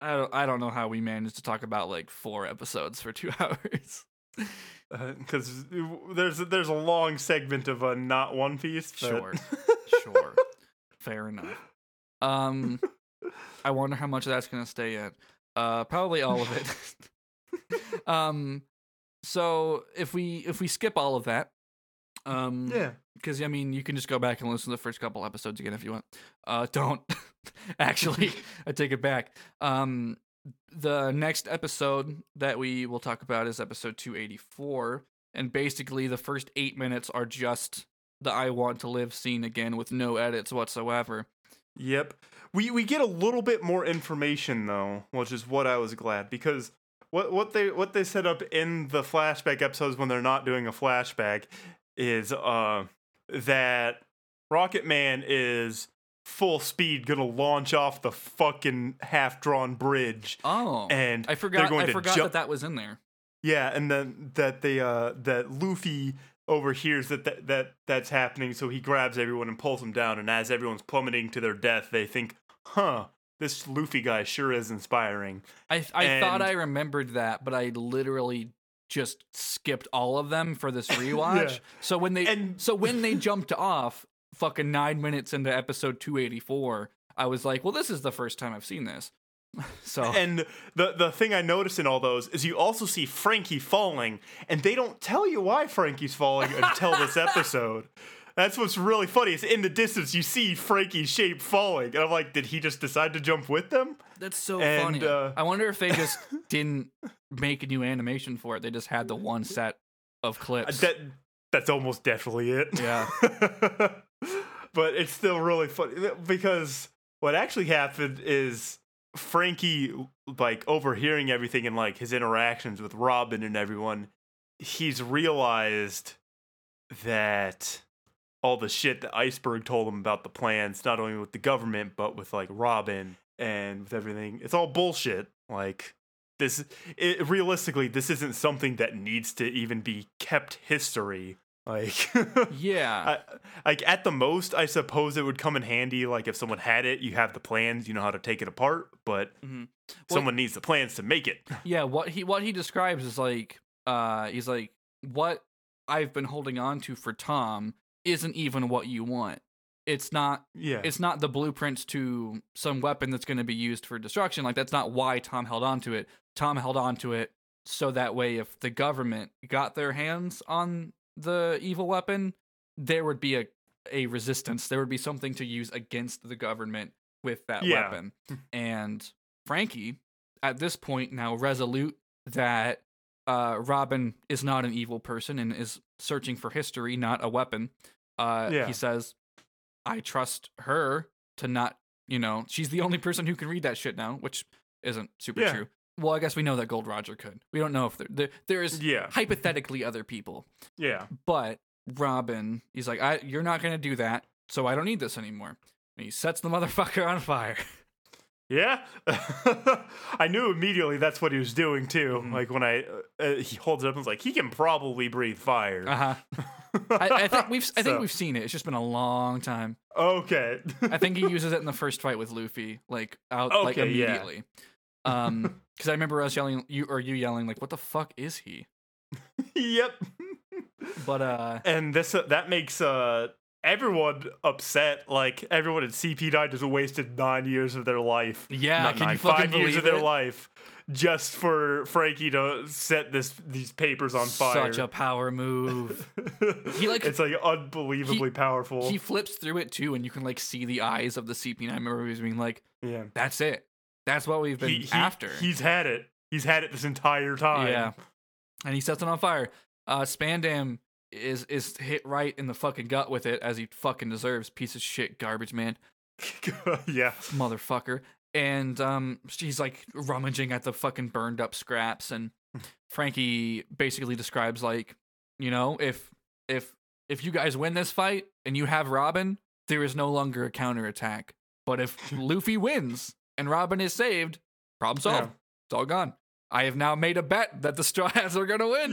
I don't. I don't know how we managed to talk about like four episodes for two hours. because there's there's a long segment of a not One Piece. but- Sure. sure. Fair enough. Um, I wonder how much of that's gonna stay in. Uh, probably all of it. um, so if we if we skip all of that, um, yeah. because I mean you can just go back and listen to the first couple episodes again if you want. Uh, don't actually. I take it back. Um, the next episode that we will talk about is episode 284, and basically the first eight minutes are just the "I want to live" scene again with no edits whatsoever. Yep. We we get a little bit more information though, which is what I was glad because what what they what they set up in the flashback episodes when they're not doing a flashback is uh that Rocket Man is full speed gonna launch off the fucking half drawn bridge Oh, and I forgot. I forgot jump that that was in there. yeah, and then that they uh that Luffy overhears that, that that that's happening, so he grabs everyone and pulls them down. And as everyone's plummeting to their death, they think, "Huh, this Luffy guy sure is inspiring." I I thought I remembered that, but I literally just skipped all of them for this rewatch. Yeah. So when they And- so when they jumped off fucking 9 minutes into episode 284, I was like, "Well, this is the first time I've seen this." So And the the thing I noticed in all those is you also see Franky falling, and they don't tell you why Franky's falling until this episode. That's what's really funny. Is in the distance you see Franky's shape falling, and I'm like, did he just decide to jump with them? that's so and, funny. uh, I wonder if they just didn't make a new animation for it. They just had the one set of Uh, clips. That that's almost definitely it. Yeah. but it's still really funny because what actually happened is Franky like overhearing everything and like his interactions with Robin and everyone, he's realized that all the shit that Iceberg told him about the plans, not only with the government but with like Robin and with everything, it's all bullshit. Like this, it, realistically, this isn't something that needs to even be kept history. Like, yeah. I, like at the most, I suppose it would come in handy. Like if someone had it, you have the plans, you know how to take it apart. But Mhm. Well- someone needs the plans to make it. Yeah, what he what he describes is like uh he's like what I've been holding on to for Tom isn't even what you want. It's not Yeah, it's not the blueprints to some weapon that's going to be used for destruction. Like that's not why Tom held on to it. Tom held on to it so that way if the government got their hands on the evil weapon, there would be a a resistance. There would be something to use against the government with that Yeah. weapon. And Franky, at this point now resolute that uh, Robin is not an evil person and is searching for history, not a weapon. Uh, Yeah. He says, I trust her to not, you know, she's the only person who can read that shit now, which isn't super Yeah. true. Well, I guess we know that Gold Roger could. We don't know if there, there, there is yeah, hypothetically other people, yeah, but Robin, he's like, I, you're not going to do that. so I don't need this anymore. And he sets the motherfucker on fire. Yeah, I knew immediately that's what he was doing too. Mhm. Like when I uh, uh, he holds it up and was like, he can probably breathe fire. Uh huh. I, I think we've I think So- we've seen it. It's just been a long time. okay. I think he uses it in the first fight with Luffy, like out like Okay, yeah. immediately. Um, because I remember us yelling, you or you yelling, like, "What the fuck is he?" yep. But uh, And this uh, that makes uh everyone upset. Like everyone at CP9 just wasted nine years of their life. yeah, Not can nine, you fucking five years of their it? life just for Franky to set this these papers on fire. Such a power move. He, like- it's like unbelievably powerful. he flips through it too, and you can like see the eyes of the CP9 members being like, yeah. "That's it. That's what we've been He, he- after." he's had it. He's had it this entire time. Yeah. and he sets it on fire. Uh, Spandam is is hit right in the fucking gut with it as he fucking deserves. Piece of shit, garbage man, yeah. motherfucker. And um, she's like rummaging at the fucking burned up scraps, and Franky basically describes like, you know, if if if you guys win this fight and you have Robin, there is no longer a counterattack. But if Luffy wins and Robin is saved, problem solved. Yeah. It's all gone. I have now made a bet that the Straw Hats are gonna win.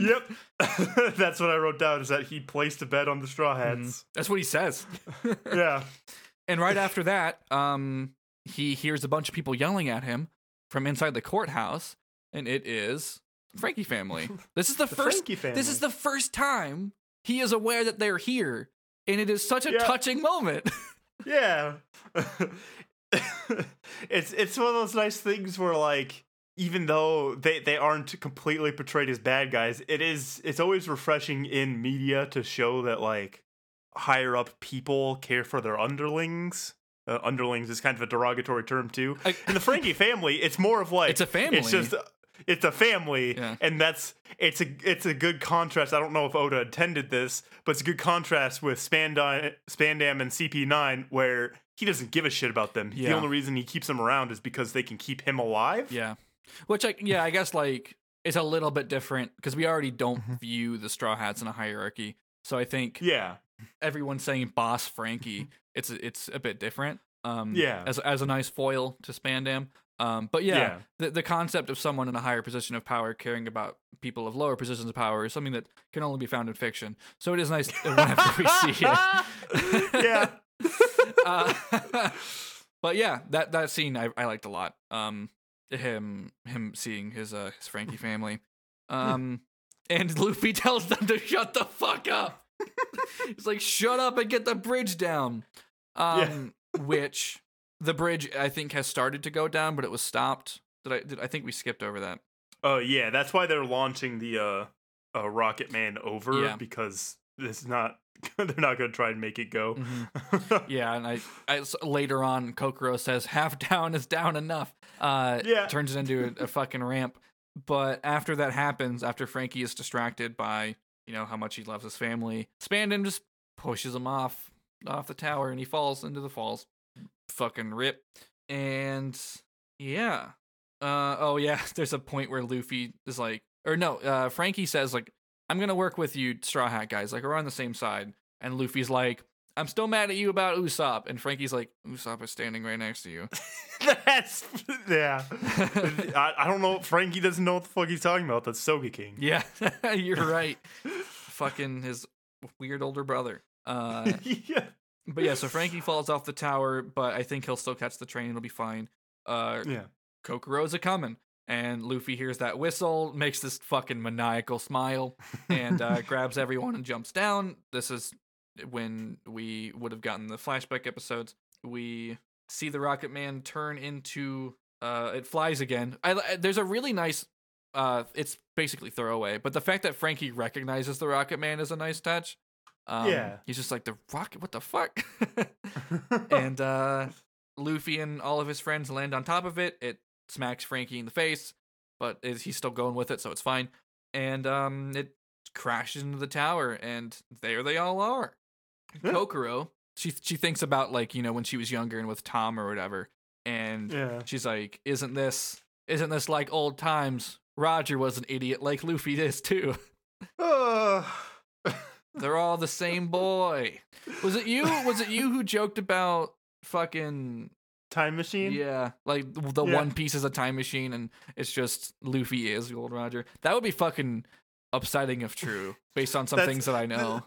Yep. That's what I wrote down is that he placed a bet on the Straw Mhm. Hats. That's what he says. Yeah. and right after that, um, he hears a bunch of people yelling at him from inside the courthouse, and it is Franky family. This is the, The first. Franky family. This is the first time he is aware that they're here, and it is such a Yeah. touching moment. Yeah. it's it's one of those nice things where like even though they, they aren't completely portrayed as bad guys, it is it's always refreshing in media to show that like higher up people care for their underlings. Uh, underlings is kind of a derogatory term too. I- In the Franky family, it's more of like It's a family. It's just it's a family, Yeah. and that's it's a it's a good contrast. I don't know if Oda intended this, but it's a good contrast with Spandam, Spandam and CP9, where he doesn't give a shit about them. The only reason he keeps them around is because they can keep him alive. yeah, which I yeah I guess like it's a little bit different because we already don't view the Straw Hats in a hierarchy. So I think yeah, everyone's saying boss Franky. It's it's a bit different. Um, Yeah. as as a nice foil to Spandam. Um, but yeah, Yeah. The, the concept of someone in a higher position of power caring about people of lower positions of power is something that can only be found in fiction. So it is nice whenever we see it. yeah. uh, but yeah, that that scene I, I liked a lot. Um, him him seeing his uh his Franky family. Um, and Luffy tells them to shut the fuck up. He's like, "Shut up and get the bridge down." Um, which the bridge I think has started to go down, but it was stopped. Did I? Did I think we skipped over that? Oh yeah, that's why they're launching the uh, uh Rocket Man over Yeah. because it's not they're not gonna try and make it go. Mm-hmm. Yeah, and I later on, Kokoro says half down is down enough. Uh, Yeah. turns it into a, a fucking ramp. But after that happens, after Franky is distracted by you know how much he loves his family, Spandam just pushes him off off the tower, and he falls into the falls. Fucking rip. And yeah, uh, oh yeah, there's a point where Luffy is like, or no, uh, Franky says like, "I'm gonna work with you, Straw Hat guys. Like we're on the same side." And Luffy's like, I'm still mad at you about Usopp. And Franky's like, Usopp is standing right next to you. That's yeah. I, I don't know. Franky doesn't know what the fuck he's talking about. That's Sogeking. yeah, you're right. Fucking his weird older brother. Uh, yeah. but yeah, so Franky falls off the tower, but I think he'll still catch the train. It'll be fine. Uh, Yeah. Kokoro's a coming. And Luffy hears that whistle, makes this fucking maniacal smile, and uh, grabs everyone and jumps down. This is when we would have gotten the flashback episodes. We see the Rocket Man turn into uh, it flies again. I, I- there's a really nice. Uh, it's basically throwaway, but the fact that Franky recognizes the Rocket Man is a nice touch. Um, Yeah. he's just like the rocket. What the fuck? and uh, Luffy and all of his friends land on top of it. It smacks Franky in the face, but is he's still going with it, so it's fine. And um, it crashes into the tower, and there they all are. Kokoro, she she thinks about like you know when she was younger and with Tom or whatever, and yeah. she's like, "Isn't this isn't this like old times? Roger was an idiot like Luffy is too." Uh, They're all the same boy. Was it you? Was it you who joked about fucking Time machine. yeah, like the Yeah. One Piece is a time machine and it's just Luffy is Gold Roger. That would be fucking upsetting if true, based on some things that I know.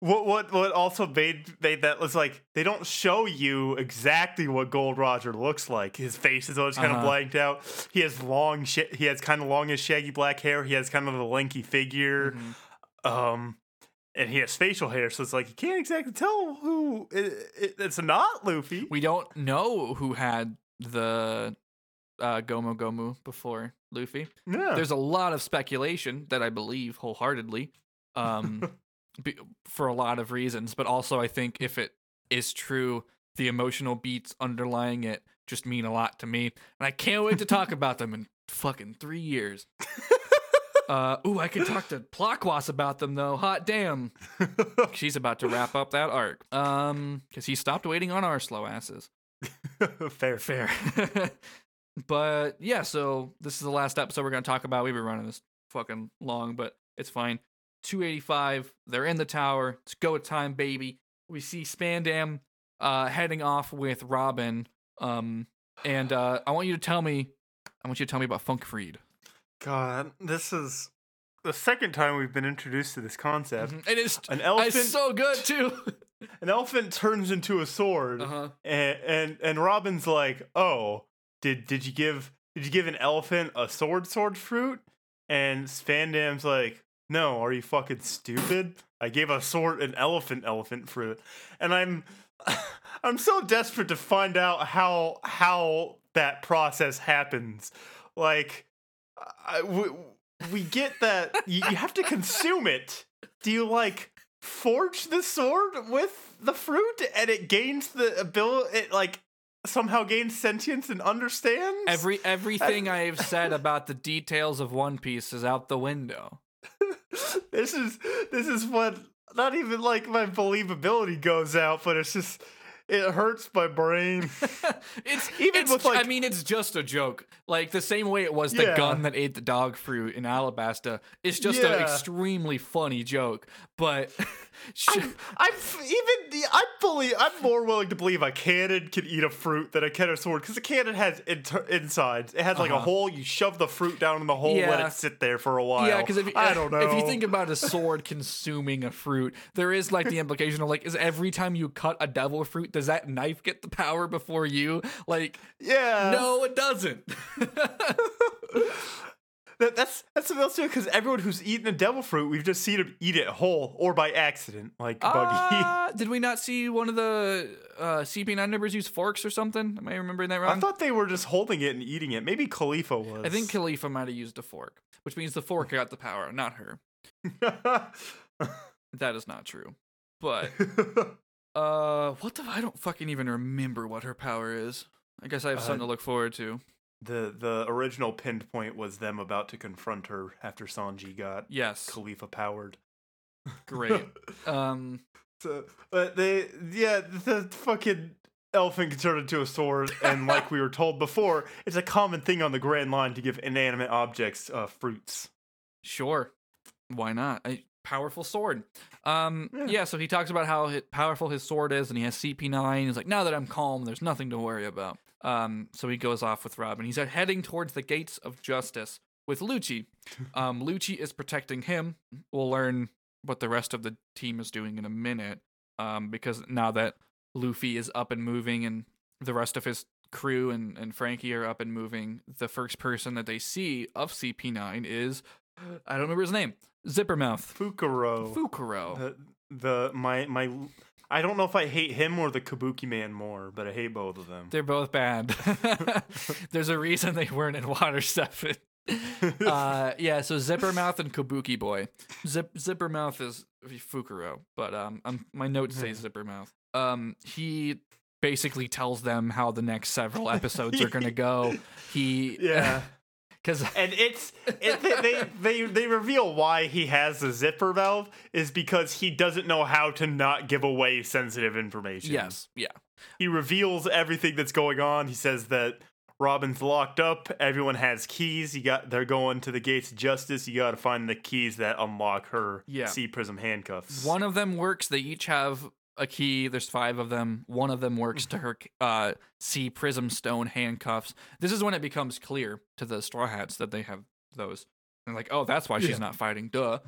What what what also made made that was like they don't show you exactly what Gold Roger looks like. His face is always kind Uh-huh. of blanked out. He has long shit. He has kind of long and shaggy black hair. He has kind of a lanky figure. Mhm. Um, and he has facial hair, so it's like you can't exactly tell who it, it, it's not Luffy. We don't know who had the uh, Gomu Gomu before Luffy. yeah. There's a lot of speculation that I believe wholeheartedly, um, be, for a lot of reasons. But also, I think if it is true, the emotional beats underlying it just mean a lot to me, and I can't wait to talk about them in fucking three years. Uh, ooh, I could talk to Plakwas about them though. Hot damn, she's about to wrap up that arc. Um, because he stopped waiting on our slow asses. fair. Fair. but yeah, so this is the last episode we're gonna talk about. We've been running this fucking long, but it's fine. 285. They're in the tower. It's go time, baby. We see Spandam uh heading off with Robin. Um and uh I want you to tell me I want you to tell me about Funkfreed. God, this is the second time we've been introduced to this concept. And it's An elephant, it's so good too. an elephant turns into a sword, uh-huh. and, and and Robin's like, "Oh, did did you give did you give an elephant a sword sword fruit?" And Spandam's like, "No, are you fucking stupid? I gave a sword an elephant elephant fruit." And I'm I'm so desperate to find out how how that process happens. Like I, we, we get that you, you have to consume it. Do you like forge the sword with the fruit and it gains the ability it like somehow gains sentience and understands Every everything I have said about the details of One Piece is out the window. this is this is what not even like my believability goes out but it's just it hurts my brain it's Even it's, with, like- I mean, it's just a joke. Like the same way it was the Yeah. gun that ate the dog fruit in Alabasta. It's just an extremely funny joke. But sh- I'm even I'm fully I'm more willing to believe a cannon can eat a fruit than a can of sword because a cannon has inter- insides. It has like a Uh-huh. hole. You shove the fruit down in the hole, let it sit there for a while. yeah, because I don't know, if you think about a sword consuming a fruit, there is like the implication of like, is every time you cut a devil fruit, does that knife get the power before you? Like, yeah, no, it doesn't. That, that's that's something else too. Because everyone who's eaten a devil fruit, we've just seen him eat it whole or by accident, like Buggy. Uh, did we not see one of the uh, CP9 members use forks or something? Am I remembering that wrong? I thought they were just holding it and eating it. Maybe Kalifa was. I think Kalifa might have used a fork, which means the fork got the power, not her. That is not true. But uh, what the? I don't fucking even remember what her power is. I guess I have Uh, something to look forward to. The the original pinned point was them about to confront her after Sanji got Yes, Kalifa powered. great. Um, So, but they, yeah, the fucking elephant can turn into a sword, and like we were told before, it's a common thing on the Grand Line to give inanimate objects uh, fruits. sure, why not? A powerful sword. Um, Yeah. yeah. So he talks about how powerful his sword is, and he has CP9. He's like, now that I'm calm, there's nothing to worry about. Um, so he goes off with Robin. He's heading towards the gates of justice with Lucci. Um, Lucci is protecting him. We'll learn what the rest of the team is doing in a minute. Um, because now that Luffy is up and moving, and the rest of his crew and, and Franky are up and moving, the first person that they see of CP9 is I don't remember his name. Zippermouth. Fukuro. Fukuro. the, the my my I don't know if I hate him or the Kabuki man more, but I hate both of them. They're both bad. There's a reason they weren't in Water Seven. uh, yeah, so Zippermouth and Kabuki Boy. Zip Zippermouth is Fukuro, but um, um my notes say Zippermouth. Um, he basically tells them how the next several episodes are gonna go. He yeah. Because And it's it, they, they they reveal why he has the zipper valve is because he doesn't know how to not give away sensitive information. yes, yeah, He reveals everything that's going on. He says that Robin's locked up. Everyone has keys. You got they're going to the gates of justice. You got to find the keys that unlock her Yeah. Sea Prism handcuffs. One of them works. They each have a key. There's five of them. One of them works to her uh, Sea Prism Stone handcuffs. This is when it becomes clear to the Straw Hats that they have those. And like, oh, that's why she's Yeah. not fighting. Duh.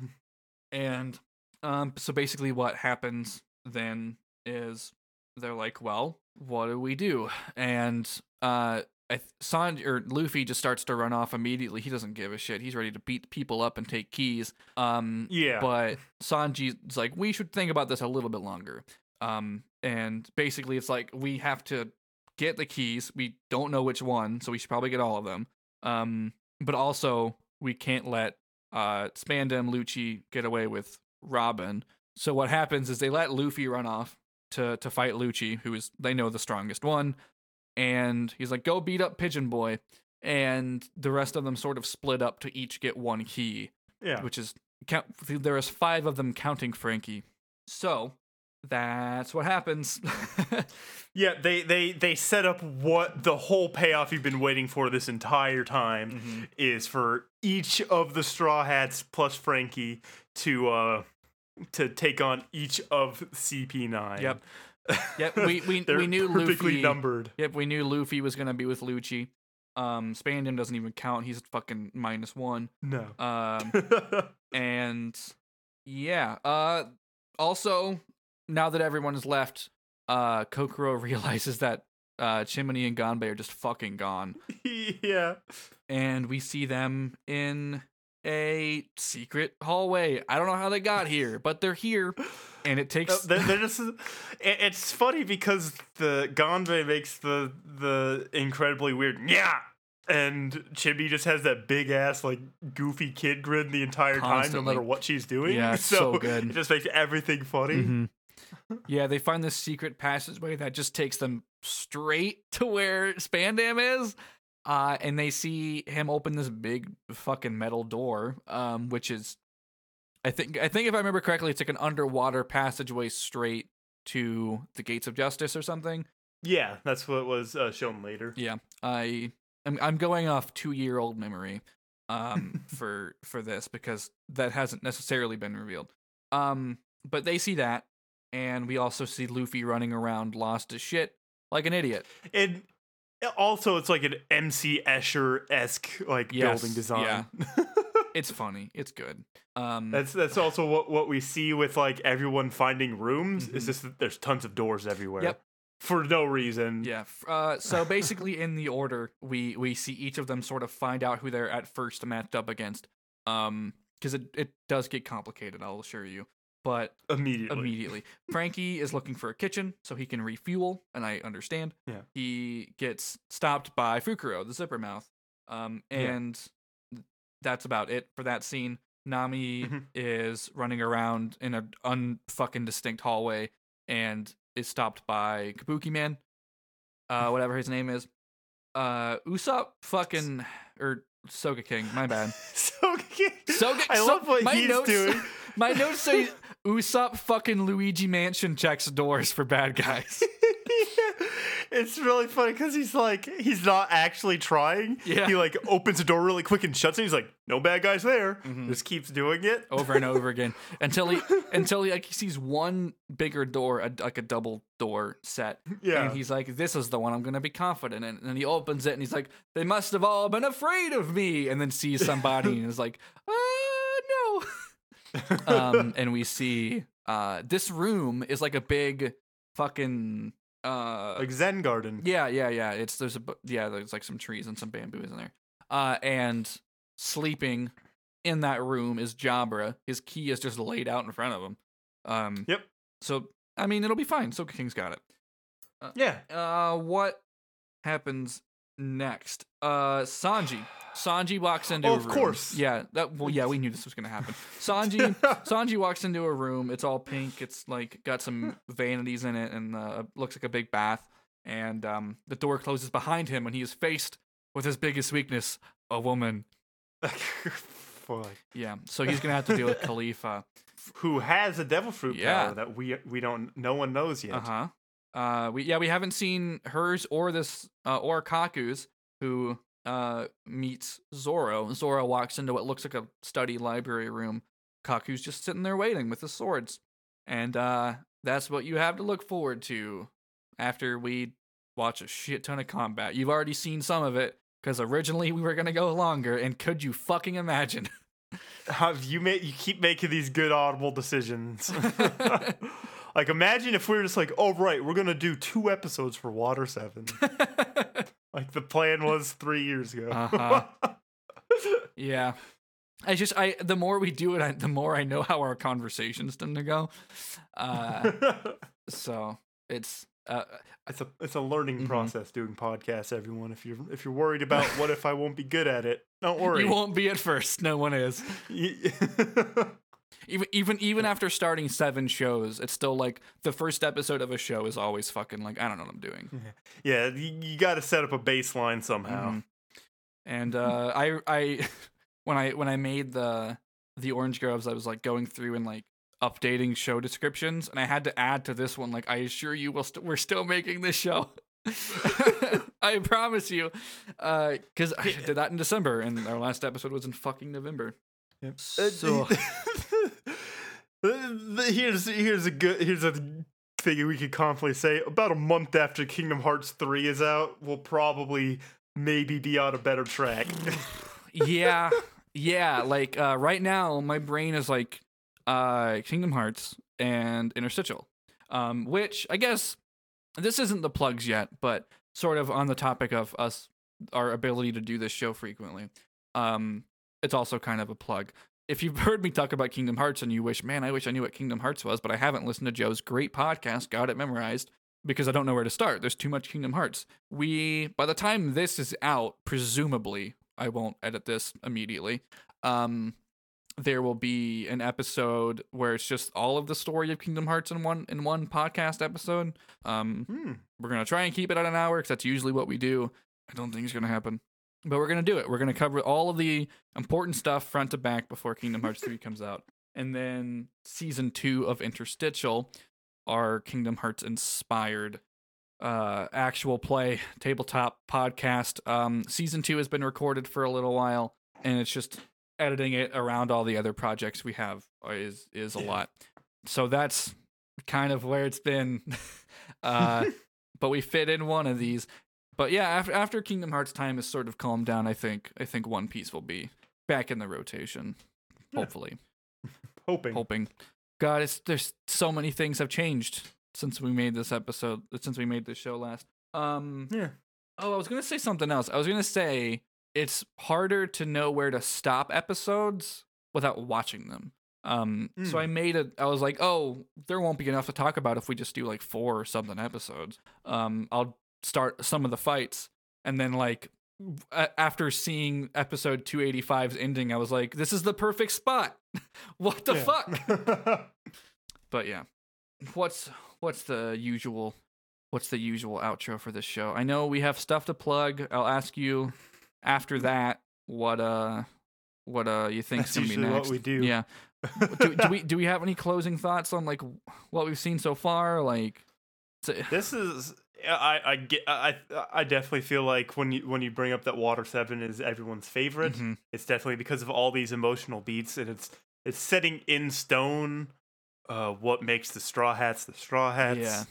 And um, so basically, what happens then is they're like, well, what do we do? And uh, I th- Sanj or Luffy just starts to run off immediately. He doesn't give a shit. He's ready to beat people up and take keys. Um, Yeah. But Sanji's like, we should think about this a little bit longer. Um, and basically, it's like we have to get the keys. We don't know which one, so we should probably get all of them. Um, but also we can't let uh Spandam Lucci get away with Robin. So what happens is they let Luffy run off to to fight Lucci, who is they know the strongest one, and he's like, "Go beat up Pigeon Boy," and the rest of them sort of split up to each get one key yeah. which is count. There is five of them counting Franky. So that's what happens. Yeah, they they they set up what the whole payoff you've been waiting for this entire time Mm-hmm. is for each of the Straw Hats plus Franky to uh to take on each of CP9. Yep. Yep, we- we- we knew perfectly Luffy- numbered. yep, we knew Luffy was gonna be with Lucci. Um, Spandam doesn't even count. He's fucking minus one. No. Um, and yeah. Uh, also, now that everyone is left, uh, Kokoro realizes that uh, Chimney and Ganbei are just fucking gone. yeah. and we see them in a secret hallway. I don't know how they got here, but they're here, and it takes. they're, they're just it's funny because the Ganbei makes the the incredibly weird yeah and Chibi just has that big ass like goofy kid grin the entire time no matter what she's doing Yeah, it's so good. it just makes everything funny Mhm. Yeah, they find this secret passageway that just takes them straight to where Spandam is. Uh, and they see him open this big fucking metal door, um, which is, I think, I think if I remember correctly, it's like an underwater passageway straight to the gates of justice or something. yeah that's what was uh, shown later Yeah, I I'm, I'm going off two year old memory um for for this because that hasn't necessarily been revealed. Um, but they see that, and we also see Luffy running around lost as shit like an idiot. and also it's like an MC Escher esque like Yes, building design Yeah. It's funny. It's good. Um, That's that's also what, what we see with like everyone finding rooms. It's Mhm. just that there's tons of doors everywhere. Yep. For no reason. yeah. Uh, so basically, in the order, we we see each of them sort of find out who they're at first matched up against. Um, because it it does get complicated. I'll assure you. But Immediately. immediately. Franky is looking for a kitchen so he can refuel, and I understand. Yeah. He gets stopped by Fukuro, the zipper mouth. Um, Yeah. and that's about it for that scene. Nami Mhm. is running around in a unfucking distinct hallway and is stopped by Kabuki Man, uh, whatever his name is. Uh, Usopp fucking or Sogeking. My bad. so Soga. I so- love what my he's notes, doing. My notes say Usopp fucking Luigi Mansion checks doors for bad guys. it's really funny because he's like he's not actually trying. Yeah. He like opens the door really quick and shuts it. He's like, no bad guys there. Mhm. Just keeps doing it. over and over again until he until he like he sees one bigger door, a, like a double door set, Yeah. and he's like, "This is the one I'm gonna be confident in." And he opens it, and he's like, "They must have all been afraid of me." And then sees somebody, and is like, "Uh, no." um, and we see uh, this room is like a big fucking uh, like Zen Garden. yeah, yeah, yeah. It's there's a yeah, there's like some trees and some bamboos in there. Uh, and sleeping in that room is Jabra. His key is just laid out in front of him. Um, Yep. So I mean, it'll be fine. Sogeking's got it. Yeah. Uh, what happens next? Uh, Sanji. Sanji walks into Oh, a room. of course. Yeah. That. Well, yeah, we knew this was gonna happen. Sanji. Sanji walks into a room. It's all pink. It's like got some vanities in it, and uh, looks like a big bath. And um, the door closes behind him, and he is faced with his biggest weakness, a woman. Yeah. So he's gonna have to deal with Kalifa. who has a devil fruit Yeah. power that we we don't no one knows yet. Uh huh. Uh, we yeah we haven't seen hers or this uh, or Kaku's. who uh meets Zoro. Zoro walks into what looks like a study library room. Kaku's just sitting there waiting with his swords. And uh that's what you have to look forward to after we watch a shit ton of combat. You've already seen some of it because originally we were gonna go longer, and could you fucking imagine? Have you made you keep making these good audible decisions. like imagine if we were just like, oh right, we're gonna do two episodes for Water Seven. like the plan was three years ago. Uh-huh. yeah. I just I the more we do it, I, the more I know how our conversations tend to go. Uh, so it's uh, it's a it's a learning Mhm. process doing podcasts. Everyone, if you're if you're worried about what if I won't be good at it, don't worry. you won't be at first. No one is. Even even even after starting seven shows, it's still like the first episode of a show is always fucking like I don't know what I'm doing. yeah, you, you got to set up a baseline somehow. Mhm. And uh, I I when I when I made the the orange groves, I was like going through and like updating show descriptions, and I had to add to this one like I assure you, we'll st- we're still making this show. I promise you, because I did that in December, and our last episode was in fucking November. Uh, So here's here's a good here's a thing we could confidently say. About a month after Kingdom Hearts three is out, we'll probably maybe be on a better track. yeah, yeah. Like uh, right now, my brain is like uh, Kingdom Hearts and Interstitial, um, which I guess this isn't the plugs yet, but sort of on the topic of us, our ability to do this show frequently. Um, it's also kind of a plug. If you've heard me talk about Kingdom Hearts and you wish, man, I wish I knew what Kingdom Hearts was, but I haven't listened to Joe's great podcast, got it memorized, because I don't know where to start. There's too much Kingdom Hearts. We, by the time this is out, presumably, I won't edit this immediately. Um, there will be an episode where it's just all of the story of Kingdom Hearts in one in one podcast episode. Um, Hmm. we're gonna try and keep it at an hour because that's usually what we do. I don't think it's gonna happen, but we're gonna do it. We're gonna cover all of the important stuff front to back before Kingdom Hearts three comes out, and then season two of Interstitial, our Kingdom Hearts inspired uh actual play tabletop podcast. Um season 2 has been recorded for a little while and it's just editing it around all the other projects we have is is a lot. So that's kind of where it's been. Uh but we fit in one of these but yeah after after kingdom hearts time is sort of calmed down i think i think one piece will be back in the rotation Yeah. hopefully Hoping. hoping. God, it's there's so many things have changed since we made this episode, since we made this show last. Um, Yeah. oh, I was gonna say something else. I was gonna say it's harder to know where to stop episodes without watching them. Um, so Mm. I made it. I was like, oh, there won't be enough to talk about if we just do like four or something episodes. Um, I'll start some of the fights, and then like after seeing episode 285's ending, I was like, this is the perfect spot. what the Yeah. fuck? But yeah, what's what's the usual what's the usual outro for this show? I know we have stuff to plug. I'll ask you after that what uh what uh you think's That's gonna be usually what next. we do. Yeah. do, do we do we have any closing thoughts on like what we've seen so far? Like, This is I I get I I definitely feel like when you when you bring up that Water Seven is everyone's favorite, Mhm. it's definitely because of all these emotional beats and it's it's setting in stone uh what makes the Straw Hats the Straw Hats. Yeah.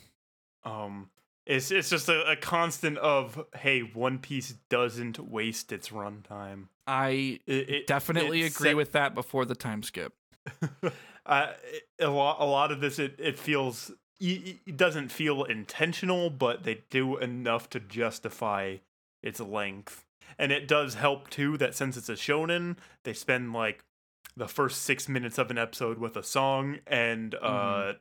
Um it's it's just a, a constant of hey, One Piece doesn't waste its runtime. I It, it definitely it agree set- with that before the time skip. uh, a lot a lot of this it, it feels it doesn't feel intentional but they do enough to justify its length and it does help too that since it's a shonen they spend like the first six minutes of an episode with a song and uh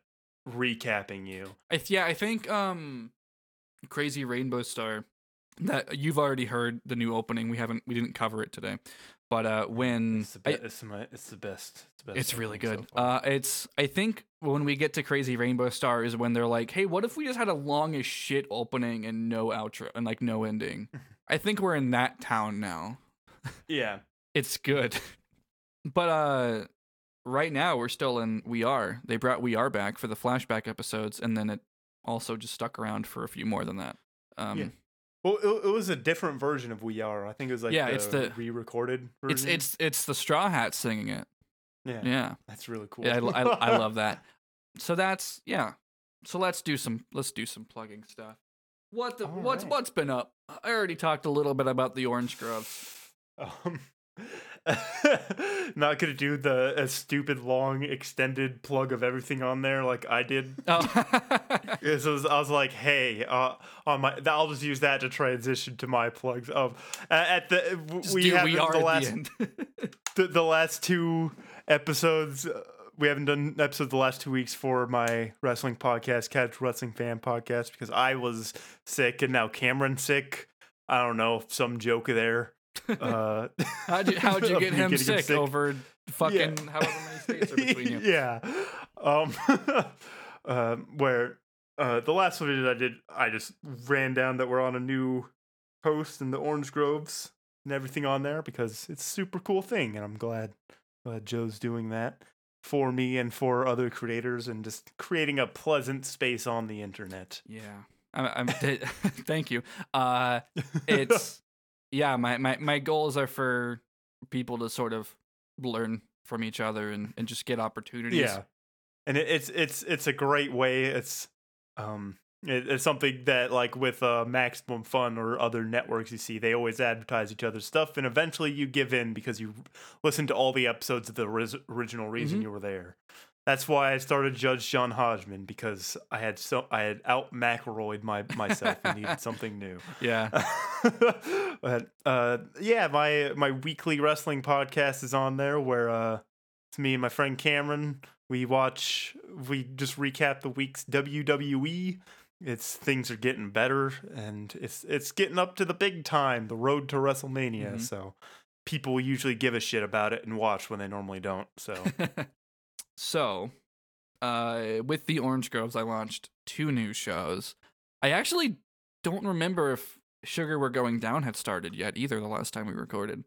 recapping you I th- yeah, I think um Crazy Rainbow Star that you've already heard the new opening. We haven't we didn't cover it today. But uh when it's the, be- I- it's, my, it's the best it's, the best it's really opening so good. uh it's I think when we get to Crazy Rainbow Star is when they're like, "Hey, what if we just had a long as shit opening and no outro and like no ending?" I think we're in that town now. yeah It's good. but uh right now we're still in We Are. They brought We Are back for the flashback episodes and then it also just stuck around for a few more than that. Um Yeah. Well, it, it was a different version of We Are. I think it was like Yeah, the it's the- re-recorded version. It's it's it's the Straw Hats singing it. yeah, Yeah. that's really cool. Yeah, I, I, I love that. So that's yeah. So let's do some let's do some plugging stuff. What the All what's right. what's been up? I already talked a little bit about the Orange Groves. Um, not gonna do the a stupid long extended plug of everything on there like I did. Oh, Because I was, I was like, hey, uh, on my, I'll just use that to transition to my plugs. Of uh, at the Just we have we the at last the the, the last two episodes. Uh, we haven't done episodes the last two weeks for my wrestling podcast, Catch Wrestling Fan Podcast, because I was sick and now Cameron's sick. I don't know, some joke there. Uh, how'd you how'd you get me him sick, over fucking Yeah. however many states are between you? yeah. Um, um, where uh, the last one I did, I just ran down that we're on a new post in the Orange Groves and everything on there because it's a super cool thing, and I'm glad glad Joe's doing that for me and for other creators and just creating a pleasant space on the internet. Yeah. I'm, I'm thank you. Uh it's yeah, my, my my goals are for people to sort of learn from each other and, and just get opportunities. Yeah, and it, it's it's it's a great way. It's um it, it's something that like with uh, Maximum Fun or other networks you see, they always advertise each other's stuff, and eventually you give in because you listen to all the episodes of the original reason Mhm. you were there. That's why I started Judge John Hodgman because I had so I had out McElroyed my myself and needed something new. Yeah. but uh, yeah, my my weekly wrestling podcast is on there where uh, it's me and my friend Cameron. We watch, we just recap the week's WWE. It's things are getting better, and it's it's getting up to the big time, the road to WrestleMania. Mhm. So people usually give a shit about it and watch when they normally don't. So so, uh, with the Orange Groves, I launched two new shows. I actually don't remember if Sugar We're Going Down had started yet either. The last time we recorded,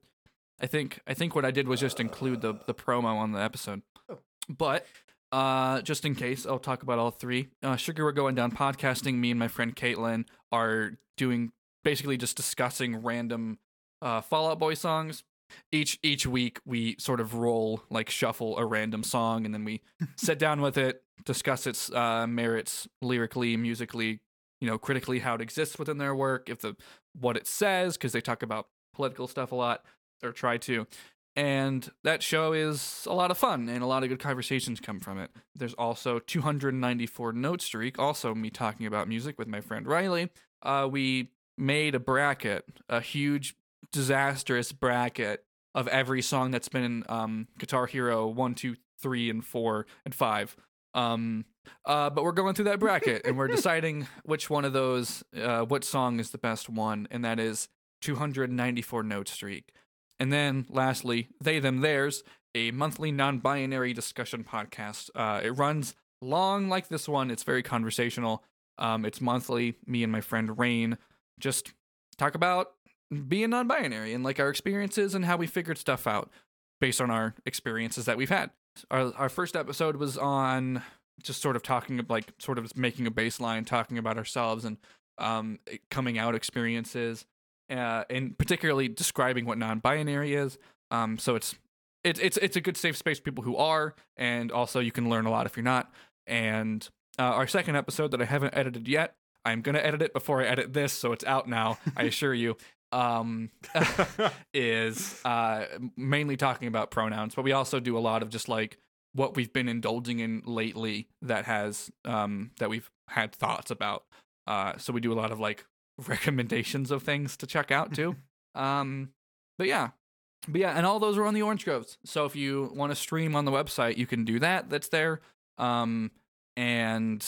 I think I think what I did was just include the the promo on the episode. Oh. But uh, just in case, I'll talk about all three. Uh, Sugar We're Going Down podcasting. Me and my friend Caitlin are doing basically just discussing random uh, Fall Out Boy songs each each week we sort of roll like shuffle a random song and then we sit down with it discuss its uh, merits lyrically musically you know critically how it exists within their work if the what it says because they talk about political stuff a lot or try to. And that show is a lot of fun and a lot of good conversations come from it. There's also 294 note streak also me talking about music with my friend riley. Uh, we made a bracket a huge disastrous bracket of every song that's been in um, Guitar Hero 1, 2, 3, and 4, and 5. Um, uh, but we're going through that bracket and we're deciding which one of those, uh, what song is the best one, and that is 294 Note Streak. And then lastly, They Them Theirs, a monthly non binary discussion podcast. Uh, it runs long like this one, it's very conversational. Um, it's monthly. Me and my friend Rain just talk about being non-binary and like our experiences and how we figured stuff out based on our experiences that we've had. Our our first episode was on just sort of talking of like sort of making a baseline talking about ourselves and um coming out experiences uh and particularly describing what non-binary is. Um so it's it's it's it's a good safe space for people who are and also you can learn a lot if you're not. And uh, our second episode that I haven't edited yet I'm gonna edit it before I edit this, so it's out now. I assure you. Um, is uh mainly talking about pronouns, but we also do a lot of just like what we've been indulging in lately that has um that we've had thoughts about. Uh, so we do a lot of like recommendations of things to check out too. um, but yeah, but yeah, and all those are on the Orange Groves. So if you want to stream on the website, you can do that. That's there. Um, and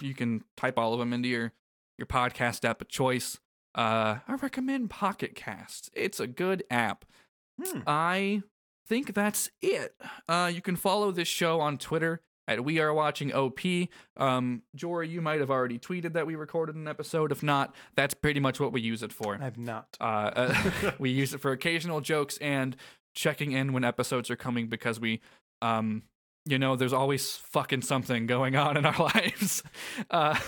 you can type all of them into your your podcast app of choice. Uh, I recommend Pocket Cast. It's a good app. Hmm. I think that's it. Uh, you can follow this show on Twitter at We Are Watching OP. Um, Jory, you might have already tweeted that we recorded an episode. If not, that's pretty much what we use it for. I've not. Uh, uh, we use it for occasional jokes and checking in when episodes are coming because we um you know, there's always fucking something going on in our lives. Uh,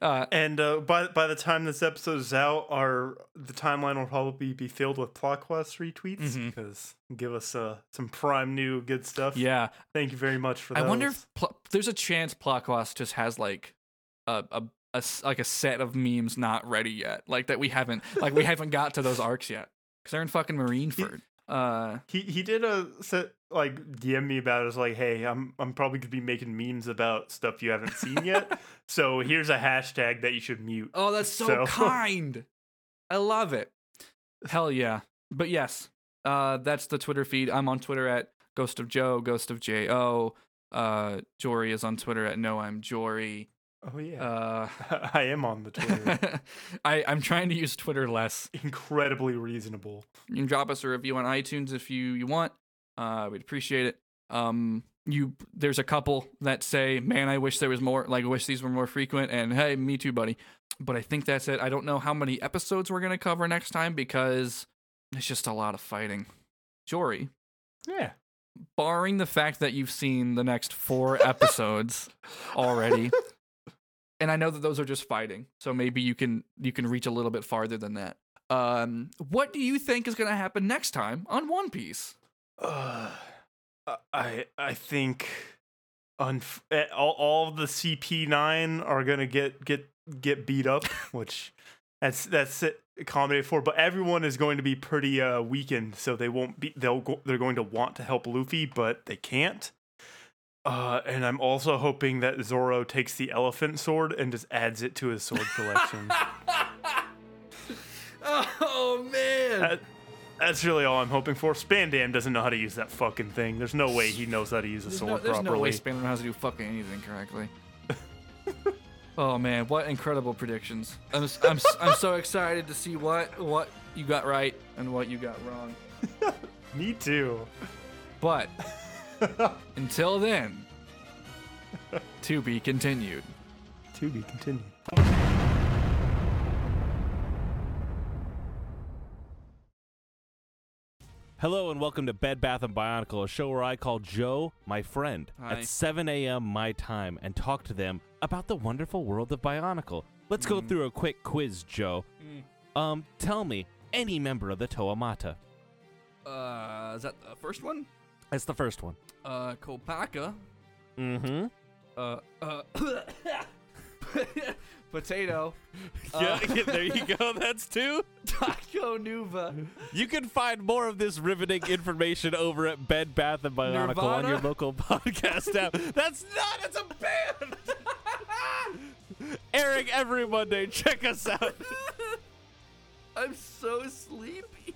uh, And uh, by by the time this episode is out, our the timeline will probably be filled with plot quest retweets because give us uh, some prime new good stuff. yeah, Thank you very much for that. I wonder if pl- there's a chance Plotquast just has like a, a, a s- like a set of memes not ready yet, like that we haven't like we haven't got to those arcs yet because they're in fucking Marineford. Uh, he he did a set like DM me about it. It's like, hey, I'm I'm probably gonna be making memes about stuff you haven't seen yet. so here's a hashtag that you should mute. oh, that's so, So- kind. I love it. Hell yeah. But yes, uh, that's the Twitter feed. I'm on Twitter at Ghost of Joe, Ghost of J O. Uh, Jory is on Twitter at No I'm Jory. Oh yeah, Uh, I am on the Twitter. I I'm trying to use Twitter less. Incredibly reasonable. You can drop us a review on iTunes if you you want. Uh, we'd appreciate it. Um, you there's a couple that say, "Man, I wish there was more. Like, I wish these were more frequent." And hey, me too, buddy. But I think that's it. I don't know how many episodes we're gonna cover next time because it's just a lot of fighting. Jory, Yeah. barring the fact that you've seen the next four episodes already, and I know that those are just fighting, so maybe you can you can reach a little bit farther than that. Um, what do you think is going to happen next time on One Piece? Uh, I I think unf- eh, all, all the CP9 are gonna get get get beat up, which that's that's it accommodated for. But everyone is going to be pretty uh, weakened, so they won't be. They'll go, they're going to want to help Luffy, but they can't. Uh, and I'm also hoping that Zoro takes the elephant sword and just adds it to his sword collection. oh man! That- that's really all I'm hoping for. Spandam doesn't know how to use that fucking thing. There's no way he knows how to use a there's sword no, there's properly. no way Spanner knows how to do fucking anything correctly. oh man, what incredible predictions! I'm I'm I'm so excited to see what what you got right and what you got wrong. Me too. But until then, to be continued. To be continued. Hello and welcome to Bed Bath and Bionicle, a show where I call Joe my friend Hi. at 7 a.m. my time and talk to them about the wonderful world of Bionicle. Let's go Mm. through a quick quiz, Joe. Um, tell me any member of the Toa Mata. Uh, is that the first one? That's the first one. Uh, Kopaka. Mm-hmm. Uh, uh, potato. Yeah, Uh, there you go. That's two. Taco Nuva. You can find more of this riveting information over at Bed Bath and Bionicle on your local podcast app. That's not. It's a band. Airing every Monday. Check us out. I'm so sleepy.